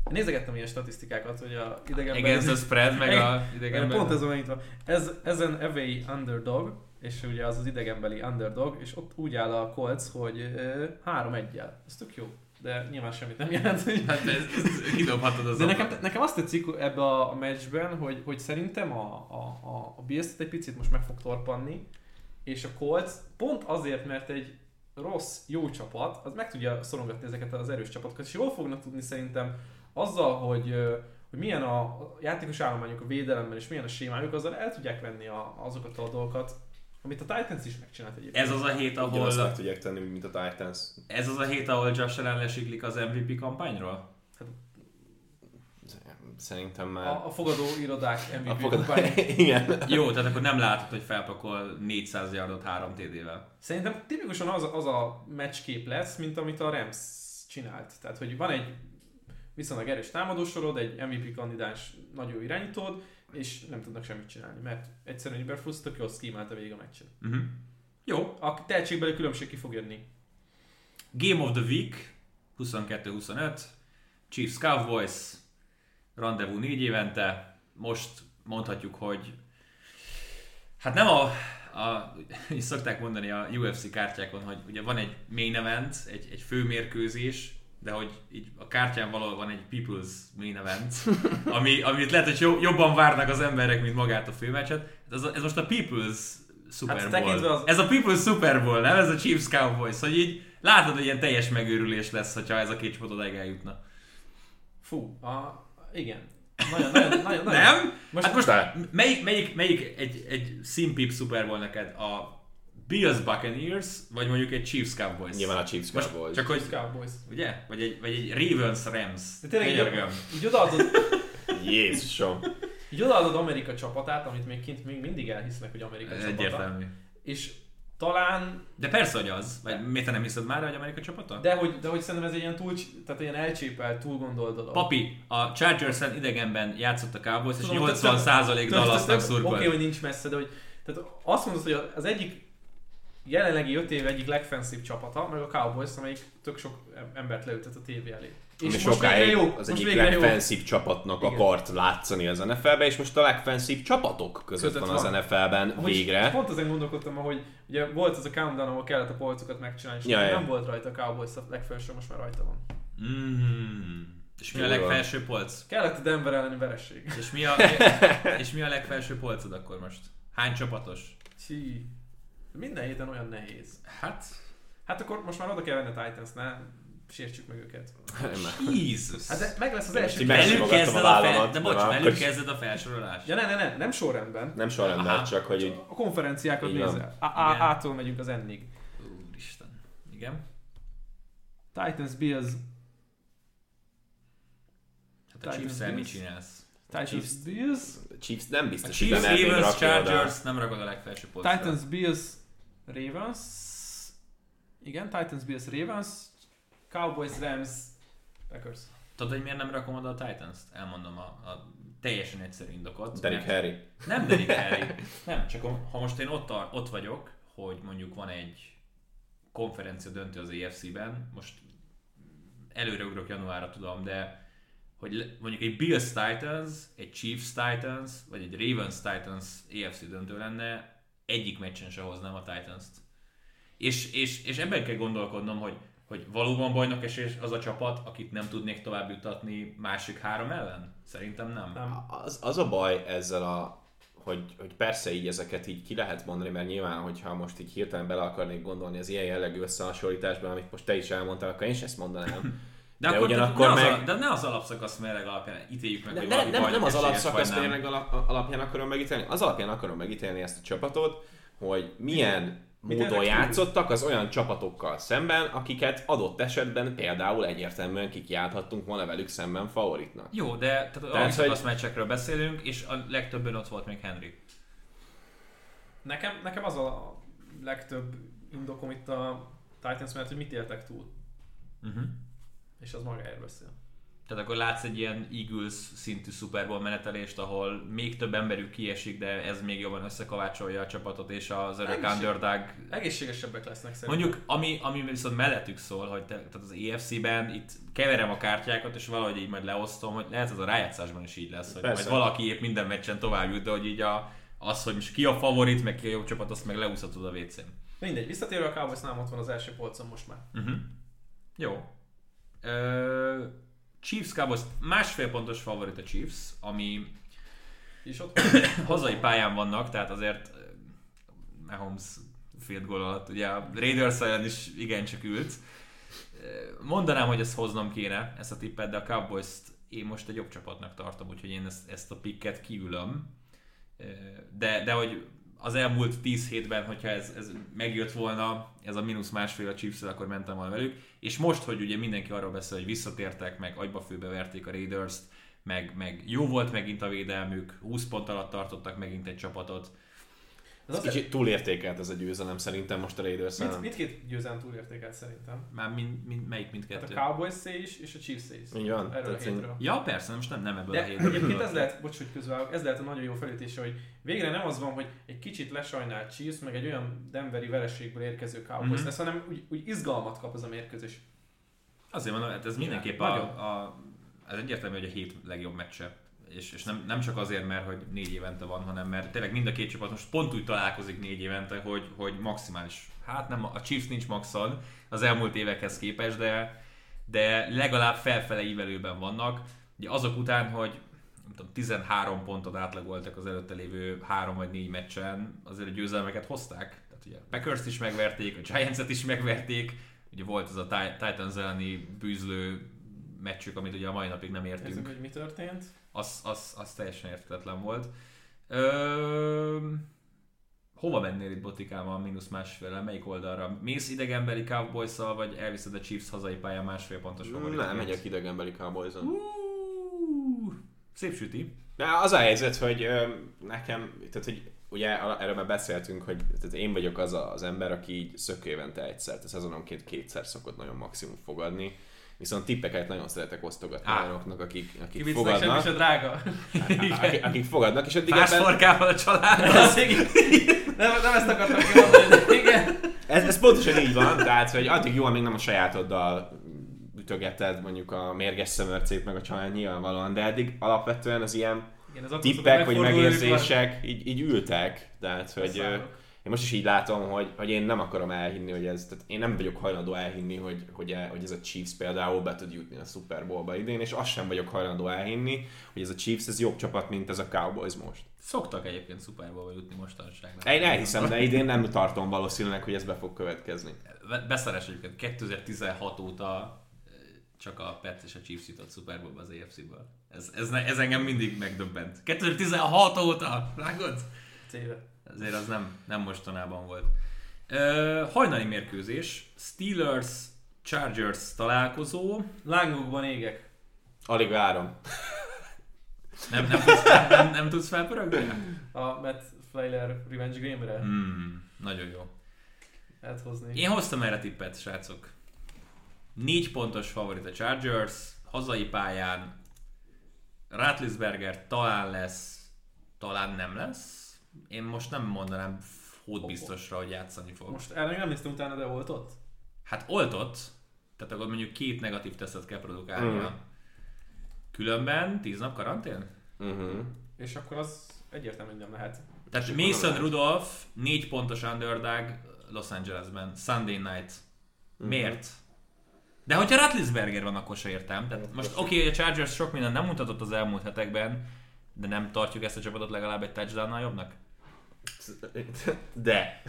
Nézegettem ilyen statisztikákat, hogy a idegenbeli... Against the spread, meg a Pont idegenben. ez van itt van. Ez, ezen away underdog, és ugye az az idegenbeli underdog, és ott úgy áll a Colts, hogy uh, 3-1-jel. Ez tök jó. De nyilván semmit nem jelent. Hogy... Hát ez, ez, kidobhatod az De nekem, nekem azt tetszik ebbe a, a meccsben, hogy, hogy szerintem a, a, a, a bills egy picit most meg fog torpanni, és a Colts pont azért, mert egy rossz, jó csapat, az meg tudja szorongatni ezeket az erős csapatokat, és jól fognak tudni szerintem azzal, hogy, hogy milyen a játékos állományuk a védelemben, és milyen a sémájuk, azzal el tudják venni a, azokat a dolgokat, amit a Titans is megcsinált egyébként. Ez az a hét, Ugyanazt ahol meg tudják tenni, mint a Titans. ez az a hét, ahol Josh Allen lesiklik az MVP kampányról? Szerintem már... A, a fogadó irodák MVP a fogad... kampány. Igen. Jó, tehát akkor nem látod, hogy felpakol 400 yardot 3 TD-vel. Szerintem tipikusan az, az a meccskép lesz, mint amit a Rams csinált. Tehát, hogy van egy viszonylag erős támadósorod, egy MVP kandidáns nagy jó irányítód, és nem tudnak semmit csinálni, mert egyszerűen Iberflusz tök jól szkímálta végig a meccset. Uh-huh. Jó. A tehetségbeli különbség ki fog jönni. Game of the Week 22-25, Chiefs Cowboys, rendezvú négy évente, most mondhatjuk, hogy hát nem a, a így szokták mondani a UFC kártyákon, hogy ugye van egy main event, egy, egy főmérkőzés, de hogy így a kártyán valahol van egy People's Main Event, ami, amit lehet, hogy jo- jobban várnak az emberek, mint magát a főmeccset. Ez, a, ez most a People's Super Hát Bowl. az- Ez a People's Super Bowl, nem? Ez a Chiefs Cowboys, hogy így látod, hogy ilyen teljes megőrülés lesz, hogyha ez a két csapat odáig eljutna. Fú, a, igen. Nagyon, nagyon, nagyon, nagyon. Nem? Most- hát most melyik, melyik, melyik egy, egy színpip Super Bowl neked? A Bills Buccaneers, vagy mondjuk egy Chiefs Cowboys? Nyilván a Chiefs Most Cowboys. Csak hogy, Cowboys. ugye? Vagy egy, vagy egy Ravens Rams. De tényleg Könyörgöm. így odaadod, Jézusom. így odaadod Amerika csapatát, amit még kint még mindig elhisznek, hogy Amerika Ez csapata. egyértelmű. És talán, De persze, hogy az. Vagy miért te nem hiszed már, hogy Amerika csapata? de hogy, de hogy szerintem ez egy ilyen túl, tehát ilyen elcsépelt, túl gondolt dolog. Papi, a Chargers-en idegenben játszott a Cowboys, és Tudom, 80 százalék Tudod, Dallasnak ez tök- Oké, szurkolt. hogy nincs messze, de hogy tehát azt mondod, hogy az egyik jelenlegi öt év egyik legfenszív csapata, meg a Cowboys, amelyik tök sok embert leültet a tévé elé. És most sokáig jó, az egyik legfenszív csapatnak Igen. akart látszani az NFL-be, és most a legfenszív csapatok között Között van az van. NFL-ben Amúgy végre. Pont ezen gondolkodtam, hogy ugye volt ez a countdown, ahol kellett a polcokat megcsinálni, és Ja, ja. nem volt rajta a Cowboys a legfelső, most már rajta van. Mm. És mi a legfelső polc? Kellett a Denver elleni veresség. És mi a, és mi a legfelső polcod akkor most? Hány csapatos? Csí. Minden héten olyan nehéz. Hát, Hát akkor most már oda kell venni a Titans, ne sértsük meg őket. Jézus. Hát de meg lesz az első megsimogattam Előkezded a a, fel, de bocs, de már- előkezded a felsorolást. Ja ne, ne, ne, nem sorrendben. Nem sorrendben, Aha. csak hogy így A konferenciákat Így nézel. A- Igen. A- A-tól megyünk az N-ig. Úristen. Igen? Titans, Bills, Hát a Titans chiefs mit csinálsz? Titans, Chiefs. Bills, Chiefs nem biztos, Chiefs, hogy bemernék Ravens, rakni oda. Chargers nem ragad a legfelső polcra. Titans, Bills, Ravens. Igen, Titans, Bills, Ravens. Cowboys, Rams, Packers. Tudod, hogy miért nem rakom oda a Titans-t? Elmondom a, a teljesen egyszerű indokot. Derek Harry. Nem Derek Harry. Nem, csak ha most én ott, tar- ott vagyok, hogy mondjuk van egy konferencia döntő az EFC-ben, most előreugrok januárra tudom, de hogy mondjuk egy Bills Titans, egy Chiefs Titans, vagy egy Ravens Titans EFC döntő lenne, egyik meccsen se hoznám a Titans-t. És, és, és ebben kell gondolkodnom, hogy, hogy valóban bajnok esélyes az a csapat, akit nem tudnék tovább jutatni másik három ellen? Szerintem nem. Nem. Az, az a baj ezzel a hogy, hogy persze így ezeket így ki lehet mondani, mert nyilván, hogyha most így hirtelen bele akarnék gondolni az ilyen jellegű összehasonlításban, amit most te is elmondtál, akkor én is ezt mondanám. De, De akkor ugyanakkor ne, az meg- a, de ne az alapszakasz mérleg alapján ítéljük meg, De hogy ne, nem, nem az alapszakasz mérleg alap, alapján akarom megítélni, az alapján akarom megítélni ezt a csapatot, hogy milyen módon játszottak az olyan csapatokkal szemben, akiket adott esetben például egyértelműen kikiálthattunk volna velük szemben favoritnak. Jó, de tehát, tehát hogy... meccsekről beszélünk, és a legtöbben ott volt még Henry. Nekem, nekem az a legtöbb indokom itt a Titans mellett, hogy mit éltek túl. Uh-huh. És az magáért beszél. Tehát akkor látsz egy ilyen Eagles szintű Super Bowl menetelést, ahol még több emberük kiesik, de ez még jobban összekovácsolja a csapatot, és az örök Egészség- underdog Egészségesebbek lesznek szerintem. Mondjuk, ami, ami viszont mellettük szól, hogy te, tehát az EFC-ben itt keverem a kártyákat, és valahogy így majd leosztom, hogy lehet ez a rájátszásban is így lesz, hogy Persze. majd valaki épp minden meccsen tovább jut, de hogy így a, az, hogy most ki a favorit, meg ki a jobb csapat, azt meg leúszhatod a WC-n. Mindegy, visszatérve a cowboys ott van az első polcon most már. Uh-huh. Jó. Chiefs Cowboys másfél pontos favorit a Chiefs, ami És ott hazai pályán vannak, tehát azért Mahomes field goal alatt ugye a Raiders ellen is igencsak ült. Mondanám, hogy ezt hoznom kéne, ezt a tippet, de a Cowboys-t én most egy jobb csapatnak tartom, úgyhogy én ezt, ezt a picket kiülöm. De, de hogy az elmúlt 10 hétben, hogyha ez, ez megjött volna, ez a mínusz másfél a chiefs akkor mentem volna velük. És most, hogy ugye mindenki arról beszél, hogy visszatértek, meg agyba főbe verték a Raiders-t, meg, meg jó volt megint a védelmük, 20 pont alatt tartottak megint egy csapatot. Ez kicsit túlértékelt ez a győzelem szerintem most a raiders Mind, mindkét győzelem túlértékelt szerintem. Már mind, mind, melyik mindkettő? a Cowboys is és a Chiefs is. Így van. Erről a én- hétről. Ja, persze, most nem, nem ebből a De hétből. egyébként ez lehet, bocs, hogy közvállok, ez lehet a nagyon jó felütése, hogy végre nem az van, hogy egy kicsit lesajnált Chiefs, meg egy olyan Denveri vereségből érkező Cowboys Mhm. lesz, hanem úgy, úgy izgalmat kap az a mérkőzés. Azért mondom, hát ez mindenképp a, a, ez egyértelmű, hogy a hét legjobb meccse. És, és nem, nem csak azért, mert hogy négy évente van, hanem mert tényleg mind a két csapat most pont úgy találkozik négy évente, hogy, hogy maximális. Hát nem, a Chiefs nincs maxon az elmúlt évekhez képest, de, de legalább felfele ívelőben vannak. Ugye azok után, hogy nem tudom, 13 pontot átlagoltak az előtte lévő három vagy négy meccsen, azért a győzelmeket hozták. Tehát ugye Packers-t is megverték, a Giants-et is megverték, ugye volt ez a Ti- Titans elleni bűzlő meccsük, amit ugye a mai napig nem Nézzük, értünk. hogy mi történt. Az, az, az teljesen érthetetlen volt. Ö, hova mennél itt botikám a mínusz másféle? Melyik oldalra? Mész idegenbeli cowboys vagy elviszed a Chiefs hazai pályán másfél pontos favoritként? Nem, megyek idegenbeli cowboys Szép süti. De az a helyzet, hogy ö, nekem, tehát hogy ugye erről már beszéltünk, hogy tehát én vagyok az a, az ember, aki így szökővente egyszer, tehát szezononként kétszer szokott nagyon maximum fogadni. Viszont tippeket nagyon szeretek osztogatni Á. olyanoknak, akik, akik Kiviccnek sem is fogadnak. a drága. akik, akik fogadnak, és eddig Fás ebben, farkával a család. Az nem, nem ezt akartam kimondani, igen. ez, ez pontosan így van, tehát hogy addig jól még nem a sajátoddal ütögeted mondjuk a mérges szemörcét meg a család nyilvánvalóan, de eddig alapvetően az ilyen igen akkor tippek vagy megérzések így, így ültek, tehát hogy ö, Szállok. Én most is így látom, hogy, hogy én nem akarom elhinni, hogy ez, tehát én nem vagyok hajlandó elhinni, hogy, hogy, e- hogy ez a Chiefs például be tud jutni a Super Bowlba idén, és azt sem vagyok hajlandó elhinni, hogy ez a Chiefs ez jobb csapat, mint ez a Cowboys most. Szoktak egyébként Super Bowl-ba jutni mostanság. Én elhiszem, de idén nem tartom valószínűleg, hogy ez be fog következni. Beszarás egyébként 2016 óta eh, csak a Pets és a Chiefs jutott Super Bowl-ba az AFC-ből. Ez, ez, ez engem mindig megdöbbent. 2016 óta, látod? Éve. Ezért az nem, nem mostanában volt. Uh, hajnali mérkőzés, Steelers Chargers találkozó. Lángokban égek. Alig várom. Nem, nem, tudsz, nem, nem, nem tudsz felpörögni? A Matt Flyler Revenge Game-re Hmm, nagyon jó. hozni. Én hoztam erre tippet, srácok. Négy pontos favorit a Chargers, hazai pályán. Ratlisberger talán lesz, talán nem lesz. Én most nem mondanám hót biztosra, hogy játszani fog. Most erre nem néztem utána, de volt ott? Hát oltott, tehát akkor mondjuk két negatív tesztet kell produkálnia. Mm. Különben 10 nap karantén? Uh-huh. És akkor az egyértelműen nem lehet. Tehát És Mason Rudolph négy pontos underdog Los Angelesben, Sunday night. Miért? De hogyha Ratlisberger van, akkor se értem. Tehát most oké, okay, a Chargers sok minden nem mutatott az elmúlt hetekben, de nem tartjuk ezt a csapatot legalább egy touchdown jobbnak? De.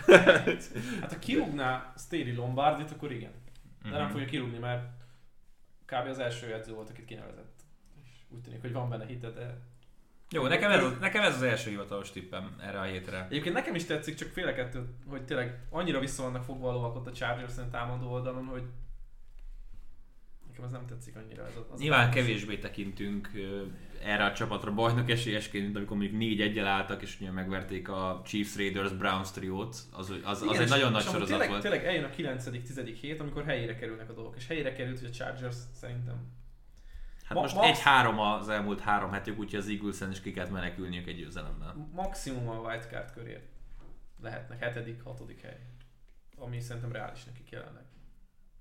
Hát ha kirúgná Staley Lombardit, akkor igen. De Mhm. nem fogja kirúgni, mert kb. az első edző volt, akit kinevezett. És úgy tűnik, hogy van benne hite, de... Jó, nekem ez, az- nekem ez az első hivatalos tippem erre a hétre. Egyébként nekem is tetszik, csak félek ettől, hogy tényleg annyira vissza vannak fogva a lovak ott a chargers támadó oldalon, hogy nekem ez nem tetszik annyira. Ez az az Nyilván kevésbé tekintünk erre a csapatra bajnok esélyesként, mint amikor mondjuk 4 1 álltak, és ugye megverték a Chiefs, Raiders, Browns triót, az, az, az Igen, egy és- nagyon nagy sorozat tényleg, volt. Tényleg eljön a 9.-10. hét, amikor helyére kerülnek a dolgok. És helyére került, hogy a Chargers szerintem. Hát Ma- most max- egy-három az elmúlt három hetük, úgyhogy az Eagles-en is ki kellett menekülniük egy győzelemmel. Maximum a wildcard köré lehetnek, hetedik, hatodik hely. Ami szerintem reális nekik jelenleg.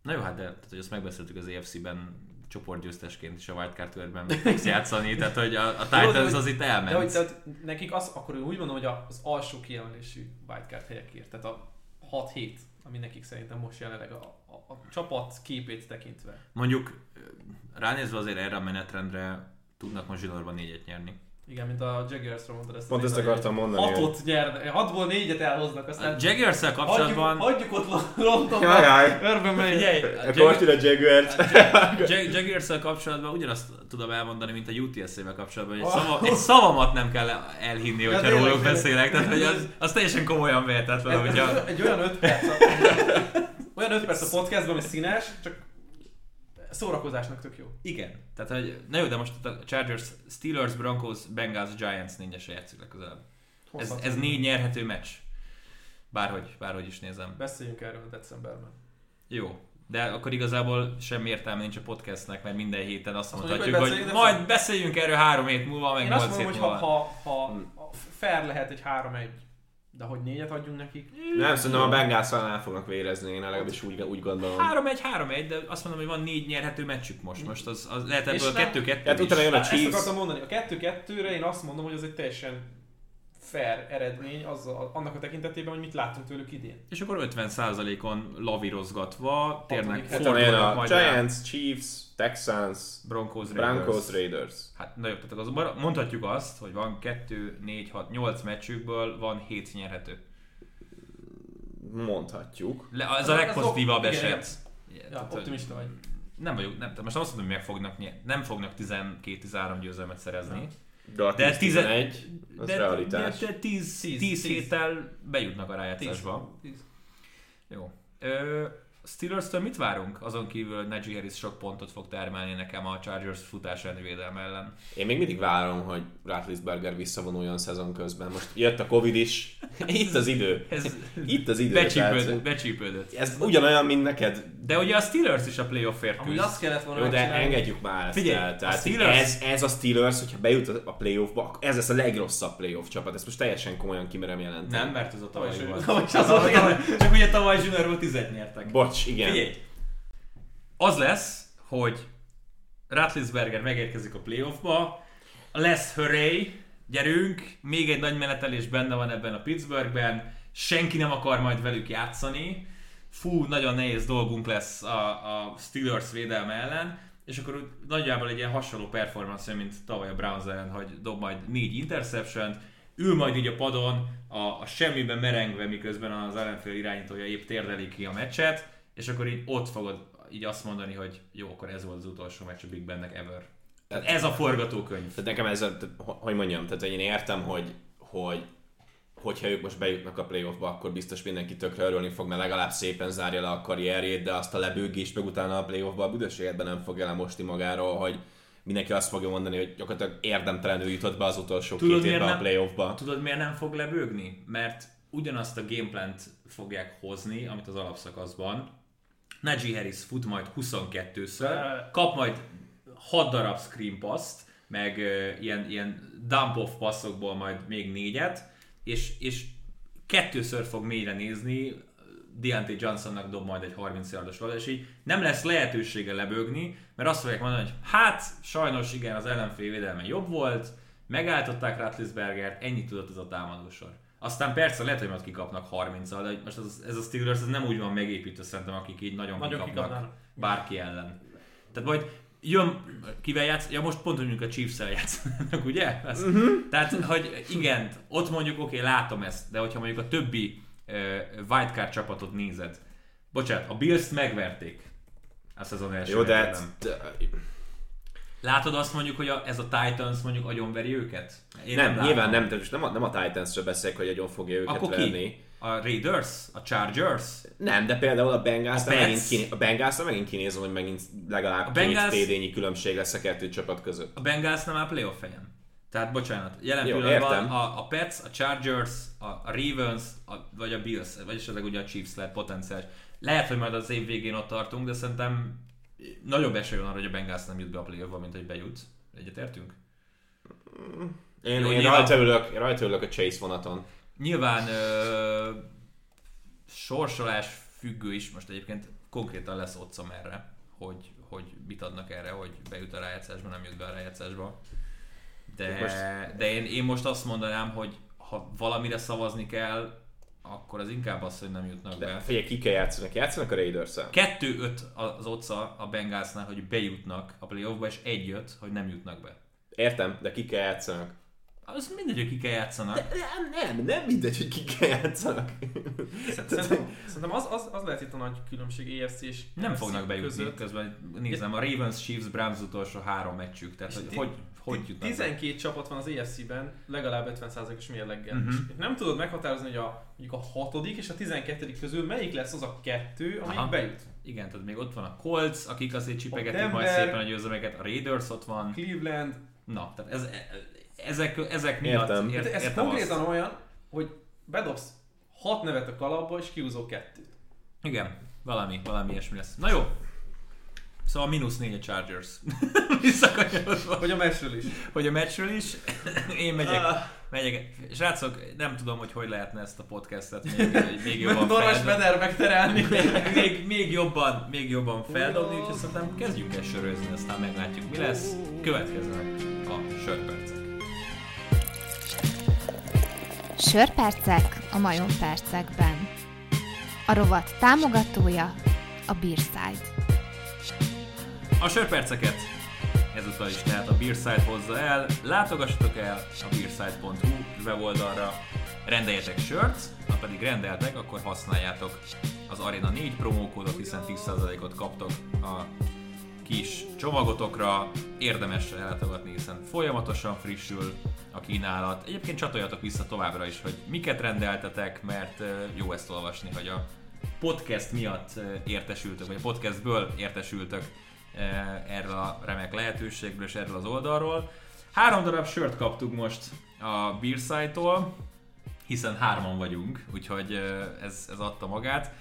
Na jó, hát de tehát, hogy azt megbeszéltük az AFC-ben csoportgyőztesként is a wildcard körben fogsz játszani, tehát hogy a, a Jó, Titans hogy- az itt De hogy elment. tehát nekik az, akkor úgy mondom, hogy az alsó kiemelésű wildcard helyekért, tehát a 6-7, ami nekik szerintem most jelenleg a, a, a csapat képét tekintve. Mondjuk ránézve azért erre a menetrendre tudnak most zsinórban négyet nyerni. Igen, mint a Jaguarsra mondtad ezt. Pont ezt akartam mondani. Hatot nyerne, hatból négyet elhoznak, A aztán Jaguars-szel hagyjuk, kapcsolatban... hagyjuk ott Londonban. Jajjaj. Örben megy. Figyelj, a A a Jaguars. Jag- Jaguars-szel kapcsolatban ugyanazt tudom elmondani, mint a UTS-ével kapcsolatban, hogy egy, Oh. szava, egy szavamat nem kell elhinni, hogyha tényleg, róluk beszélek, tehát hogy az, az teljesen komolyan vehetetlen, Ez, hogyha... egy olyan 5 perc, a, olyan 5 perc a podcastban, ami színes, csak szórakozásnak tök jó. Igen. Tehát, hogy, na jó, de most a Chargers, Steelers, Broncos, Bengals, Giants négyesre játszik legközelebb. Ez, ez négy nyerhető meccs. Bárhogy, bárhogy is nézem. Beszéljünk erről decemberben. Jó. De akkor igazából semmi értelme nincs a podcastnek, mert minden héten azt, Azt mondhatjuk, hogy, hogy majd beszéljünk erről három hét múlva, meg Én azt mondom, hét hogy ha, múlva. ha, ha, ha fair lehet egy 3-1, de hogy négyet adjunk nekik, Nem, szerintem a bengals el fognak vérezni, én legalábbis úgy, úgy gondolom. 3-1, 3-1, de azt mondom, hogy van négy nyerhető meccsük most. Most az, az lehet És ebből a nem- 2-2 Hát utána jön a ezt Chiefs. akartam mondani, a 2-2-re én azt mondom, hogy az egy teljesen fair eredmény azzal, annak a tekintetében, hogy mit láttunk tőlük idén. És akkor 50%-on lavírozgatva térnek, fordulnak a. Giants, Chiefs, Texans, Broncos, Raiders. Broncos, Raiders. Hát na jó, tehát az, mondhatjuk azt, hogy van 2, 4, 6, 8 meccsükből van 7 nyerhető. Mondhatjuk. Le, ez a legpozitívabb igen, eset. Igen, Ja, tehát, hogy optimista vagy. nem vagyok, nem, most nem azt mondom, hogy meg fognak, nem fognak 12-13 győzelmet szerezni. De a De 10-11, az de, realitás. De, de 10, 10, 10 10 héttel bejutnak a rájátszásba. Tíz. Jó. Ö, Steelers-től mit várunk? Azon kívül, hogy Najee Harris sok pontot fog termelni nekem a Chargers futás védelme ellen. Én még mindig várom, hogy Ratlisberger visszavonuljon szezon közben. Most jött a Covid is. Itt az idő. Ez Itt az idő. becsípődött, tehát becsípődött. Ez ugyanolyan, mint neked. De ugye a Steelers is a playoffért Amúgy küzd. azt kellett volna Jó, de megcsinálni. engedjük már ezt Figyelj, el. a Tehát Steelers- ez, ez a Steelers, hogyha bejut a playoffba, ez lesz a legrosszabb playoff csapat. Ezt most teljesen komolyan kimerem jelenteni. Nem, mert ez a Tavaly volt. tavaly- Az a tavaly- Csak ugye tavaly juniorból 10 nyertek. Bocs, igen. Figyelj! Az lesz, hogy Ratlisberger megérkezik a playoffba, lesz hurray, gyerünk, még egy nagy menetelés benne van ebben a Pittsburghben, senki nem akar majd velük játszani, fú, nagyon nehéz dolgunk lesz a, a Steelers védelme ellen, és akkor nagyjából egy ilyen hasonló performance mint tavaly a Browns ellen, hogy dob majd négy interception ül majd így a padon, a, a semmiben merengve, miközben az ellenfél irányítója épp térdeli ki a meccset, és akkor így ott fogod így azt mondani, hogy jó, akkor ez volt az utolsó meccs a Big Bennek ever. Tehát ez a forgatókönyv. Tehát nekem ez, a, tehát, ho- hogy mondjam, tehát én értem, hogy, hogy hogyha ők most bejutnak a playoffba, akkor biztos mindenki tökre örülni fog, mert legalább szépen zárja le a karrierjét, de azt a lebőgést meg utána a playoffba a büdös életben nem fogja lemosni magáról, hogy mindenki azt fogja mondani, hogy gyakorlatilag érdemtelenül jutott be az utolsó Tudod, két évben a nem? playoffba. Tudod, miért nem fog lebőgni? Mert ugyanazt a gameplant fogják hozni, amit az alapszakaszban. Najee Harris fut majd 22-ször, kap majd 6 darab screen passt, meg uh, ilyen, ilyen dump-off passzokból majd még négyet, és, és kettőször fog mélyre nézni, Deontay Johnsonnak dob majd egy 30 yardos labdát, és így nem lesz lehetősége lebögni, mert azt fogják mondani, hogy hát sajnos igen, az ellenfél védelme jobb volt, megállították Ratlisbergert, ennyit tudott ez a támadósor. Aztán persze lehet, hogy majd kikapnak 30 de most az, ez a Steelers ez nem úgy van megépítve szerintem, akik így nagyon, Nagyon kikapnak kikapnának. bárki ellen. Tehát majd jön, kivel játsz, ja most pont mondjuk a Chiefs-el játszanak, ugye? Ez, uh-huh. Tehát, hogy igen, ott mondjuk oké, okay, látom ezt, de hogyha mondjuk a többi uh, wildcard csapatot nézed, bocsánat, a Bills-t megverték a szezon első Jó, de, de Látod azt mondjuk, hogy a, ez a Titans mondjuk agyonveri őket? Én nem, látom. nyilván nem, de most nem a, nem a Titans-ről beszélek, hogy agyon fogja őket Akkor verni. ki? A Raiders? A Chargers? Nem, de például a bengals megint, kiné, a bengals megint kinézem, hogy megint legalább A két Bengals- TD-nyi különbség lesz a kettő csapat között. A Bengals nem áll playoff helyen. Tehát bocsánat, jelen Jó, pillanatban értem. a, a Pets, a Chargers, a, a Ravens, a, vagy a Bills, vagy esetleg ugye a Chiefs lehet potenciális. Lehet, hogy majd az év végén ott tartunk, de szerintem nagyobb esély van arra, hogy a Bengals nem jut be a playoffba, mint hogy bejut. Egyetértünk? Én, Jó, én nyilván- rajta, ülök, én rajta ülök a Chase vonaton. Nyilván ö, sorsolás függő is, most egyébként konkrétan lesz otcom erre, hogy, hogy mit adnak erre, hogy bejut a rájátszásba, nem jut be a rájátszásba. De, Most- de én, én most azt mondanám, hogy ha valamire szavazni kell, akkor az inkább az, hogy nem jutnak De be. figyelj, ki kell játszanak? Játszanak a raiders -el. 2-5 az otca a Bengalsnál, hogy bejutnak a playoffba, és 1-5, hogy nem jutnak be. Értem, de ki kell játszanak? Az mindegy, hogy ki kell játszanak. Nem, nem, nem mindegy, hogy ki kell játszanak. Szerintem, szerintem az, az, az lehet itt a nagy különbség EFC és Nem fognak bejutni, között. közben nézem, a Ravens, Chiefs, Browns utolsó három meccsük, tehát És hogy, ti- hogy, be? 12 csapat van az EFC-ben, legalább 50%-os mérleggel. Uh-huh. És nem tudod meghatározni, hogy a, mondjuk a hatodik és a 12. közül melyik lesz az a kettő, amelyik Aha. bejut. Igen, tehát még ott van a Colts, akik azért csipegetik A majd Denver. szépen a győzelmeket, a Raiders ott van, Cleveland. na, tehát ez, ezek, ezek miatt Értem. ért, Ez értem konkrétan azt. olyan, hogy bedobsz hat nevet a kalapba, és kiúzol kettőt. Igen, valami, valami ilyesmi lesz. Na jó, Szóval mínusz négy a Chargers. Visszakanyarodva. Hogy a meccsről is. Hogy a meccsről is. Én megyek. Uh. megyek. Srácok, nem tudom, hogy hogy lehetne ezt a podcastet még, még jobban Doras meder megterelni. még, még, még, jobban, még jobban feldobni, úgyhogy szerintem kezdjünk el sörözni, aztán meglátjuk mi lesz. Következnek a sörpercek. Sörpercek a majom percekben. A rovat támogatója a Beerside. A sörperceket ezúttal is tehát a Beerside hozza el. Látogassatok el a beerside.hu weboldalra, rendeljetek sört, ha pedig rendeltek, akkor használjátok. Az Arena 4 promókódot, hiszen 10%-ot kaptok a kis csomagotokra, érdemes ellátogatni, hiszen folyamatosan frissül a kínálat. Egyébként csatoljatok vissza továbbra is, hogy miket rendeltetek, mert jó ezt olvasni, hogy a podcast miatt értesültök, vagy a podcastből értesültök erről a remek lehetőségből és erről az oldalról. Három darab sört kaptuk most a Beerside-tól, hiszen hárman vagyunk, úgyhogy ez, ez adta magát.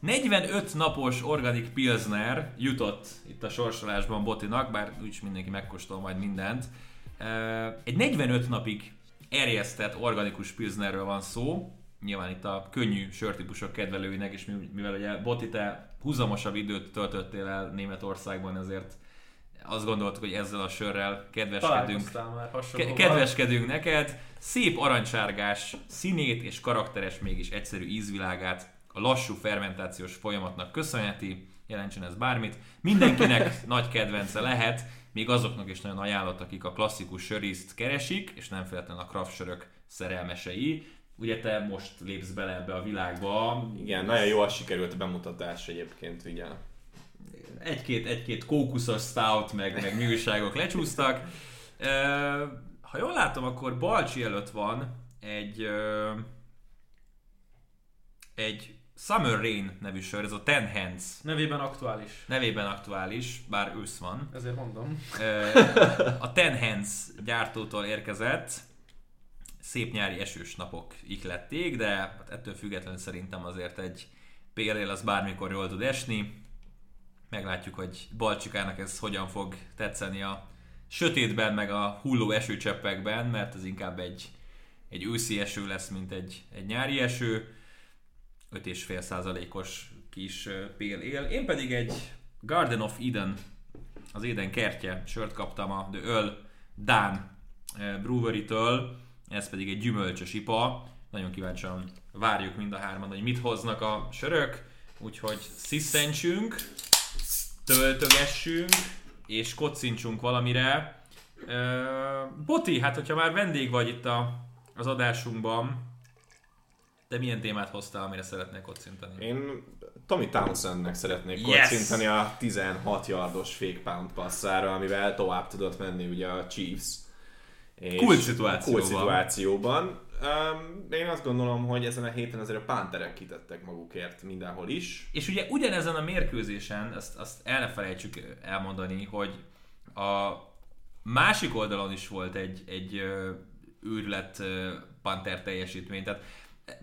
45 napos organik Pilsner jutott itt a sorsolásban Botinak, bár úgyis mindenki megkóstol majd mindent. Egy 45 napig erjesztett organikus Pilsnerről van szó, nyilván itt a könnyű sörtípusok kedvelőinek, és mivel ugye Boti, te húzamosabb időt töltöttél el Németországban, ezért azt gondoltuk, hogy ezzel a sörrel kedveskedünk, ke- kedveskedünk neked. Szép aranysárgás színét és karakteres, mégis egyszerű ízvilágát a lassú fermentációs folyamatnak köszönheti, jelentsen ez bármit. Mindenkinek nagy kedvence lehet, még azoknak is nagyon ajánlott, akik a klasszikus söriszt keresik, és nem feltétlenül a craft sörök szerelmesei. Ugye te most lépsz bele ebbe a világba. Igen, nagyon jól sikerült a bemutatás egyébként, ugye. Egy-két, egy-két kókuszos stout, meg, meg műságok lecsúsztak. Ha jól látom, akkor Balcsi előtt van egy egy Summer Rain nevű sör, ez a Ten Hands. Nevében aktuális. Nevében aktuális, bár ősz van. Ezért mondom. A Ten Hands gyártótól érkezett. Szép nyári esős napok ihlették, de hát ettől függetlenül szerintem azért egy PLL az bármikor jól tud esni. Meglátjuk, hogy Balcsikának ez hogyan fog tetszeni a sötétben, meg a hulló esőcseppekben, mert ez inkább egy, egy őszi eső lesz, mint egy, egy nyári eső 5,5%-os kis pél él. Én pedig egy Garden of Eden, az Éden kertje sört kaptam a The Earl Dan Brewery-től, ez pedig egy gyümölcsös ipa. Nagyon kíváncsian várjuk mind a hárman, hogy mit hoznak a sörök. Úgyhogy sziszentsünk, töltögessünk, és kocincsunk valamire. Boti, hát hogyha már vendég vagy itt a, az adásunkban, de milyen témát hoztál, amire szeretnék kocintani? Én Tommy Townsendnek szeretnék yes! kocintani a 16 yardos fake pound passzára, amivel tovább tudott menni ugye a Chiefs. Kult szituációban. Kult szituációban. Um, én azt gondolom, hogy ezen a héten azért a pánterek kitettek magukért mindenhol is. És ugye ugyanezen a mérkőzésen, azt, azt el ne felejtsük elmondani, hogy a másik oldalon is volt egy, egy őrület Panther teljesítmény. Tehát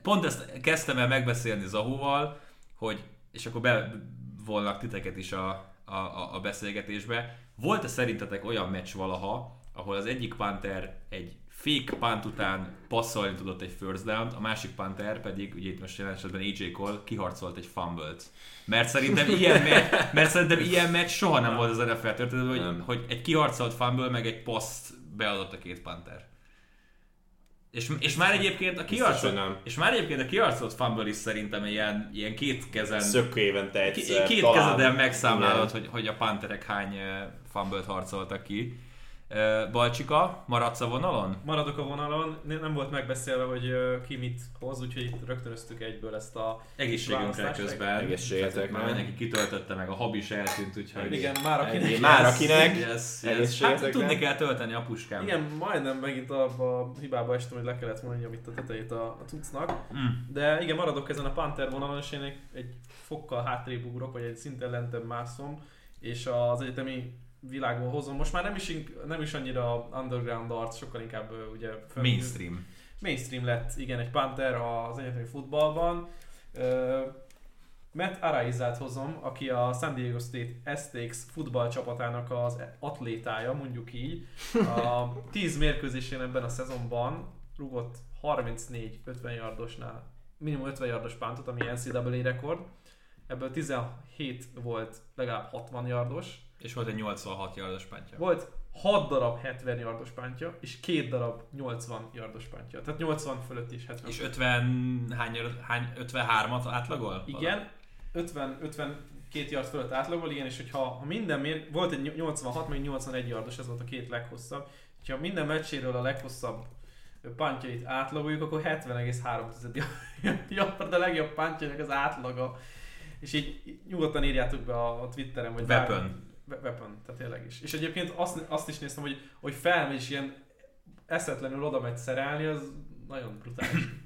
pont ezt kezdtem el megbeszélni Zahóval, hogy, és akkor bevolnak titeket is a, a, a beszélgetésbe. Volt-e szerintetek olyan meccs valaha, ahol az egyik Panther egy fake punt után passzolni tudott egy first down a másik Panther pedig, ugye itt most jelen esetben AJ Cole kiharcolt egy fumble-t. Mert szerintem ilyen meccs, mert szerintem ilyen meccs soha nem volt az NFL történetben, hogy, hogy egy kiharcolt fumble meg egy paszt beadott a két Panther. És, és már egyébként a kiarcolt, és már egyébként a kiarcolt fumble is szerintem ilyen, ilyen két kezen... Szök évente egyszer. Két talán, kezeden megszámlálod, hogy, hogy a panterek hány fumble harcoltak ki. Balcsika, maradsz a vonalon? Maradok a vonalon, nem volt megbeszélve, hogy ki mit hoz, úgyhogy itt rögtönöztük egyből ezt a Egészségünkre közben. Egészségetek. Már mindenki kitöltötte meg, a habi is eltűnt, úgyhogy... Igen, már akinek. Yes, már akinek. Yes, yes. Hát tudni kell tölteni a puskám. Igen, majdnem megint abba a hibába estem, hogy le kellett mondani itt a tetejét a, a cuccnak. Mm. De igen, maradok ezen a Panther vonalon, és én egy, egy fokkal hátrébb ugrok, vagy egy szinten lentebb mászom, és az egyetemi világból hozom. Most már nem is, nem is annyira underground arc, sokkal inkább ugye... Föl, mainstream. mainstream lett, igen, egy Panther az egyetemi futballban. Ö, Matt Araizát hozom, aki a San Diego State Aztecs futballcsapatának az atlétája, mondjuk így. A 10 mérkőzésén ebben a szezonban rúgott 34-50 yardosnál, minimum 50 yardos pántot, ami NCAA rekord. Ebből 17 volt legalább 60 yardos. És volt egy 86 yardos pántja. Volt 6 darab 70 yardos pántja, és 2 darab 80 yardos pántja. Tehát 80 fölött is 70 És 50, hány, hány 53-at átlagol? Igen, 50, 52 yard fölött átlagol, igen, és hogyha ha minden mér, volt egy 86, meg 81 yardos, ez volt a két leghosszabb. Ha minden meccséről a leghosszabb pantjait átlagoljuk, akkor 70,3 yard a legjobb pantjának az átlaga. És így nyugodtan írjátok be a Twitteren, vagy Weapon. Bár, weapon, tehát tényleg is. És egyébként azt, azt is néztem, hogy, hogy felmegy és ilyen eszetlenül oda megy szerelni, az nagyon brutális.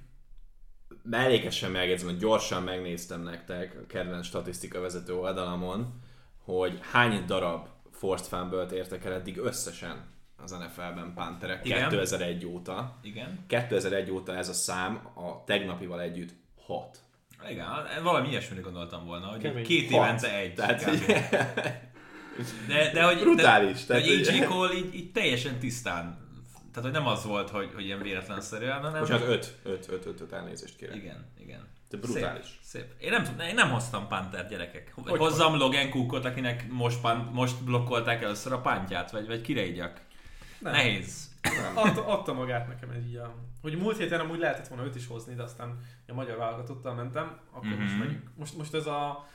mellékesen megjegyzem, hogy gyorsan megnéztem nektek a kedvenc statisztika vezető oldalamon, hogy hány darab forced fumble értek el eddig összesen az NFL-ben Pantherek Igen. 2001 óta. Igen. 2001 óta ez a szám a tegnapival együtt 6. Igen, valami ilyesmire gondoltam volna, hogy Kemény. két Hat. évente egy. Tehát. de, de hogy, Brutális, De, tehát, hogy AJ Cole így, így, teljesen tisztán. Tehát, hogy nem az volt, hogy, hogy ilyen véletlenszerűen, hanem... Bocsánat, 5, 5, 5, 5, 5 elnézést kérek. Igen, igen. De brutális. Szép, szép. Én nem, tudom, én nem hoztam Panther gyerekek. Hogy Hozzam Logan Cookot, akinek most, pan, most blokkolták először a pántját, vagy, vagy kire igyak. Nem. Nehéz. Adta, adta magát nekem így a... Hogy múlt héten amúgy lehetett volna őt is hozni, de aztán a magyar válogatottal mentem, akkor mm-hmm. most Mhm. megyünk. Most, most ez a...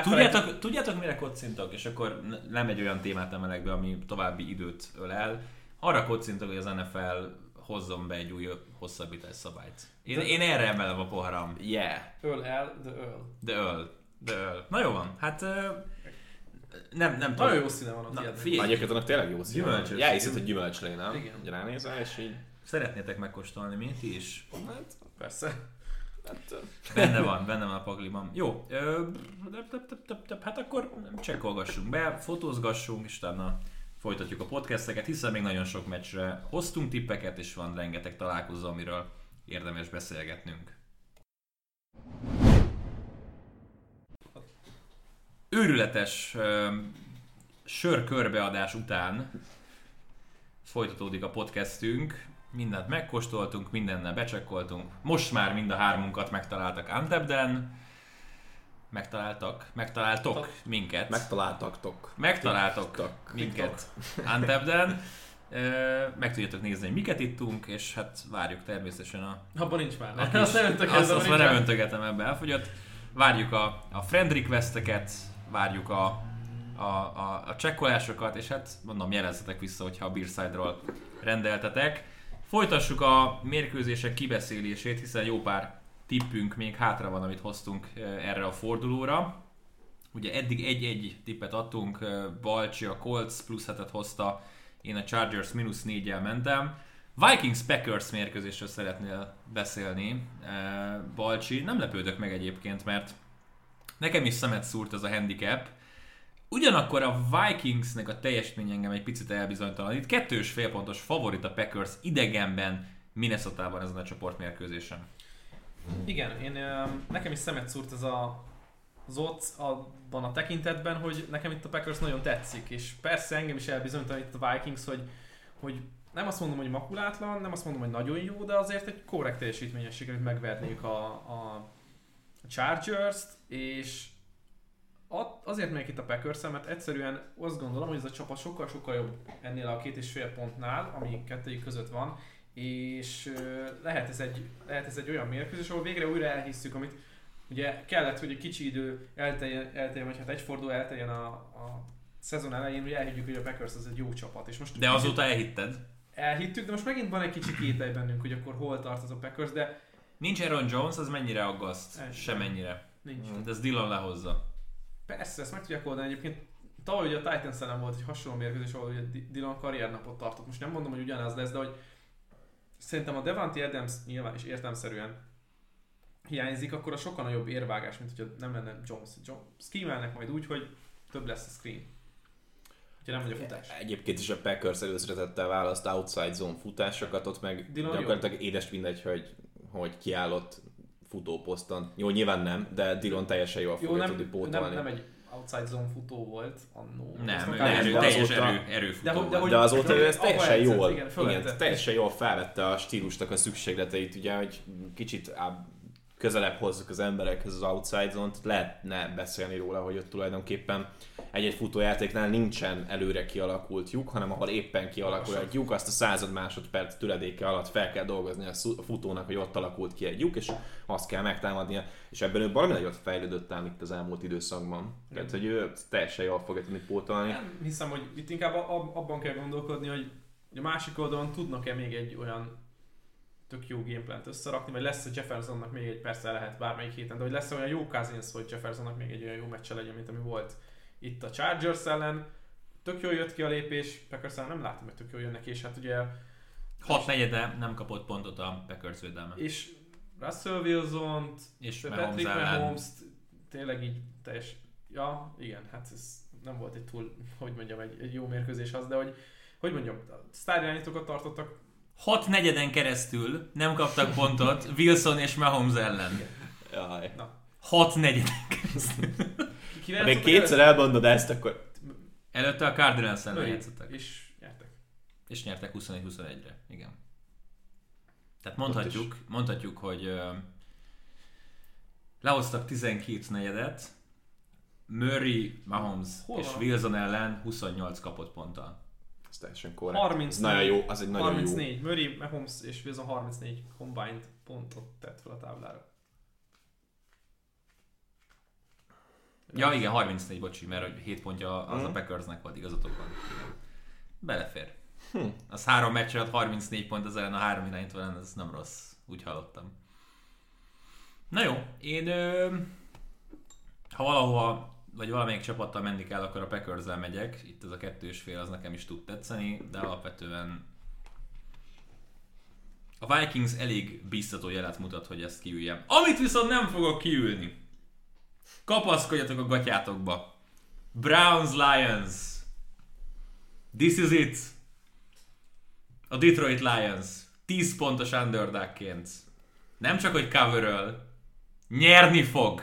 Tudjátok, tudjátok mire kocintok, és akkor ne- nem egy olyan témát emelek be, ami további időt ölel. Arra kocintok, hogy az NFL hozzon be egy új hosszabbítás szabályt. Én, De- én erre emelem a poharam. Yeah. Öl el, de öl. De öl. De öl. Na jó van, hát nem, nem Nagyon tudom. jó színe van a Na, Egyébként annak tényleg jó szín. Gyümölcsös. Ja, hiszed, hogy gyümölcslé, nem? Igen. Hogy ránézel, és így... szeretnétek megkóstolni mi? Ti is? Hát, Persze. Benne van, benne van a pakliban. Jó, hát akkor csekkolgassunk be, fotózgassunk, és utána folytatjuk a podcasteket, hiszen még nagyon sok meccsre hoztunk tippeket, és van rengeteg találkozó, amiről érdemes beszélgetnünk. Őrületes sör körbeadás után folytatódik a podcastünk. Mindent megkóstoltunk, mindennel becsekkoltunk. Most már mind a hármunkat megtaláltak Antebden. Megtaláltak, megtaláltok Tak. minket. megtaláltaktok. Megtaláltok Tak. minket Antebden. Meg tudjátok nézni, hogy miket ittunk, és hát várjuk természetesen a Abban nincs már. a Azt nem öntögettem, azt, azt nincs már nem öntögetem ebbe, elfogyott. Várjuk a, a friend requesteket, várjuk a, a, a, a csekkolásokat, és hát mondom, jelezzetek vissza, hogyha a Beerside-ról rendeltetek. Folytassuk a mérkőzések kibeszélését, hiszen jó pár tippünk még hátra van, amit hoztunk eh, erre a fordulóra. Ugye eddig egy-egy tippet adtunk, eh, Balcsi a Colts plusz hetet hozta, én a Chargers mínusz négyel mentem. Vikings-Packers mérkőzésről szeretnél beszélni, eh, Balcsi. Nem lepődök meg egyébként, mert nekem is szemet szúrt ez a handicap. Ugyanakkor a Vikingsnek a teljesítmény engem egy picit elbizonytalanít. Kettős félpontos favorit a Packers idegenben Minnesota-ban ezen a csoportmérkőzésen. Igen, én, nekem is szemet szúrt ez a ott abban a tekintetben, hogy nekem itt a Packers nagyon tetszik, és persze engem is elbizonytalanít a Vikings, hogy, hogy nem azt mondom, hogy makulátlan, nem azt mondom, hogy nagyon jó, de azért egy korrekt teljesítményes sikerült megverniük a, a, Chargers-t, és azért megyek itt a packers mert egyszerűen azt gondolom, hogy ez a csapat sokkal-sokkal jobb ennél a két és fél pontnál, ami kettőjük között van, és lehet ez, egy, lehet ez egy olyan mérkőzés, ahol végre újra elhisszük, amit ugye kellett, hogy egy kicsi idő elteljen, elteljen vagy hát egy forduló elteljen a, a szezon elején, hogy elhiggyük, hogy a Packers az egy jó csapat. És most De azóta elhitted. elhittük, de most megint van egy kicsi kételj bennünk, hogy akkor hol tart az a Packers, de Nincs Aaron Jones, az mennyire aggaszt? Ez- Semennyire. nincs. De ez Dillon lehozza. Persze, ezt meg tudják oldani. Egyébként tavaly ugye a Titans ellen volt egy hasonló mérkőzés, ahol ugye Dillon karriernapot tartott. Most nem mondom, hogy ugyanaz lesz, de hogy szerintem a Devante Adams nyilván is értelmszerűen hiányzik, akkor a sokkal nagyobb érvágás, mint hogyha nem lenne Jones. Jones scheme majd úgy, hogy több lesz a screen. hogyha nem megy a futás. Egyébként is a Packers előszeretettel választ outside zone futásokat, ott meg Dillon gyakorlatilag édes mindegy, hogy, hogy kiállott futóposzton. Jó, nyilván nem, de Dillon teljesen jól Jó, fogja nem, tudni nem, pótolni. nem egy outside zone futó volt annó. Nem, akár- erő, de teljes azóta- erő, erőfutó De hogy- de hogy- De azóta ő ezt teljesen jól, igen, igen, teljesen jól felvette a stílusnak a szükségleteit, ugye, hogy kicsit közelebb hozzuk az emberekhez az outside zone-t, lehetne beszélni róla, hogy ott tulajdonképpen egy-egy futójátéknál nincsen előre kialakult lyuk, hanem ahol éppen kialakul egy lyuk, azt a század másodperc töredéke alatt fel kell dolgozni a futónak, hogy ott alakult ki egy lyuk, és azt kell megtámadnia. És ebben ő valami nagyot fejlődött ám itt az elmúlt időszakban. Tehát, hogy ő teljesen jól fogja tudni pótolni. Nem hiszem, hogy itt inkább ab- abban kell gondolkodni, hogy a másik oldalon tudnak-e még egy olyan tök jó gameplant összerakni, vagy lesz a Jeffersonnak még egy, persze lehet bármelyik héten, de hogy lesz olyan jó Cousins, hogy Jeffersonnak még egy olyan jó meccse legyen, mint ami volt itt a Chargers ellen. Tök jól jött ki a lépés, Packers ellen nem látom, hogy tök jól jön neki, és hát ugye 6 negyede nem kapott pontot a Packers védelme. és Russell Wilson-t, És Patrick mahomes tényleg így teljes, ja igen, hát ez nem volt egy túl, hogy mondjam, egy, egy jó mérkőzés az, de hogy, hogy mondjam, sztárjányítókat tartottak, 6 negyeden keresztül nem kaptak pontot Wilson és Mahomes ellen. Jaj. 6 negyeden keresztül. Ha még kétszer elmondod ezt, akkor Előtte a Cardinals ellen játszottak. És nyertek. És nyertek 21-21-re. Igen. Tehát mondhatjuk, mondhatjuk hogy ö, lehoztak 12 negyedet, Murray, Mahomes Hol és van? Wilson ellen 28 kapott ponttal. Teljesen korrekt. 34. Ez nagyon jó, az egy nagyon 34. Murray, Mahomes és Wilson 34 combined pontot tett fel a táblára. Ja igen, 34, bocsi, mert hogy 7 pontja az Mhm. a Packersnek volt igazatok van. Belefér. Hm. Az három meccs alatt 34 pont az ellen, a három irányító ellen, ez nem rossz. Úgy hallottam. Na jó, én ö, ha valahova, vagy valamelyik csapattal menni kell, akkor a packers megyek. Itt ez a kettős fél, az nekem is tud tetszeni, de alapvetően a Vikings elég biztató jelet mutat, hogy ezt kiüljem. Amit viszont nem fogok kiülni. Kapaszkodjatok a gatyátokba. Browns Lions. This is it. A Detroit Lions 10 pontos underdogként nem csak hogy coveröl, nyerni fog.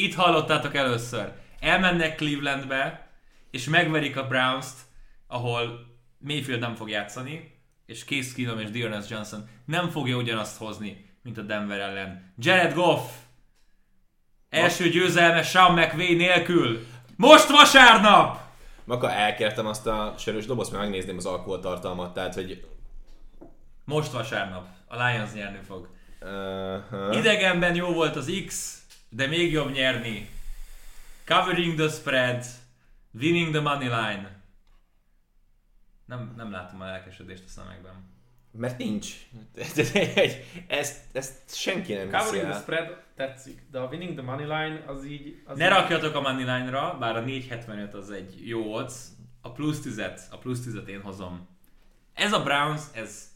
Itt hallottátok először. Elmennek Clevelandbe, és megverik a Browns-t, ahol Mayfield nem fog játszani, és Case Keenum és Dearness Johnson nem fogja ugyanazt hozni, mint a Denver ellen. Jared Goff első győzelme Sean McVay nélkül. Most vasárnap! Maka elkértem azt a sörös dobozt, mert megnézném az alkoholtartalmat, tehát hogy Most vasárnap. A Lions nyerni fog. uh, Idegenben jó volt az X, de még jobb nyerni. Covering the spread, winning the money line. Nem, nem látom a lelkesedést a szemekben. mert nincs. ezt, ezt senki nem hiszi Covering the spread tetszik, de a winning the money line az így... Az Ne így, rakjatok a money line-ra, bár a 4.75 az egy jó odds. A plusz 10 a plusz 10 én hozom. Ez a Browns, ez...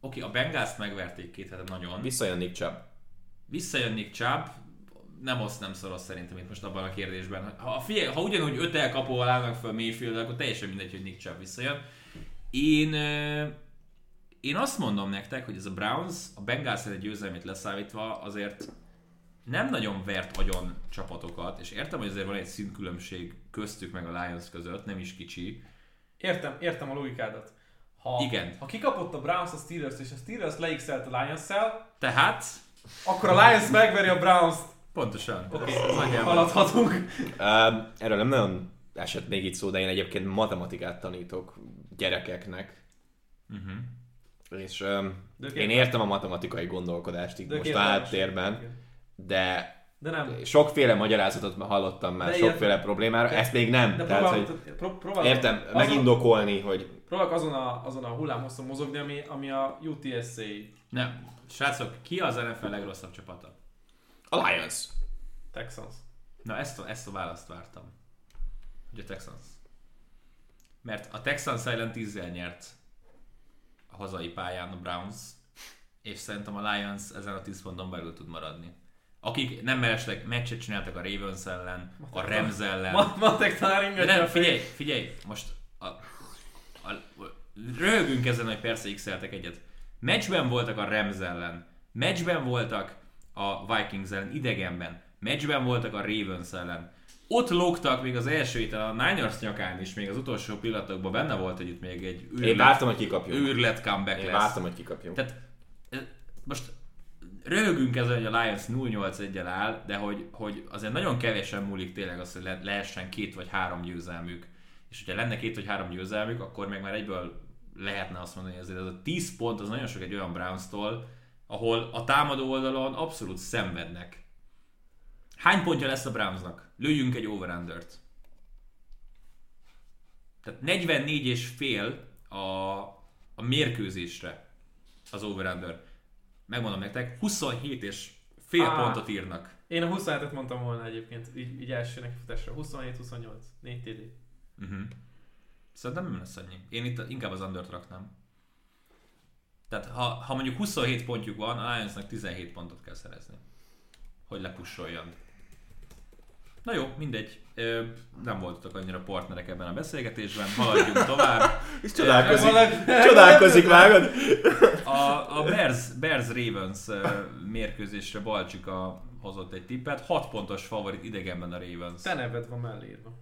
Oké, okay, a Bengals megverték két hete nagyon. Visszajön Nick Chubb. Visszajön Nick Chubb, nem oszt, nem szoros szerintem itt most abban a kérdésben. Ha, figyelj, ha ugyanúgy öt elkapóval állnak fel Mayfield, akkor teljesen mindegy, hogy Nick Chubb visszajön. Én, én azt mondom nektek, hogy ez a Browns a Bengals egy győzelmét leszámítva azért nem nagyon vert agyon csapatokat, és értem, hogy azért van egy szintkülönbség köztük meg a Lions között, nem is kicsi. Értem, értem a logikádat. Ha, Igen. Ha kikapott a Browns a Steelers és a Steelers leixelt a Lions-szel, Tehát, akkor a Lions megveri a Browns-t. Pontosan. Oké, nagyjából- haladhatunk. Uh, erről nem nagyon esett még itt szó, de én egyébként matematikát tanítok gyerekeknek. Mhm. És um, én értem a matematikai gondolkodást itt De most a háttérben, de De nem. sokféle magyarázatot már hallottam már, De sokféle értem. problémára, De- ezt még nem. De Tehát, próbál, hogy pró- próbál, értem, azon- megindokolni, hogy Próbálok azon a, azon a hullámhosszon mozogni, ami, ami a UTSA. Nem. Srácok, ki az NFL legrosszabb csapata? A Lions. Texans. Na ezt a, ezt a választ vártam. Hogy a Texans. Mert a Texans ellen 10 nyert a hazai pályán a Browns, és szerintem a Lions ezen a 10 ponton belül tud maradni. akik nem mellesleg meccset csináltak a Ravens ellen, a Rams ellen. Ma- Matek talán De nem, a figyelj, figyelj, most a, a, röhögünk ezen, hogy persze x egyet. Meccsben voltak a Rams ellen, meccsben voltak a Vikings ellen, idegenben, meccsben voltak a Ravens ellen. Ott lógtak még az első héten a Niners nyakán is, még az utolsó pillanatokban benne volt, hogy itt még egy Én őrlet, vártam, hogy kikapjunk. őrlet comeback Én lesz. vártam, hogy kikapjunk. Tehát eh, most röhögünk ezen, hogy a Lions 0-8 1 áll, de hogy, hogy azért nagyon kevesen múlik tényleg az, hogy le, lehessen két vagy három győzelmük. És hogyha lenne két vagy három győzelmük, akkor meg már egyből lehetne azt mondani, hogy azért ez a 10 pont az nagyon sok egy olyan Browns-tól, ahol a támadó oldalon abszolút szenvednek. Hány pontja lesz a Brownsnak? Lőjünk egy over -t. Tehát 44 és fél a, a mérkőzésre az over -under. Megmondom nektek, 27 és fél Á. pontot írnak. Én a 27-et mondtam volna egyébként, így, így első nekifutásra. 27-28, 4 TD. Uh-huh. Szerintem nem lesz annyi. Én itt inkább az undert raknám. Tehát ha, ha mondjuk 27 pontjuk van, a Lionsnak 17 pontot kell szerezni. Hogy lepussoljon. Na jó, mindegy. Ö, nem voltatok annyira partnerek ebben a beszélgetésben, haladjunk tovább. És csodálkozik, csodálkozik, vágod? A, a Bears, Bears Ravens mérkőzésre Balcsika hozott egy tippet. 6 pontos favorit idegenben a Ravens. Te neved van mellé írva.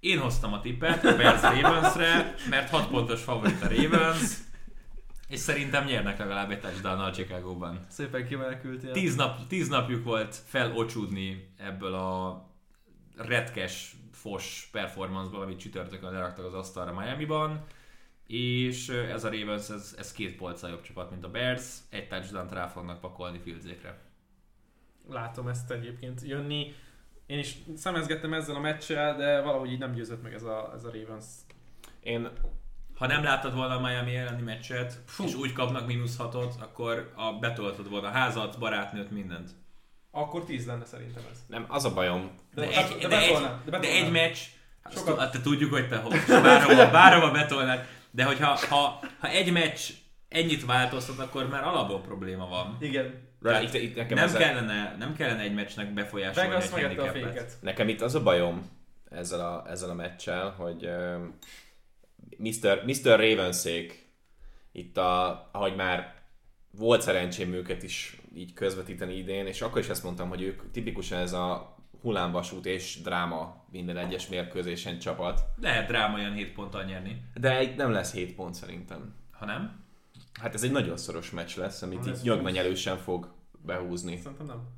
Én hoztam a tippet a Bears Ravensre, mert 6 pontos favorit a Ravens, és szerintem nyernek legalább egy touchdown a Chicago-ban. Szépen kimenekültél. Tíz, nap, tíz napjuk volt felocsúdni ebből a retkes, fos performanceból, amit csütörtökön leraktak az asztalra Miami-ban, és ez a Ravens, ez, ez két polccal jobb csapat, mint a Bears, egy touchdown rá fognak pakolni Fieldzékre. Látom ezt egyébként jönni. Én is szemezgettem ezzel a meccsel, de valahogy így nem győzött meg ez a, ez a Ravens. Én Ha nem láttad volna a Miami elleni meccset, Fú. és úgy kapnak mínusz hatot, akkor a, betoltad volna a házat, barátnőt, mindent. Akkor 10 lenne szerintem ez. nem, az a bajom. De, De, egy, de, de, egy, de, de egy meccs, hát Sokat- Sokat... te tudjuk, hogy te hogy bárhova, bárhova betolnád, de hogyha ha, ha egy meccs ennyit változtat, akkor már alapból probléma van. Igen. De itt, itt nekem, Nem ez a, kellene, nem kellene egy meccsnek befolyásolni Vegas egy a féket. nekem itt az a bajom ezzel a, ezzel a meccsel, hogy uh, Mr. Mr. Ravenszék itt, a, ahogy már volt szerencsém őket is így közvetíteni idén, és akkor is ezt mondtam, hogy ők tipikusan ez a hullámvasút és dráma minden egyes mérkőzésen csapat. Lehet dráma olyan 7 ponttal nyerni. De itt nem lesz 7 pont szerintem. Ha nem, Hát ez egy nagyon szoros meccs lesz, amit Ha itt lesz nyögvenyelősen fog behúzni. Szerintem nem.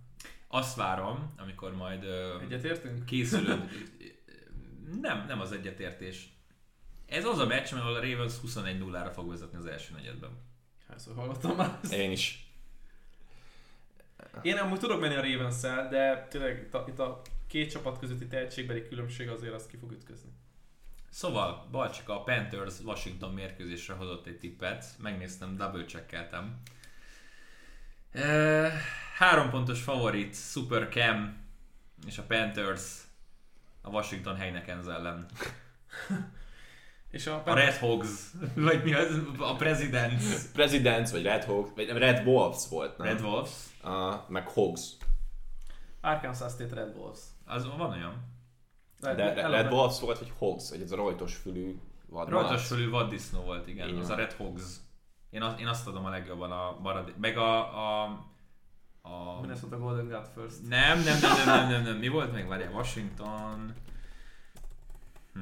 azt várom, amikor majd ö, Egyetértünk? készülöd. nem, nem az egyetértés. Ez az a meccs, ahol a Ravens 21-0-ra fog vezetni az első negyedben. Hányszor hallottam már ezt? Én is. Én amúgy tudok menni a ravens de tényleg itt a, itt a két csapat közötti tehetségbeli különbség azért az ki fog ütközni. Szóval, Balcsika a Panthers Washington mérkőzésre hozott egy tippet, megnéztem, double checkeltem. E, három pontos favorit, Super Cam és a Panthers a Washington Heinekens ellen. És a, A Red Hogs, vagy mi az? A Presidents. Presidents, vagy Red Hawks, vagy Red Wolves volt, nem? Red Wolves. Uh, meg Hogs. Arkansas State Red Wolves. Az van olyan. De Red, Red Wolves volt, vagy Hogs, hogy ez a rojtos fülű vadmalac. Rajtos fölül vaddisznó volt, igen. Így az a Red Hogs. Én, azt, én azt adom a legjobban a maradék. Meg a... a, a Minnesota Golden God first. nem, nem, nem, nem, nem, nem, nem, Mi volt még? Várjál, Washington... Hm.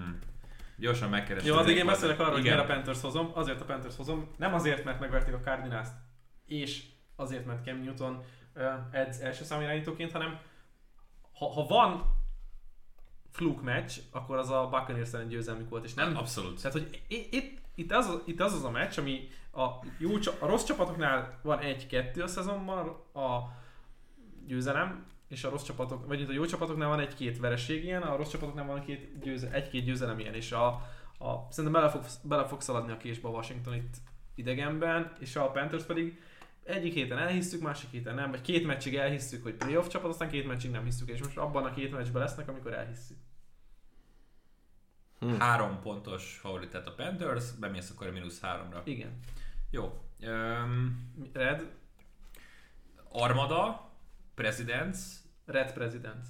Gyorsan megkeresem. Jó, addig én beszélek arról, hogy miért a Panthers hozom. Azért a Panthers hozom. Nem azért, mert megverték a Cardinals-t, és azért, mert Cam Newton edz első számú irányítóként, hanem ha, ha van fluke meccs, akkor az a Buccaneers ellen győzelmük volt, és nem Abszolút. Tehát, hogy itt, itt, az, itt az az a meccs, ami a, jó, a rossz csapatoknál van egy-kettő a szezonban a győzelem, és a rossz csapatok, vagy a jó csapatoknál van egy-két vereség ilyen, a rossz csapatoknál van két győze, egy-két győzelem ilyen, és a, a, szerintem bele fog, bele fog szaladni a késbe a Washington itt idegenben, és a Panthers pedig egyik héten elhisszük, másik héten nem, vagy két meccsig elhisszük, hogy playoff csapat, aztán két meccsig nem hisszük, és most abban a két meccsben lesznek, amikor elhisszük. Három pontos favorit tehát a Panthers, bemész akkor a mínusz háromra. Igen. Jó. Um, Red, Armada, Presidents, Red President.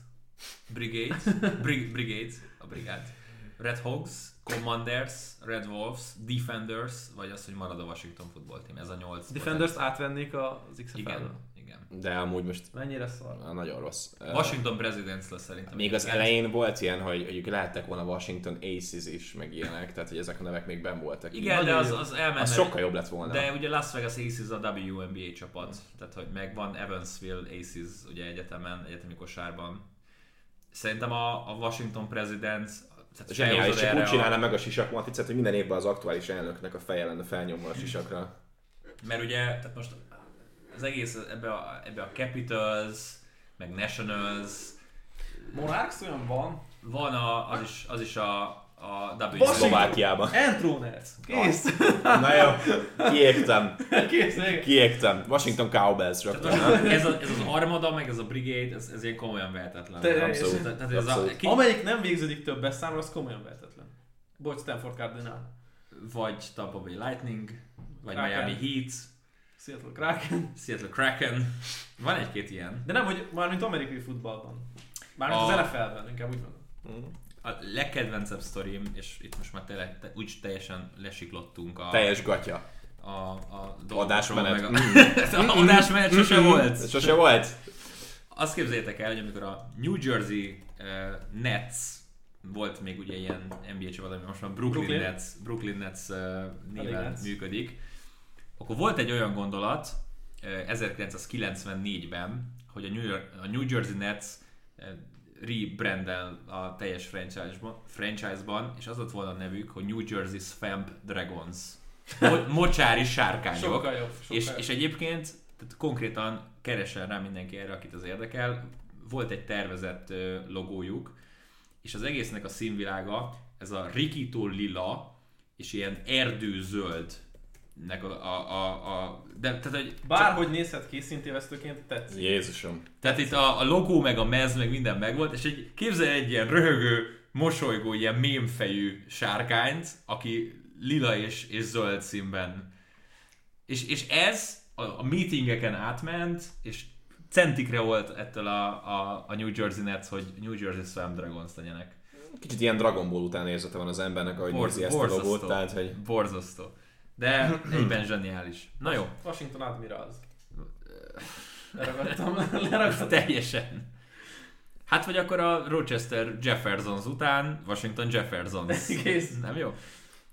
Brigades, Brig- Brigades, a brigád, Red Hogs, Commanders, Red Wolves, Defenders, vagy az, hogy marad a Washington Football Team. Ez a nyolc. Defenders átvennék az XFL-ből. Igen, igen. De amúgy most Mennyire szar? nagyon rossz. Washington Presidents lesz szerintem. Még az elején volt ilyen, hogy mondjuk lehettek volna Washington Aces is, meg ilyenek, tehát hogy ezek a nevek még ben voltak. Igen, de Nagyon az, az elmenne. Az sokkal jobb lett volna. De ugye Las Vegas Aces a WNBA csapat, tehát hogy megvan Evansville Aces ugye egyetemen, egyetemi kosárban. Szerintem a, a Washington Presidents tehát Zseniális, felhozod csak úgy csinálnám meg a sisak matricát, hogy minden évben az aktuális elnöknek a feje lenne felnyomva a sisakra. Mert ugye, tehát most az egész ebbe a, ebbe a Capitals, meg Nationals, Monarchs olyan van. van a, az, is, az is a, a. Washington. Szlovákiában. Entroners. Kész. Na jó, kiégtem, Kész. kiégtem. Washington Tehát rögtön. ez, a, ez az armada, meg ez a brigade, ez, ez ilyen komolyan vehetetlen. Te- Abszolút. Tehát, tehát ez Abszolút. a, ki, Amelyik nem végződik többes számra, az komolyan vehetetlen. Bocs, Stanford Cardinal. vagy Tampa Bay Lightning, vagy. Miami Heat, Seattle Kraken. Seattle Kraken. Van egy-két ilyen. De nem, hogy mármint amerikai futballban. Mármint A- az NFL-ben, inkább úgy mondom. A legkedvencebb sztorim, és itt most már tényleg te, úgy teljesen lesiklottunk a, Teljes gatya. a, a Adásmenet. dolgokról, Meg a, a adásmenet sose volt. Sose volt? Azt képzeljétek el, hogy amikor a New Jersey uh, Nets volt még ugye ilyen NBA csapat, ami most már Brooklyn, Brooklyn. Nets, Brooklyn Nets uh, néven működik, akkor volt egy olyan gondolat uh, 1994-ben, hogy a New, York, a New Jersey Nets uh, rebrandel a teljes franchise-ban, franchise-ban, és az volt volna a nevük, hogy New Jersey Swamp Dragons. Mo- mocsári sárkányok. Sokkal jobb. Sokkal És, jobb. és egyébként tehát konkrétan keresen rá mindenki erre, akit az érdekel. Volt egy tervezett logójuk, és az egésznek a színvilága, ez a rikító lila, és ilyen erdőzöld nek a, a, a, a de, tehát, hogy Bárhogy nézhet ki, szintévesztőként tetszik. Jézusom. tehát itt a, a logó, meg a mez, meg minden megvolt, és egy, képzelj egy ilyen röhögő, mosolygó, ilyen mémfejű sárkányt, aki lila és, és zöld színben. És, és ez a, a meetingeken átment, és centikre volt ettől a, a, a New Jersey Nets, hogy New Jersey Swamp Dragons legyenek. Kicsit ilyen Dragon Ball után érzete van az embernek, ahogy nézi ezt a logót, tehát hogy Borzasztó. De egyben zseniális. Na jó, Washington Admirals. Leragadtam, leragadtam. teljesen. Hát vagy akkor a Rochester Jeffersons után Washington Jeffersons. Kész. Nem jó?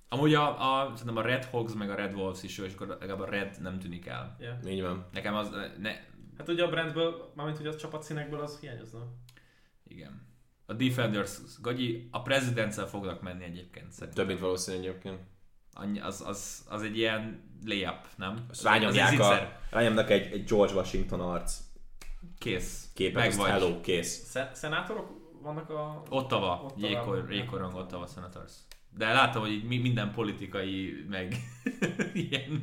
Amúgy a, a, szerintem a Red Hogs meg a Red Wolves is jó, és akkor legalább a Red nem tűnik el. Yeah. így van. Nekem az, ne, Hát ugye a brandből, mármint ugye a csapatszínekből az hiányozna. igen. A Defenders, Gagyi, a presidents fognak menni egyébként szerintem. Több mint valószínű egyébként. Annyi, az, az, az egy ilyen layup, nem? Az rányomják, a, rányomnak egy, egy George Washington arc Kész. képet, Meg vagy. hello, kész. Szen- szenátorok vannak a... Ottawa, Ottawa. jégkor, jégkorong Ottawa Senators. De látom, hogy így minden politikai, meg ilyen...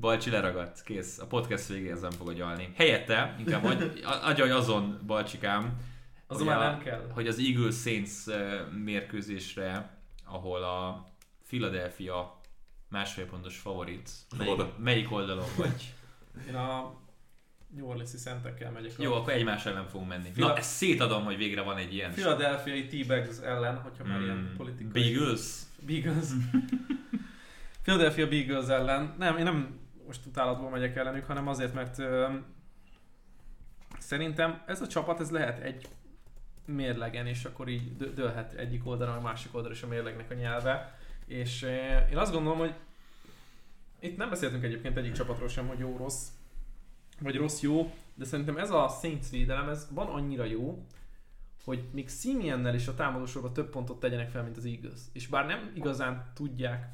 Balcsi leragadt, kész. A podcast végéhez nem fog agyalni. Helyette, inkább agy, agyalj azon, Balcsikám, Azon hogy már a- nem kell. hogy az Eagles Saints mérkőzésre, ahol a Philadelphia másfél pontos favorit, melyik, Oda. melyik oldalon vagy? Én a New Orleans-i szentekkel megyek. Jó, akkor egymás ellen fogunk menni. Fila- Na, ezt szétadom, hogy végre van egy ilyen. Philadelphia-i T-Bags ellen, hogyha már ilyen Mm, politikai... Beagles? Beagles. Philadelphia Beagles ellen. Nem, én nem most utálatból megyek ellenük, hanem azért, mert ö, szerintem ez a csapat ez lehet egy mérlegen, és akkor így dőlhet egyik oldalon, a másik oldalon is a mérlegnek a nyelve. És ö, én azt gondolom, hogy itt nem beszéltünk egyébként egyik csapatról sem, hogy jó-rossz, vagy rossz-jó, de szerintem ez a Saints védelem, ez van annyira jó, hogy még Simiennel is a támadósorban több pontot tegyenek fel, mint az Eagles. És bár nem igazán tudják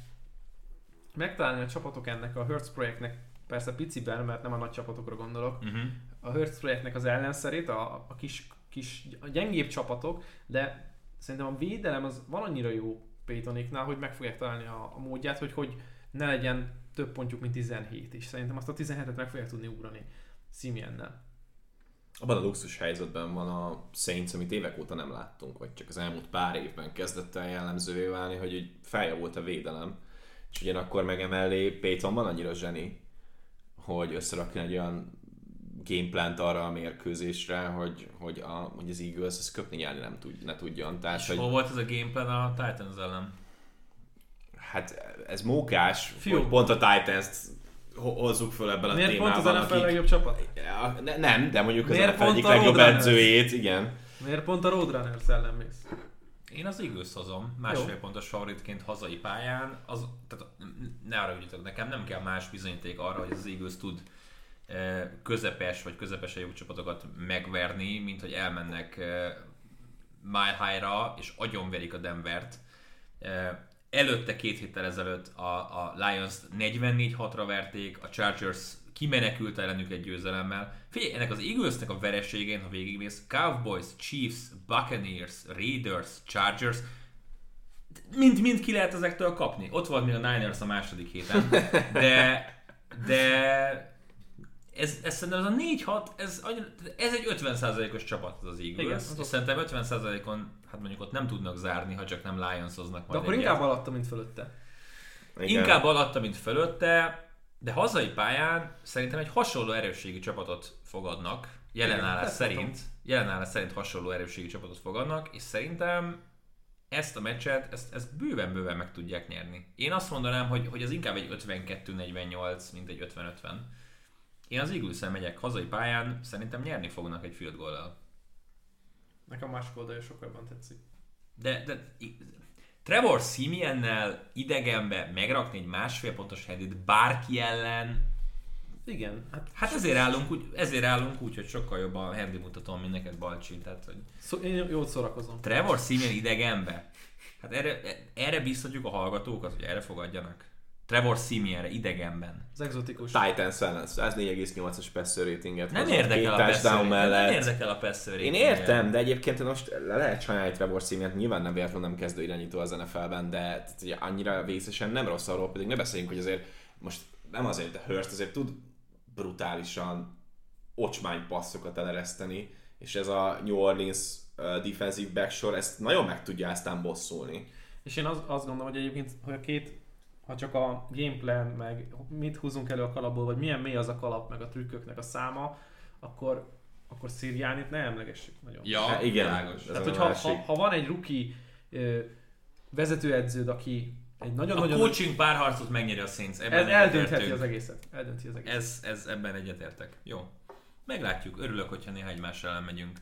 megtalálni a csapatok ennek a Hertz projektnek, persze piciben, mert nem a nagy csapatokra gondolok, Uh-huh. a Hertz projektnek az ellenszerét, a, a kis, kis a gyengébb csapatok, de szerintem a védelem az van annyira jó Paytoniknál, hogy meg fogják találni a, a módját, hogy, hogy ne legyen több pontjuk, mint 17 és szerintem azt a 17-et meg fogják tudni ugrani Simiennel. Abban a luxus helyzetben van a Saints, amit évek óta nem láttunk, vagy csak az elmúlt pár évben kezdett el jellemzővé válni, hogy úgy feljavult a védelem, és ugyanakkor meg emellé Payton van annyira zseni, hogy összerakjon egy olyan gameplant arra a mérkőzésre, hogy, hogy, a, hogy az Eagles ezt köpni nyelni nem tud, ne tudjon. Tehát, És hogy, hol volt ez a gameplan a Titans ellen? hát ez mókás, Fiú. hogy pont a Titans-t ho- hozzuk föl ebben a Miért pont témában. az NFL legjobb csapat? Ja, ne, nem, de mondjuk az Miért NFL pont egyik a legjobb Roadrunners? edzőjét, igen. Miért pont a Roadrunners ellen mész? Én az Eagles hozom, másfél pontos favoritként hazai pályán. Az, tehát ne arra ügyetek, nekem nem kell más bizonyíték arra, hogy az Eagles tud közepes vagy közepesen jobb csapatokat megverni, mint hogy elmennek Mile High-ra és agyonverik a Denvert. Előtte két héttel ezelőtt a, a Lions 44-6-ra verték, a Chargers kimenekült ellenük egy győzelemmel. Figyelj, ennek az Eaglesnek a vereségén, ha végigmész, Cowboys, Chiefs, Buccaneers, Raiders, Chargers, mind-mind ki lehet ezektől kapni. Ott volt még a Niners a második héten, de, de ez, ez szerintem ez a 4-6, ez, ez egy 50%-os csapat az az Eagles. Igen, az és szerintem 50%-on, hát mondjuk ott nem tudnak zárni, ha csak nem Lionsoznak De majd akkor egyet. inkább alatta, mint fölötte. igen. Inkább alatta, mint fölötte, de hazai pályán szerintem egy hasonló erősségi csapatot fogadnak, jelenállás szerint, jelenállás szerint hasonló erősségi csapatot fogadnak, és szerintem ezt a meccset, ezt, ezt bőven-bőven meg tudják nyerni. Én azt mondanám, hogy, hogy az inkább egy 52-48, mint egy 50-50. Én az eagles megyek hazai pályán, szerintem nyerni fognak egy field goal Nekem másik oldalja sokkal jobban tetszik. De, de Trevor Simiennel idegenbe megrakni egy másfél pontos headit bárki ellen, Igen, hát Hát ezért állunk úgy, ezért állunk úgy, hogy sokkal jobb a handy mutatom, mint neked Balcsi. Tehát, hogy szó, én jót szórakozom. Trevor Simeon idegenbe. Hát erre, erre biztatjuk a hallgatókat, hogy erre fogadjanak. Trevor Simeonre idegenben. Az egzotikus. Titans ellen, ez 4,8-as passer ratinget Nem érdekel a passer, nem mellett. érdekel a passer Én értem, de egyébként most le lehet sajnálni Trevor Simeon, nyilván nem véletlenül nem kezdő irányító az NFL-ben, de ugye annyira vészesen nem rossz arról, pedig ne beszéljünk, hogy azért most nem azért, de Hurst azért tud brutálisan ocsmány passzokat elereszteni, és ez a New Orleans defensive backsor ezt nagyon meg tudja aztán bosszulni. És én az, azt gondolom, hogy egyébként, hogy a két, ha csak a gameplan, meg mit húzunk elő a kalapból, vagy milyen mély az a kalap, meg a trükköknek a száma, akkor, akkor Szíriánit ne emlegessük nagyon. Ja, Hát igen, világos. ez Tehát, hogyha ha, ha van egy ö, vezetőedződ, aki egy A nagyon-nagyon... coaching párharcot megnyeri a Saints. Ebben el, eldöntheti az egészet. Eldönti az egészet. Ez, ez ebben egyetértek. Jó. Meglátjuk. Örülök, hogyha néha egymás ellen megyünk.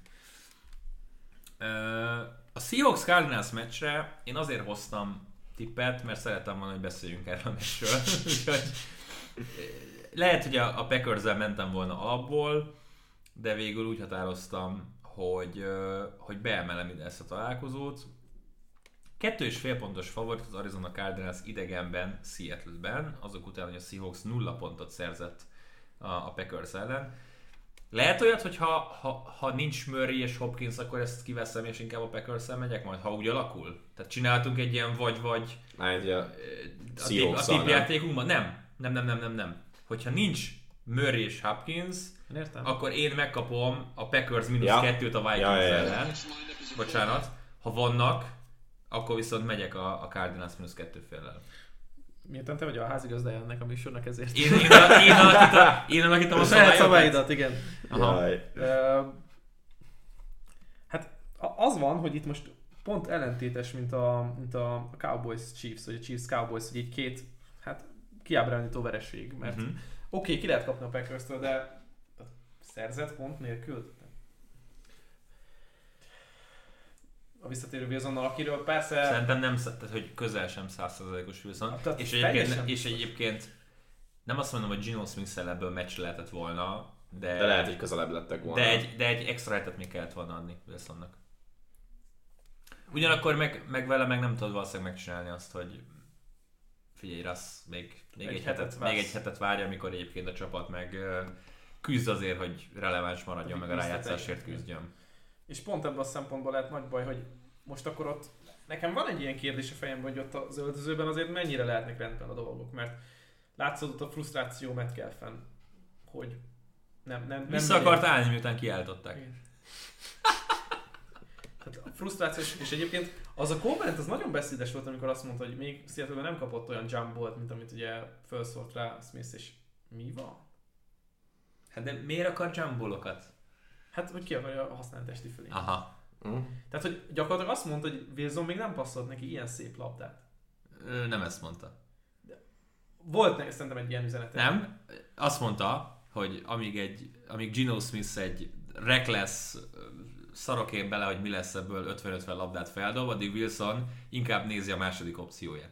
A Seahawks Cardinals meccsre én azért hoztam tippet, mert szerettem volna, hogy beszéljünk erről a meccsről. Ö, lehet, hogy a, a packers mentem volna alapból, de végül úgy határoztam, hogy, ö, hogy beemelem ide ezt a találkozót. Kettő és fél pontos favorit az Arizona Cardinals idegenben, Seattle-ben, azok után, hogy a Seahawks nulla pontot szerzett a, a Packers ellen. Lehet olyat, hogy ha, ha, ha nincs Murray és Hopkins, akkor ezt kiveszem, és inkább a packers megyek majd, ha úgy alakul? Tehát csináltunk egy ilyen vagy-vagy ö, a, a Seahawks-szal, nem? Nem. Nem, nem, nem, nem. Hogyha nincs Murray és Hopkins, értem? akkor én megkapom a Packers mínusz Ja. kettőt a Vikings Ja, ja, ja. ellen. Bocsánat. Ha vannak, akkor viszont megyek a, a Cardinals mínusz kettő féllel. Miután te vagy a házigazdája ennek a műsornak ezért. Én, én, én, én, alakítom, én alakítom a a saját szabályokat. szabályodat, igen. Aha. Jaj. Hát a- az van, hogy itt most pont ellentétes, mint a, mint a Cowboys Chiefs, vagy a Chiefs Cowboys, hogy így két, hát kiábrándító vereség, mert uh-huh. oké, okay, ki lehet kapni a packers de szerzett pont nélkül. A visszatérő Wilsonnal, akiről persze Szerintem nem, tehát, hogy közel sem százszerzalékos Wilson. Hát, és, egyébként, és egyébként nem azt mondom, hogy Gino smith ebből meccs lehetett volna, de, De lehet, hogy közelebb lettek volna. de, egy, de egy extra hetet még kellett volna adni Wilsonnak. Ugyanakkor meg, meg vele meg nem tudod valószínűleg megcsinálni azt, hogy figyelj, Rassz, még, még, Egy egy, hetet hetet, még egy hetet várja, amikor egyébként a csapat meg küzd azért, hogy releváns maradjon, meg a rájátszásért küzdjön. És pont ebből a szempontból lehet nagy baj, hogy most akkor ott nekem van egy ilyen kérdés a fejemben, hogy ott az öltözőben azért mennyire lehetnek rendben a dolgok, mert látszódott a frusztráció Metcalfen, hogy nem, nem, nem Vissza akart állni, miután kiáltották. Igen. Tehát a frusztráció, és- egyébként az a komment az nagyon beszédes volt, amikor azt mondta, hogy még seattle nem kapott olyan jump mint amit ugye felszólt rá Smith, és mi van? Hát de miért akar jumbolokat? Hát, hogy ki akarja használni testi fölé. Aha. Mm. Tehát, hogy gyakorlatilag azt mondta, hogy Wilson még nem passzolt neki ilyen szép labdát. Ő nem ezt mondta. Volt neki szerintem egy ilyen üzenet. Nem? Azt mondta, hogy amíg, egy, amíg Gino Smith egy reckless szarokén bele, hogy mi lesz ebből 50-50 labdát feldob, addig Wilson inkább nézi a második opcióját.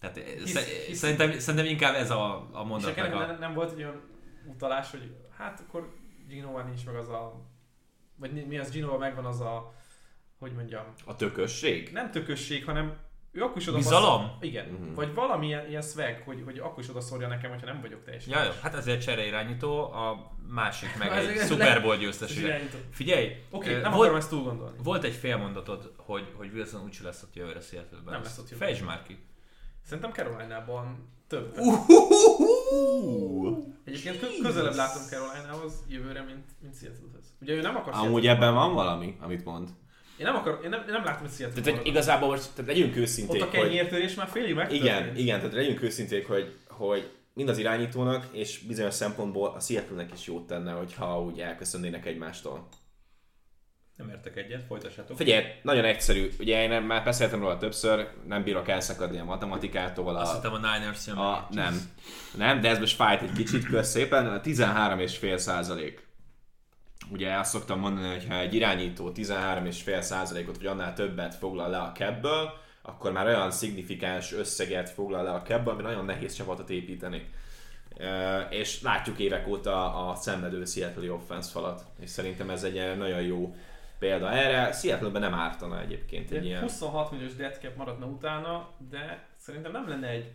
Tehát Hisz- hisz, szerintem, szerintem inkább ez a, a És mondat. meg a- nem, nem volt egy olyan utalás, hogy hát akkor Ginoval nincs meg az a... Vagy mi- mi az Ginoval megvan az a... Hogy mondjam... A tökösség? Nem tökösség, hanem ő akkor is oda Bizalom? passzol- Igen. Mhm. Vagy valami ilyen, swag, hogy, hogy akkor is oda szórja nekem, hogyha nem vagyok teljesen. Ja, jó, hát ez egy csereirányító, a másik meg egy Super Bowl győztes. Figyelj, Oké, okay, nem volt, akarom ezt túl gondolni. volt egy fél mondatod, hogy, hogy Wilson úgyse lesz ott jövőre Seattle-ben. Nem lesz ott jövőre. Fejtsd már ki. Szerintem Caroline-ban több. Egyébként kö- közelebb látom Caroline-hoz jövőre, mint, mint Seattle-hez. Ugye ő nem akar Amúgy ebben van valami, amit mond. Én nem, akar, én nem, én nem látom, hogy Seattle Tehát hogy igazából most tehát legyünk őszinték, Ott a kenyértörés már félig megtörtént. Igen, igen, tehát legyünk őszinték, hogy, hogy mind az irányítónak, és bizonyos szempontból a Seattle-nek is jót tenne, hogyha úgy elköszönnének egymástól. Nem értek egyet, folytassátok. Figyelj, nagyon egyszerű. Ugye én már beszéltem róla többször, nem bírok elszakadni a matematikától. Azt A, hittem a Niners jön. a, nem. Nem, de ez most fájt egy kicsit, kösz szépen. A 13,5 százalék. Ugye azt szoktam mondani, hogy ha egy irányító 13,5 százalékot vagy annál többet foglal le a kebből, akkor már olyan szignifikáns összeget foglal le a kebből, ami nagyon nehéz csapatot építeni. És látjuk évek óta a szenvedő Seattle offense falat, és szerintem ez egy nagyon jó példa erre. Seattle-ben nem ártana egyébként egy Ugye ilyen... 26 milliós dead cap maradna utána, de szerintem nem lenne egy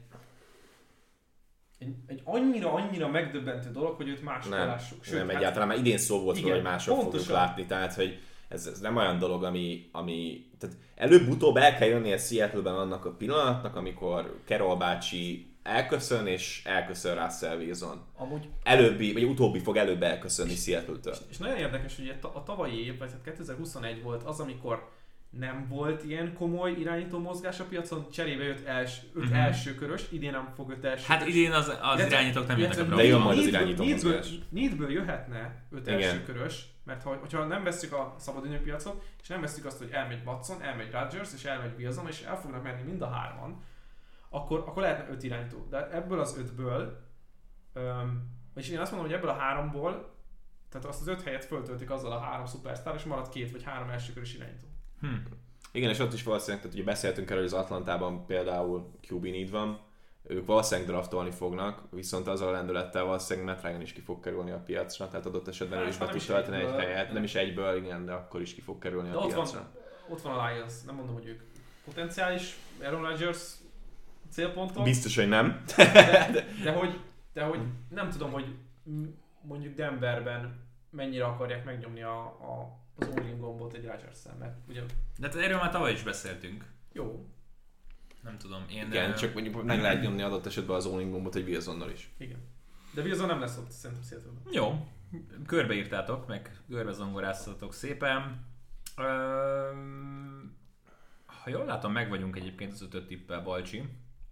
egy, egy annyira, annyira megdöbbentő dolog, hogy őt máshol Nem, lássuk. Sőt, nem egyáltalán, már idén szó volt róla, Igen, hogy máshol fogjuk pontosan. látni, tehát hogy ez, ez nem olyan dolog, ami, ami tehát előbb-utóbb el kell jönni a Seattle-ben annak a pillanatnak, amikor Carol bácsi elköszön, és elköszön Russell Wilson. Amúgy, Előbbi, vagy utóbbi fog előbb elköszönni Seattle-től. és nagyon érdekes, hogy a, tavalyi év, vagy hát 2021 volt az, amikor nem volt ilyen komoly irányító mozgás a piacon, cserébe jött els, öt Mhm. első körös, idén nem fog öt első Hát körös. idén az, az Illetve- irányítók nem jönnek a De jön majd az irányító mozgás. Needből jöhetne öt Igen. első körös, mert ha, hogyha nem veszük a szabad piacot, és nem veszük azt, hogy elmegy Watson, elmegy Rodgers, és elmegy Wilson, és el fognak menni mind a hárman, akkor, akkor lehetne öt irányító. De ebből az ötből, öm, és én azt mondom, hogy ebből a háromból, tehát azt az öt helyet föltöltik azzal a három szupersztár, és marad két vagy három első körös irányító. Hm. Igen, és ott is valószínűleg, tehát ugye beszéltünk erről, hogy az Atlantában például QB need van, ők valószínűleg draftolni fognak, viszont azzal a lendülettel valószínűleg Matt Ryan is ki fog kerülni a piacra, tehát adott esetben ő Hát, is ha be nem tud is tölteni egy helyet, nem. nem is egyből, igen, de akkor is ki fog kerülni De a ott van, piacra. ott van a Lions, nem mondom, hogy ők potenciális Aaron Rodgers célpontok, Biztos, hogy nem. de, de, hogy, de hogy nem tudom, hogy mondjuk Denverben mennyire akarják megnyomni a, a, az all gombot egy rodgers mert ugye De hát erről már tavaly is beszéltünk. jó, Nem tudom, én... Igen, ö, csak mondjuk meg lehet nyomni adott esetben az owning gombot egy Wilsonnal is. igen. De Wilson nem lesz ott szerintem seattle Jó, körbeírtátok, meg körbezongoráztatok szépen. Öm, ha jól látom, meg vagyunk egyébként az ötöt tippel, Balcsi.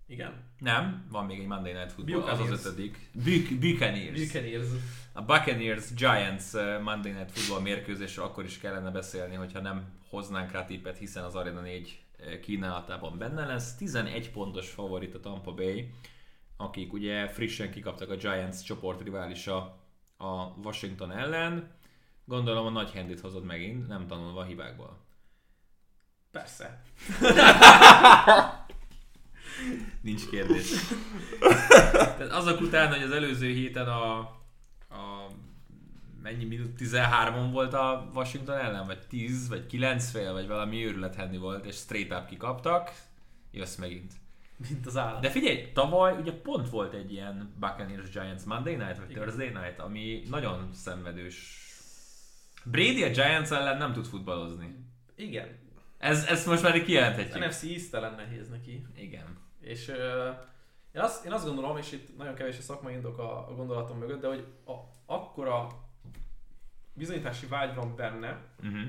Igen. Nem, van még egy Monday Night Football, az az Buccaneers. ötödik. Buk- Buccaneers. Buccaneers. A Buccaneers Giants uh, Monday Night Football mérkőzésről akkor is kellene beszélni, hogyha nem hoznánk rá tippet, hiszen az Arena 4 uh, kínálatában benne lesz. 11 pontos favorit a Tampa Bay, akik ugye frissen kikaptak a Giants csoportriválisa a Washington ellen. Gondolom a nagy handit hozod megint, nem tanulva a hibákból. Persze. Nincs kérdés. Tehát azok után, hogy az előző héten a, a mennyi minut 13-on volt a Washington ellen, vagy 10, vagy 9 fél, vagy valami őrület henni volt, és straight up kikaptak, jössz megint. Mint az állat. De figyelj, tavaly ugye pont volt egy ilyen Buccaneers Giants Monday Night, vagy Igen. Thursday Night, ami nagyon szenvedős. Brady a Giants ellen nem tud futballozni. Igen. Ez, ezt most már kijelenthetjük. NFC east nehéz neki. Igen. És uh, én, azt, én azt gondolom, és itt nagyon kevés a szakmai indok a, a gondolatom mögött, de hogy a, akkora bizonyítási vágy van benne, Uh-huh.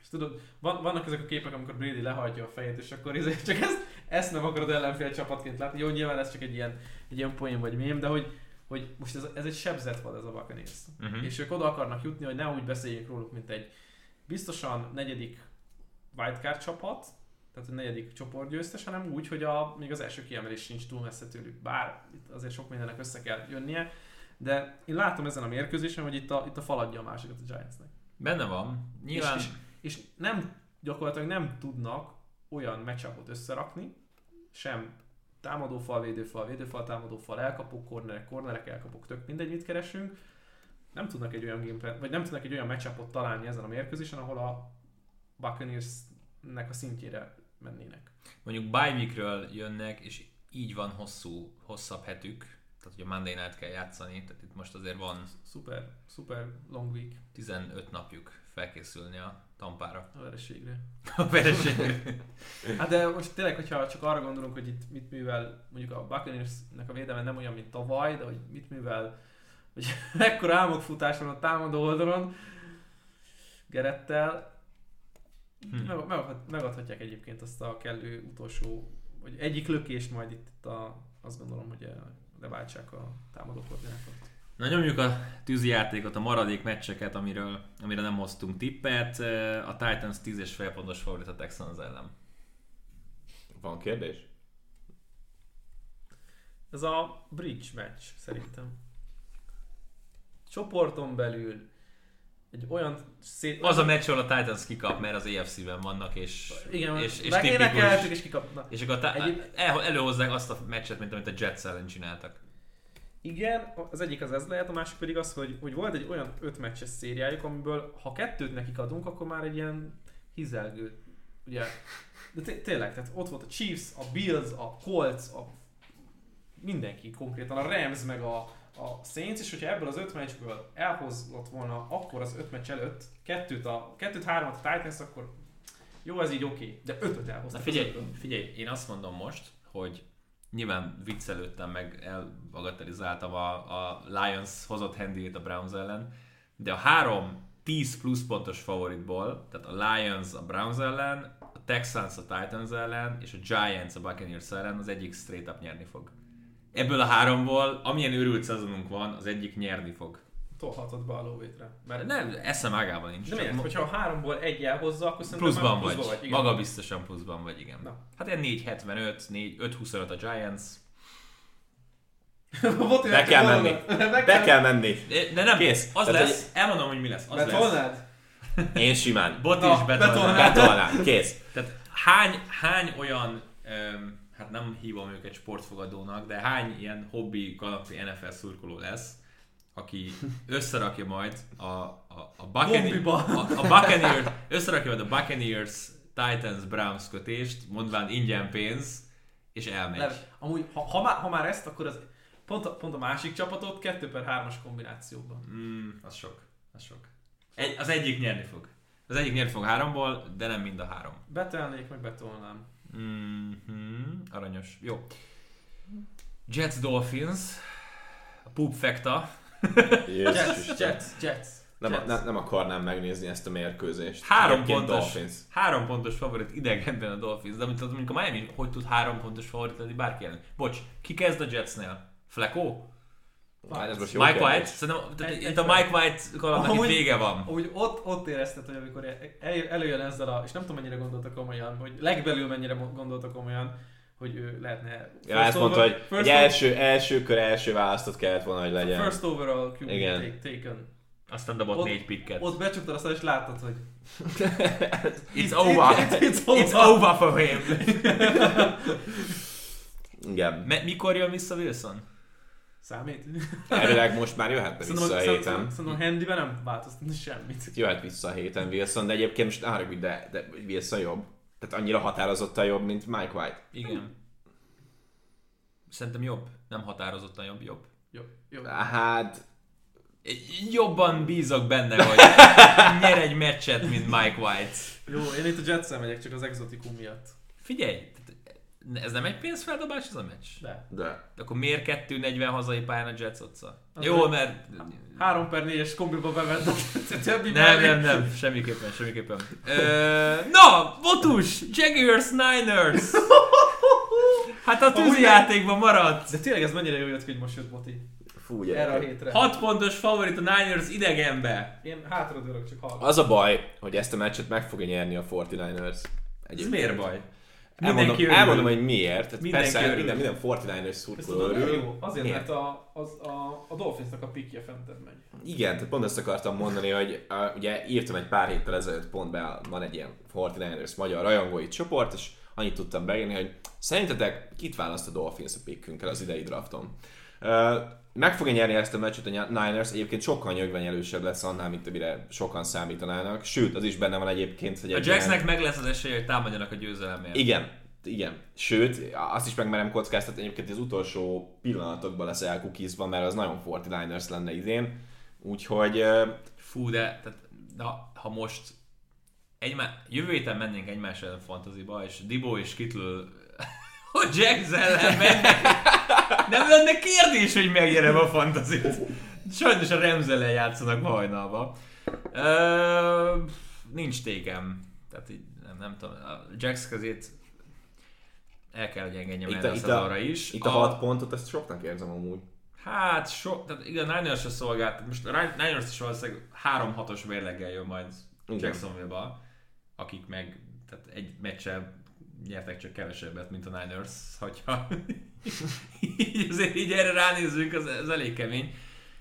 és tudod, van, vannak ezek a képek, amikor Brady lehajtja a fejét, és akkor ezért csak ezt, ezt nem akarod ellenfél csapatként látni. Jó, nyilván ez csak egy ilyen, egy ilyen poén vagy mém, de hogy, hogy most ez, ez egy sebzett vad ez a Buccaneers. Uh-huh. És ők oda akarnak jutni, hogy ne úgy beszéljünk róluk, mint egy biztosan negyedik wildcard csapat, tehát a negyedik csoportgyőztes, hanem úgy, hogy a, még az első kiemelés sincs túl messze tőlük. Bár itt azért sok mindennek össze kell jönnie, de én látom ezen a mérkőzésen, hogy itt a, itt a faladja a másikat a Giantsnek. Benne van. Nyilván... És, és, és nem, gyakorlatilag nem tudnak olyan matchupot összerakni, sem támadófal, védőfal, védőfal, támadófal, elkapok, kornerek, kornerek, elkapok, tök mindegy, mit keresünk. Nem tudnak egy olyan gameplan, vagy nem tudnak egy olyan matchupot találni ezen a mérkőzésen, ahol a Buccaneers-nek a szintjére mennének. Mondjuk bye jönnek, és így van hosszú, hosszabb hetük, tehát hogy a Monday Night kell játszani, tehát itt most azért van Super, super long week 15 napjuk felkészülni a tampára. a vereségre. A vereség. Hát de most tényleg, hogyha csak arra gondolunk, hogy itt mit művel, mondjuk a Buccaneers-nek a védelme nem olyan, mint tavaly, de hogy mit művel, hogy mekkora álmokfutás van a támadó oldalon, Gerettel, Hm. meg, megad, megadhatják egyébként azt a kellő utolsó, vagy egyik lökést majd itt, itt a, azt gondolom, hogy eh, leváltsák a támadó koordinákat. Na nyomjuk a tűzi játékot, a maradék meccseket, amiről, amire nem hoztunk tippet. A Titans 10 és fél pontos favorit a Texans ellen. Van kérdés? Ez a bridge match szerintem. Csoporton belül egy olyan szét... Az a meccs, ahol a Titans kikap, mert az AFC-ben vannak, és, Igen, és, és tipikus, és kikapnak. és akkor ta- Egyéb- el, előhozzák azt a meccset, mint amit a Jets ellen csináltak. Igen, az egyik az ez lehet, a másik pedig az, hogy, hogy volt egy olyan öt meccses szériájuk, amiből ha kettőt nekik adunk, akkor már egy ilyen hizelgő, ugye. De té- tényleg, tehát ott volt a Chiefs, a Bills, a Colts, a mindenki konkrétan, a Rams meg a, a Saints, és hogyha ebből az öt meccsből elhozott volna akkor az öt meccs előtt kettőt, a, kettőt hármat a Titans, akkor jó, ez így oké, de ötöt Na elhoztak. az figyelj, figyelj, én azt mondom most, hogy nyilván viccelődtem meg, elbagatelizáltam a, a Lions hozott handyét a Browns ellen, de a három 10 plusz pontos favoritból, tehát a Lions a Browns ellen, a Texans a Titans ellen, és a Giants a Buccaneers ellen az egyik straight up nyerni fog. Ebből a háromból, amilyen őrült szezonunk van, az egyik nyerni fog. Tolhatod be a lóvétre. Mert Nem, eszem ágában nincs. de miért? mo- Hogyha a háromból egy elhozza, akkor szerintem Pluszban már vagy. pluszban vagy. Maga biztosan pluszban vagy, igen. Na. Hát ilyen 4.75, 4, 5.25 a Giants. Volt Be kell menni. Be kell menni. De, de nem, Kész. az Tehát, lesz, elmondom, hogy mi lesz. Az lesz. Betolnád? Én simán. Boti Na, is betolná. betolná. Betolnám. Kész. Tehát hány, hány olyan, öm, hát nem hívom őket sportfogadónak, de hány ilyen hobbi kanapi NFL szurkoló lesz, aki összerakja majd a, a, a, Buccaneers, a, a Buccaneers, összerakja majd a Buccaneers Titans Browns kötést, mondván ingyen pénz, és elmegy. Nem, amúgy, ha, ha, már, ha már ezt, akkor az pont a, pont a másik csapatot 2 per 3-as kombinációban. Mm, az sok. Az sok. Egy, az egyik nyerni fog. Az egyik nyerni fog háromból, de nem mind a három. Betelnék, meg betolnám. Mm-hmm, aranyos. Jó. Jets Dolphins. A poop fekta. Jets. Jets, Jets. Nem, Jets. nem, nem akarnám megnézni ezt a mérkőzést. Három pontos, Dolphins. három pontos favorit idegenben a Dolphins, de mint mondjuk a Miami, hogy tud három pontos favorit lenni bárki ellen? Bocs, ki kezd a Jetsnél? Flecko? Ez most jó Mike kérdés. White? Szerintem Egy- itt egy a fel. Mike White kalandnak itt vége van. Amúgy ott, ott érezted, hogy amikor el, előjön ezzel a, és nem tudom mennyire gondoltak komolyan, hogy legbelül mennyire gondoltak komolyan, hogy ő lehetne... Ja, ezt mondta, hogy egy first, első, első kör első választott kellett volna, hogy legyen. first overall QB Igen. take, taken. Aztán dobott Ott- négy picket. Ott becsuktad azt, és láttad, hogy It's over. It, it's over. It's over for him. Igen. Me- mikor jön vissza Wilson? Számít. Elvileg most már jöhetne Szerintem, vissza a szerintem, héten. szerintem a handyben nem változtatni semmit. Jöhet vissza a héten Wilson, de egyébként most hogy de, de Wilson jobb. Tehát annyira határozottan jobb, mint Mike White. Igen. Szerintem jobb. Nem határozottan jobb, jobb. Jó, jó. Hát, Jobban bízok benne, hogy nyer egy meccset, mint Mike White. Jó, én itt a Jets-el megyek, csak az exotikum miatt. Figyelj, ez nem egy pénzfeldobás ez a meccs? De. de. Akkor miért 2-40 hazai pályán a Jets otca? Jó, mert... 3 per 4-es kombiba bevett a többi Nem, nem, nem, semmiképpen, semmiképpen. Ö, na, Botus, Jaguars, Niners. Hát a Amúgy tűzi nem. játékban maradt. De tényleg ez mennyire jó jött hogy most jött Boti. Fú, erre a hétre. 6 pontos favorit a Niners idegenbe. Én hátradőlök, csak hallgatom. Az a baj, hogy ezt a meccset meg fogja nyerni a 49ers. Ez Egyébként. miért baj? Elmondom, örül. elmondom, hogy miért. Tehát Mindenki persze örül. minden, minden 49ers Ez szurkoló örül. Azért, Miért? mert a, az, a, a Dolphinsnak a pikje fented megy. Igen, tehát pont ezt akartam mondani, hogy uh, ugye írtam egy pár héttel ezelőtt pont be, van egy ilyen 49ers magyar rajongói csoport, és annyit tudtam beírni, hogy szerintetek kit választ a Dolphins a pickünkkel az idei drafton? Uh, meg fogja nyerni ezt a meccset a Niners, egyébként sokkal nyögvenyelősebb lesz annál, mint amire sokan számítanának. Sőt, az is benne van egyébként, hogy A egy ilyen- Jacksnek meg lesz az esélye, hogy támadjanak a győzelemért. Igen, igen. Sőt, azt is megmerem kockáztatni, egyébként az utolsó pillanatokban lesz elkukizva, mert az nagyon 49ers lenne idén. Úgyhogy Fú, de tehát, na, ha most egymá... jövő héten mennénk egymás ellen fantaziba, és Dibo és Kittle hogy Jacks ellen mennek, nem lenne kérdés, hogy megnyerem a fantazit. Sajnos a Rams ellen játszanak ma hajnalba. Ö, nincs tékem. Tehát így, nem, nem tudom, a Jacks kezét el kell, hogy engedjem itt, a, a itt, a, is. itt a 6 pontot, ezt soknak érzem amúgy. Hát, so, tehát igen, a Niners se szolgált. Most a Niners is valószínűleg 3-6-os mérleggel jön majd. Jacksonville-ba, akik meg tehát egy meccsel nyertek csak kevesebbet, mint a Niners, hogyha így azért így erre ránézzünk, az, az elég kemény.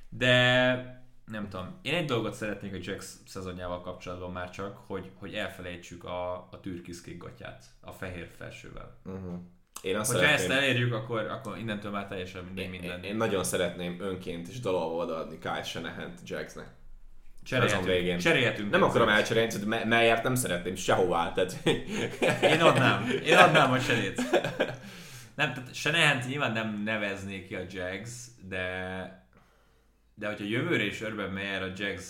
De nem tudom, én egy dolgot szeretnék a Jacks szezonjával kapcsolatban már csak, hogy, hogy elfelejtsük a, a türkiszkék gatyát, a fehér felsővel. Uh-huh. Én azt Hogyha ezt szeretném, elérjük, akkor, akkor innentől már teljesen minden én, minden. én, én, nagyon szeretném önként és dalolva odaadni Kyle Shanahan-t Jacksnek. Cserélhetünk. Végén. Cserélhetünk. Nem akarom elcserélni, tehát Me- Meyert nem szeretném sehová, tehát Én adnám. Én adnám a Serét. Nem, tehát Shanahan nyilván nem nevezné ki a Jags, de de hogyha jövőre is Urban Meyer a Jags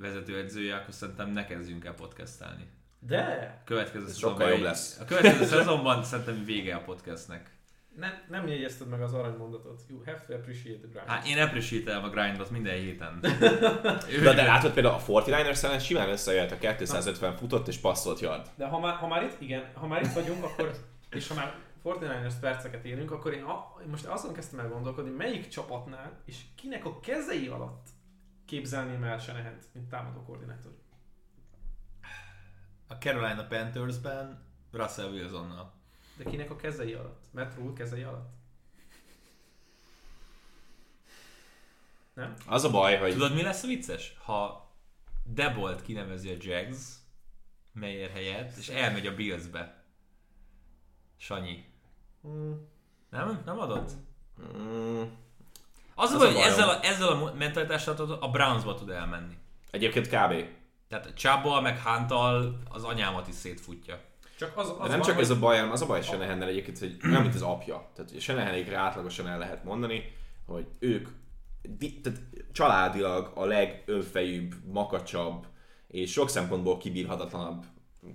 vezetőedzője, akkor szerintem ne kezdjünk el podcastálni. De Következő Ez szezonban, sokkal jobb lesz. A következő szezonban szerintem vége a podcastnek. Nem, nem jegyezted meg az aranymondatot. You have to appreciate the grind. Hát én appreciate a grindot minden héten. De, de látod például a 49ers ellen simán összejött a 250 futott és passzolt yard. De ha már, ha már itt, igen, ha már itt vagyunk, akkor, és ha már 49ers perceket érünk, akkor én, a, én most azon kezdtem el gondolkodni, melyik csapatnál, és kinek a kezei alatt képzelném el Senehent, mint támadó koordinátor. A Carolina Panthersben Russell Wilsonnal. De kinek a kezei alatt? Rule kezei alatt? Nem? Az a baj, hogy Tudod, mi lesz a vicces? Ha Debolt kinevezi a Jags Meyer helyett, és elmegy a Billsbe. Sanyi. Hmm. Nem? Nem adott? mm, Az a Az baj, a hogy bajom. ezzel a, ezzel a mentalitással a Brownsba tud elmenni. egyébként kb. Tehát Csábbal meg Hunttal az anyámat is szétfutja. Csak az, az De nem van, csak hogy- ez a baj, hanem az a baj Senehennel egyébként, hogy olyan, mint az apja. Tehát Senehenékre átlagosan el lehet mondani, hogy ők di- tehát családilag a legönfejűbb, makacsabb és sok szempontból kibírhatatlanabb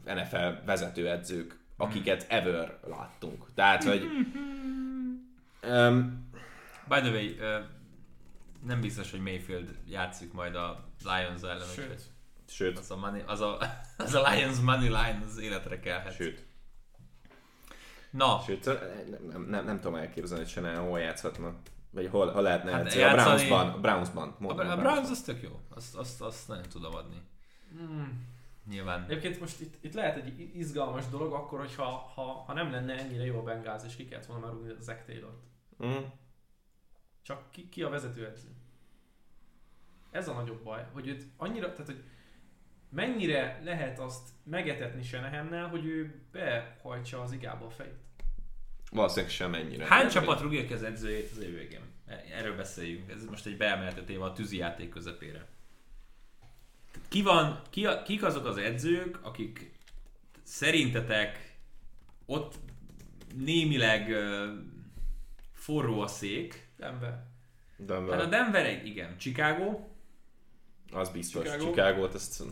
NFL vezetőedzők, akiket ever láttunk. Tehát, hogy um, By the way, uh, nem biztos, hogy Mayfield játszik majd a Lions ellen. Sőt. úgyhogy sőt, Az a, money, az, a, az a Lions money line az életre kelhet. sőt, Na, sőt, nem, nem, nem, nem tudom elképzelni, hogy Senehen hol játszhatna. Vagy hol, hol lehetne Hát hát a játszani- Brownsban, a Brownsban. a, mondom, a Browns az tök jó. Azt, azt, azt nagyon tudom adni. Hmm. Nyilván. Egyébként most itt, itt lehet egy izgalmas dolog akkor, hogyha ha, ha nem lenne ennyire jó a Bengáz, és ki kellett volna már rúgni a Zach Taylor-t. Mm. Csak ki, ki a vezetőedző? Ez a nagyobb baj, hogy őt annyira, tehát hogy mennyire lehet azt megetetni Senehennel, hogy ő behajtsa az igába a fejét. Valószínűleg sem ennyire. Hány csapat rúgja ki az edzőjét az év végén? Erről beszéljünk. Ez most egy beemeltető téma a tűzi játék közepére. Ki van, ki a, kik azok az edzők, akik szerintetek ott némileg uh, forró a szék. Denver. Denver. Hát a Denver, igen. Chicago, Az biztos. Chicago. Chicago-t ezt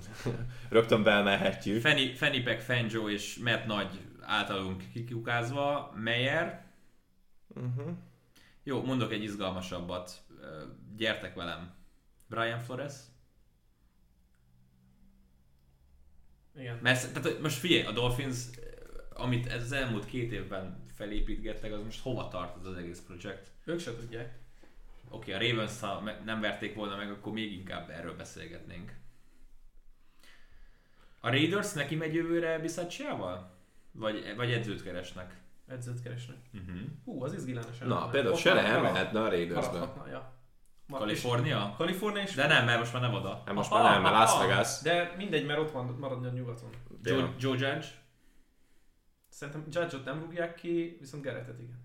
rögtön beemelhetjük. Fanny, Fennipek, Fangio és Matt Nagy általunk kikukázva, Meyer. Uh-huh. Jó, mondok egy izgalmasabbat. Gyertek velem. Brian Flores. Igen. Mert tehát, most figyelj, a Dolphins, amit ez az elmúlt két évben felépítgettek, az most hova tart ez az egész projekt? Ők se tudják. Oké, a Ravens ha nem verték volna meg, akkor még inkább erről beszélgetnénk. A Raiders neki megy jövőre Bisacciával? Vagy, vagy edzőt keresnek? Edzőt keresnek. Uh-huh. Hú, az izgilányos. Na, például se nem mehetne a Raidersbe. Ja. Ma- Kalifornia? és- Kalifornia is. De nem, mert most már nem oda. Hát most már nem, mert Las Vegas. De mindegy, mert ott van, maradni a nyugaton. Joe. Joe Judge? Szerintem Judge-ot nem rúgják ki, viszont Garrettet igen.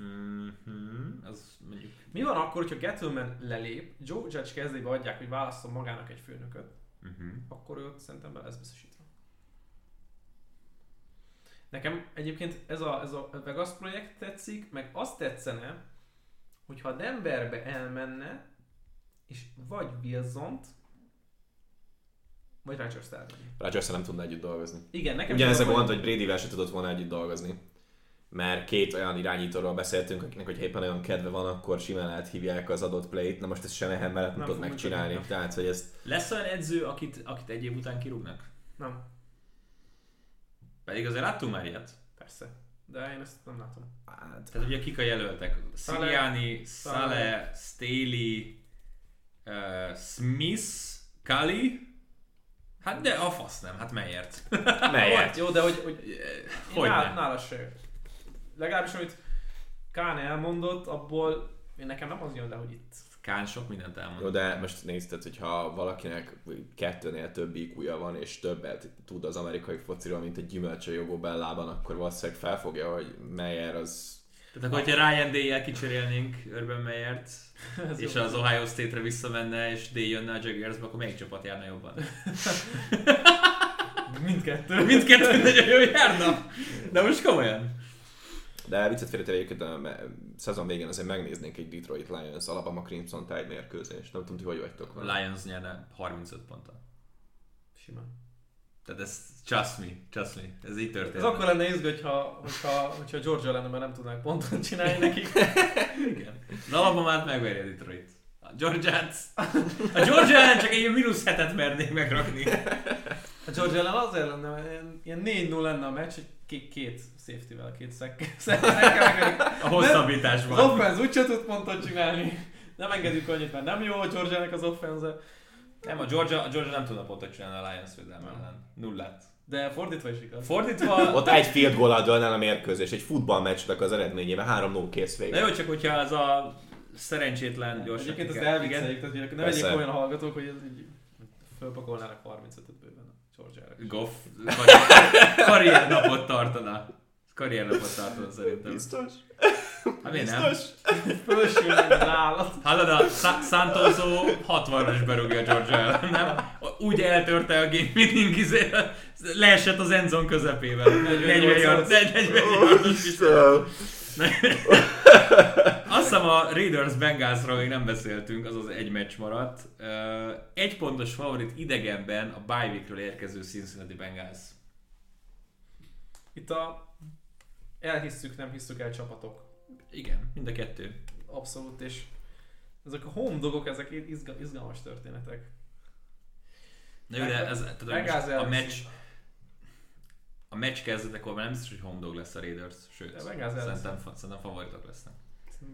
Mm-hmm. Az mondjuk... Mi van akkor, hogyha Gettleman lelép, Joe Judge kezébe adják, hogy válasszon magának egy főnököt, Uh-huh. akkor ő ott szerintem be lesz biztosítva. Nekem egyébként ez a, ez a Vegas projekt tetszik, meg azt tetszene, hogyha Denverbe elmenne, és vagy Wilson-t, vagy Rodgers elvenni. rodgers nem tudna együtt dolgozni. Igen, nekem Ugyanez a gond, hogy- hogy Bradyvel se tudott volna együtt dolgozni. Mert két olyan irányítóról beszéltünk, akinek, hogy éppen olyan kedve van, akkor simán áthívják az adott play-t. Na most ezt Senehem mellett nem, tudod megcsinálni. működni. Tehát, hogy ezt Lesz olyan edző, akit, akit egy év után kirúgnak? Nem, Pedig azért láttunk már ilyet. persze. De én ezt nem látom. hát, Tehát ugye kik a jelöltek? Saleh. Saleh, Staley, uh, Smith, Kali. Hát de a fasz nem, hát melyért? melyet? Jó, de hogy, hogy Hogy nála, nála se. Legalábbis amit Kán elmondott, abból én nekem nem az jön le, hogy itt. Kán sok mindent elmond. Jó, de most nézd, tehát, hogyha valakinek kettőnél több iq van, és többet tud az amerikai fociról, mint egy gyümölcs a jogó bellában, akkor valószínűleg felfogja, hogy Meyer az... Tehát akkor, hogyha Ryan Day-jel kicserélnénk Urban Meyert, Ez és az Ohio State-re visszamenne, és Day jönne a Jaguarsbe, akkor melyik csapat járna jobban? Mindkettő. Mindkettő nagyon jó járna. De most komolyan. De viccet félretéve egyébként a me- szezon végén azért megnéznénk egy Detroit Lions Alabama Crimson Tide mérkőzést. Nem tudom, ti hogy vagytok vele. Lions nyerne 35 ponttal. Simán. Tehát ez trust me, trust me, ez így történt. Ez akkor lenne izgő, hogyha, hogyha, hogyha Georgia lenne, mert nem tudnák pontot csinálni nekik. Igen. Az Alabamát megveri a Detroit. A Georgians. A Georgia ellen csak egy ilyen mínusz hetet mernék megrakni. A Georgia ellen azért lenne, ilyen, ilyen 4-0 lenne a meccs, hogy két, két safety-vel, két szek. A Az hosszabbításban. offense úgyse tud pontot csinálni. Nem engedjük annyit, mert nem jó a Georgia-nek az offense Nem, a Georgia, a Georgia nem tudna pontot csinálni a Lions védelme ellen. Nullát. de fordítva is igaz. Fordítva, Ott egy field goal dől el a mérkőzés, egy futballmeccsnek az eredményével 3-0 kész vége. de jó, csak hogyha az a szerencsétlen gyorsan Egyébként ezt elvicceljük, tehát hogy ne Persze. vegyék olyan hallgatók, hogy ez így fölpakolnának 35-öt bőven a Georgia-ra. Goff karrier, karriernapot tartana. Karriernapot tartana szerintem. Biztos? Hát miért nem? Az állat. Hallod, a Sa- Santoso 60-as berúgja Georgia ellen, nem? Úgy eltörte a game winning izé, leesett az endzone közepében. 40 yard, 40 yardos is. Azt hiszem a Raiders Bengalsról még nem beszéltünk, az az egy meccs maradt. Egy pontos favorit idegenben a bye érkező Cincinnati Bengals. Itt a elhisszük, nem hisszük el csapatok. Igen, mind a kettő. Abszolút, és ezek a home dogok, ezek izga, izgalmas történetek. Na jó, de ez, most a meccs, a meccs kezdetekor már nem biztos, hogy home dog lesz a Raiders, sőt, szerintem, szerintem favoritok lesznek.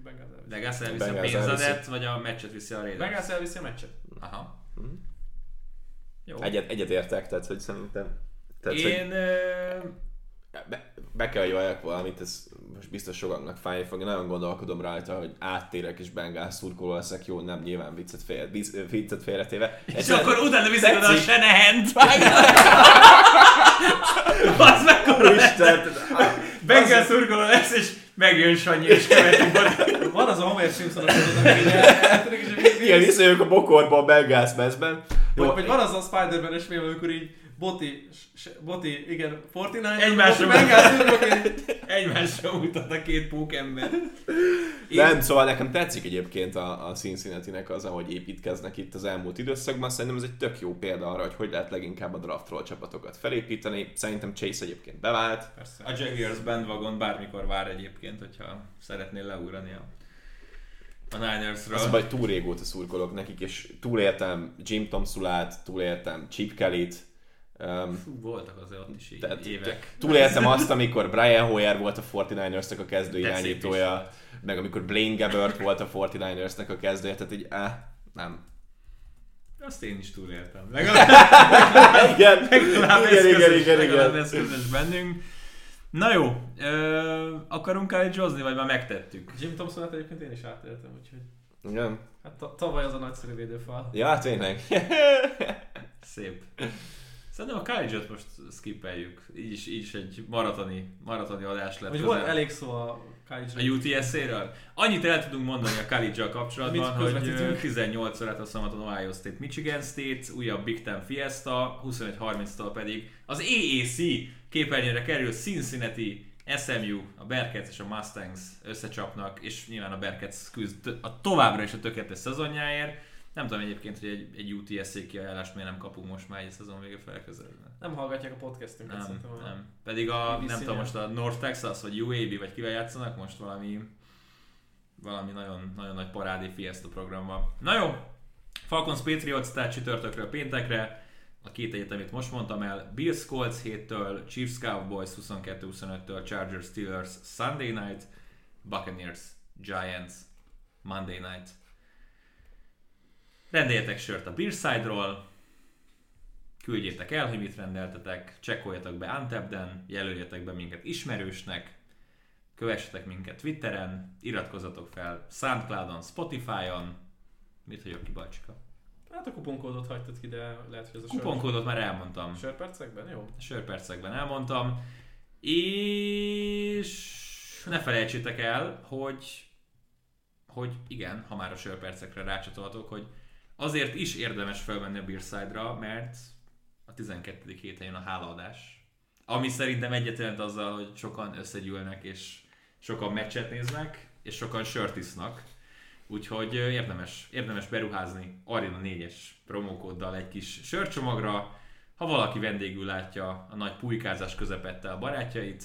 Bengals elviszi. De Gász elviszi a pénzedet, vagy a meccset viszi a Raiders? Bengals elviszi a meccset. Aha. Mhm. Jó. Egyet, egyet értek, tehát hogy szerintem... Tehát, hogy Én... Ö... be, be kell, hogy valljak valamit, ez most biztos sokaknak fájni fog. Én nagyon gondolkodom rajta, hogy áttérek és bengál szurkoló leszek. Jó, nem nyilván viccet, fél, viccet félretéve. És akkor utána viszik oda a. Senehent. Az mekkora. Isten, Bengal szurkoló lesz, és megjön Sanyi, és követi Boti. Van az a Homer Simpson, aki amíg így el- eltűnik, és így- ilyen visszajövök a bokorba a Bengals mezben. Jó, Vagy, vagy van az a Spider-Man-es film, amikor így Boti, s- Boti, igen, Fortnite, Egymásra így- Egymásra mutat a két pókember. Nem, szóval nekem tetszik egyébként a, a Cincinnati-nek az, ahogy építkeznek itt az elmúlt időszakban. Szerintem ez egy tök jó példa arra, hogy hogy lehet leginkább a draftról csapatokat felépíteni. Szerintem Chase egyébként bevált. Persze. A Jaguars bandwagon bármikor vár egyébként, hogyha szeretnél leugrani a, a Ninersről. Az baj, túl régóta szurkolok nekik, és túléltem Jim Tomsulát, túléltem Chip Kelly-t, Um, Fú, voltak azért ott is így tehát évek. túléltem azt, amikor Brian Hoyer volt a 49ers-nek a kezdő irányítója, meg amikor Blaine Gabbert volt a 49ers-nek a kezdője, tehát így, eh, nem. Azt én is túléltem. Legalább, igen, legalább igen, igen, eszközös, igen, legalább igen. eszközös bennünk. Na jó, ö, akarunk college vagy már megtettük? Jim Thompson-et egyébként én is átéltem, úgyhogy... Igen. Hát ta- tavaly az a nagyszerű védőfal. Ja, tényleg. Szép. Szerintem a college most skippeljük. Így is, így is egy maratoni, maratoni adás lett. Hogy közel. volt elég szó a A UTSA-ről? Annyit el tudunk mondani a college kapcsolatban, hogy közvetítünk? 18 órát a szombaton Ohio State, Michigan State, újabb Big Ten Fiesta, 25-30-tól pedig az AAC képernyőre kerül Cincinnati, SMU, a Bearcats és a Mustangs összecsapnak, és nyilván a Bearcats küzd a továbbra is a tökéletes szezonjáért. Nem tudom egyébként, hogy egy, egy UTSA kiajánlást miért nem kapunk most már egy szezon vége fel közelben. Nem hallgatják a podcastünket Nem, szerintem. nem. Pedig a, nem tudom, most a North Texas, vagy UAB, vagy kivel játszanak, most valami valami nagyon, nagyon nagy parádé Fiesta program van. Na jó, Falcons Patriots, tehát csütörtökről péntekre, a két egyet, amit most mondtam el, Bills Colts 7-től, Chiefs Cowboys 22-25-től, Chargers Steelers Sunday night, Buccaneers Giants Monday night. Rendeljetek sört a Beerside-ról, küldjétek el, hogy mit rendeltetek, csekkoljatok be Antepden, jelöljetek be minket ismerősnek, kövessetek minket Twitteren, iratkozzatok fel Soundcloudon, Spotify-on, mit hagyok ki, Balcsika? Hát a kuponkódot hagytad ki, de lehet, hogy ez a sör- Kuponkódot már elmondtam. Sörpercekben? Jó. A sörpercekben elmondtam. És ne felejtsétek el, hogy hogy igen, ha már a sörpercekre rácsatolhatok, hogy azért is érdemes felmenni a Beerside-ra, mert a 12. héten jön a hálaadás. Ami szerintem egyetlen azzal, hogy sokan összegyűlnek, és sokan meccset néznek, és sokan sört isznak. Úgyhogy érdemes, érdemes beruházni Arena 4-es promókóddal egy kis sörcsomagra, ha valaki vendégül látja a nagy pulykázás közepette a barátjait,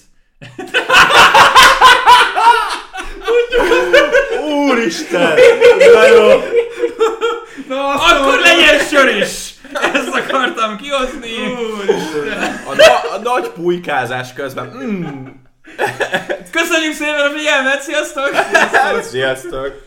Úristen! Na jó! Na, akkor legyen sör is! Ezt akartam kihozni! A, na- a nagy pulykázás közben. Mm. Köszönjük szépen a figyelmet, sziasztok! Sziasztok!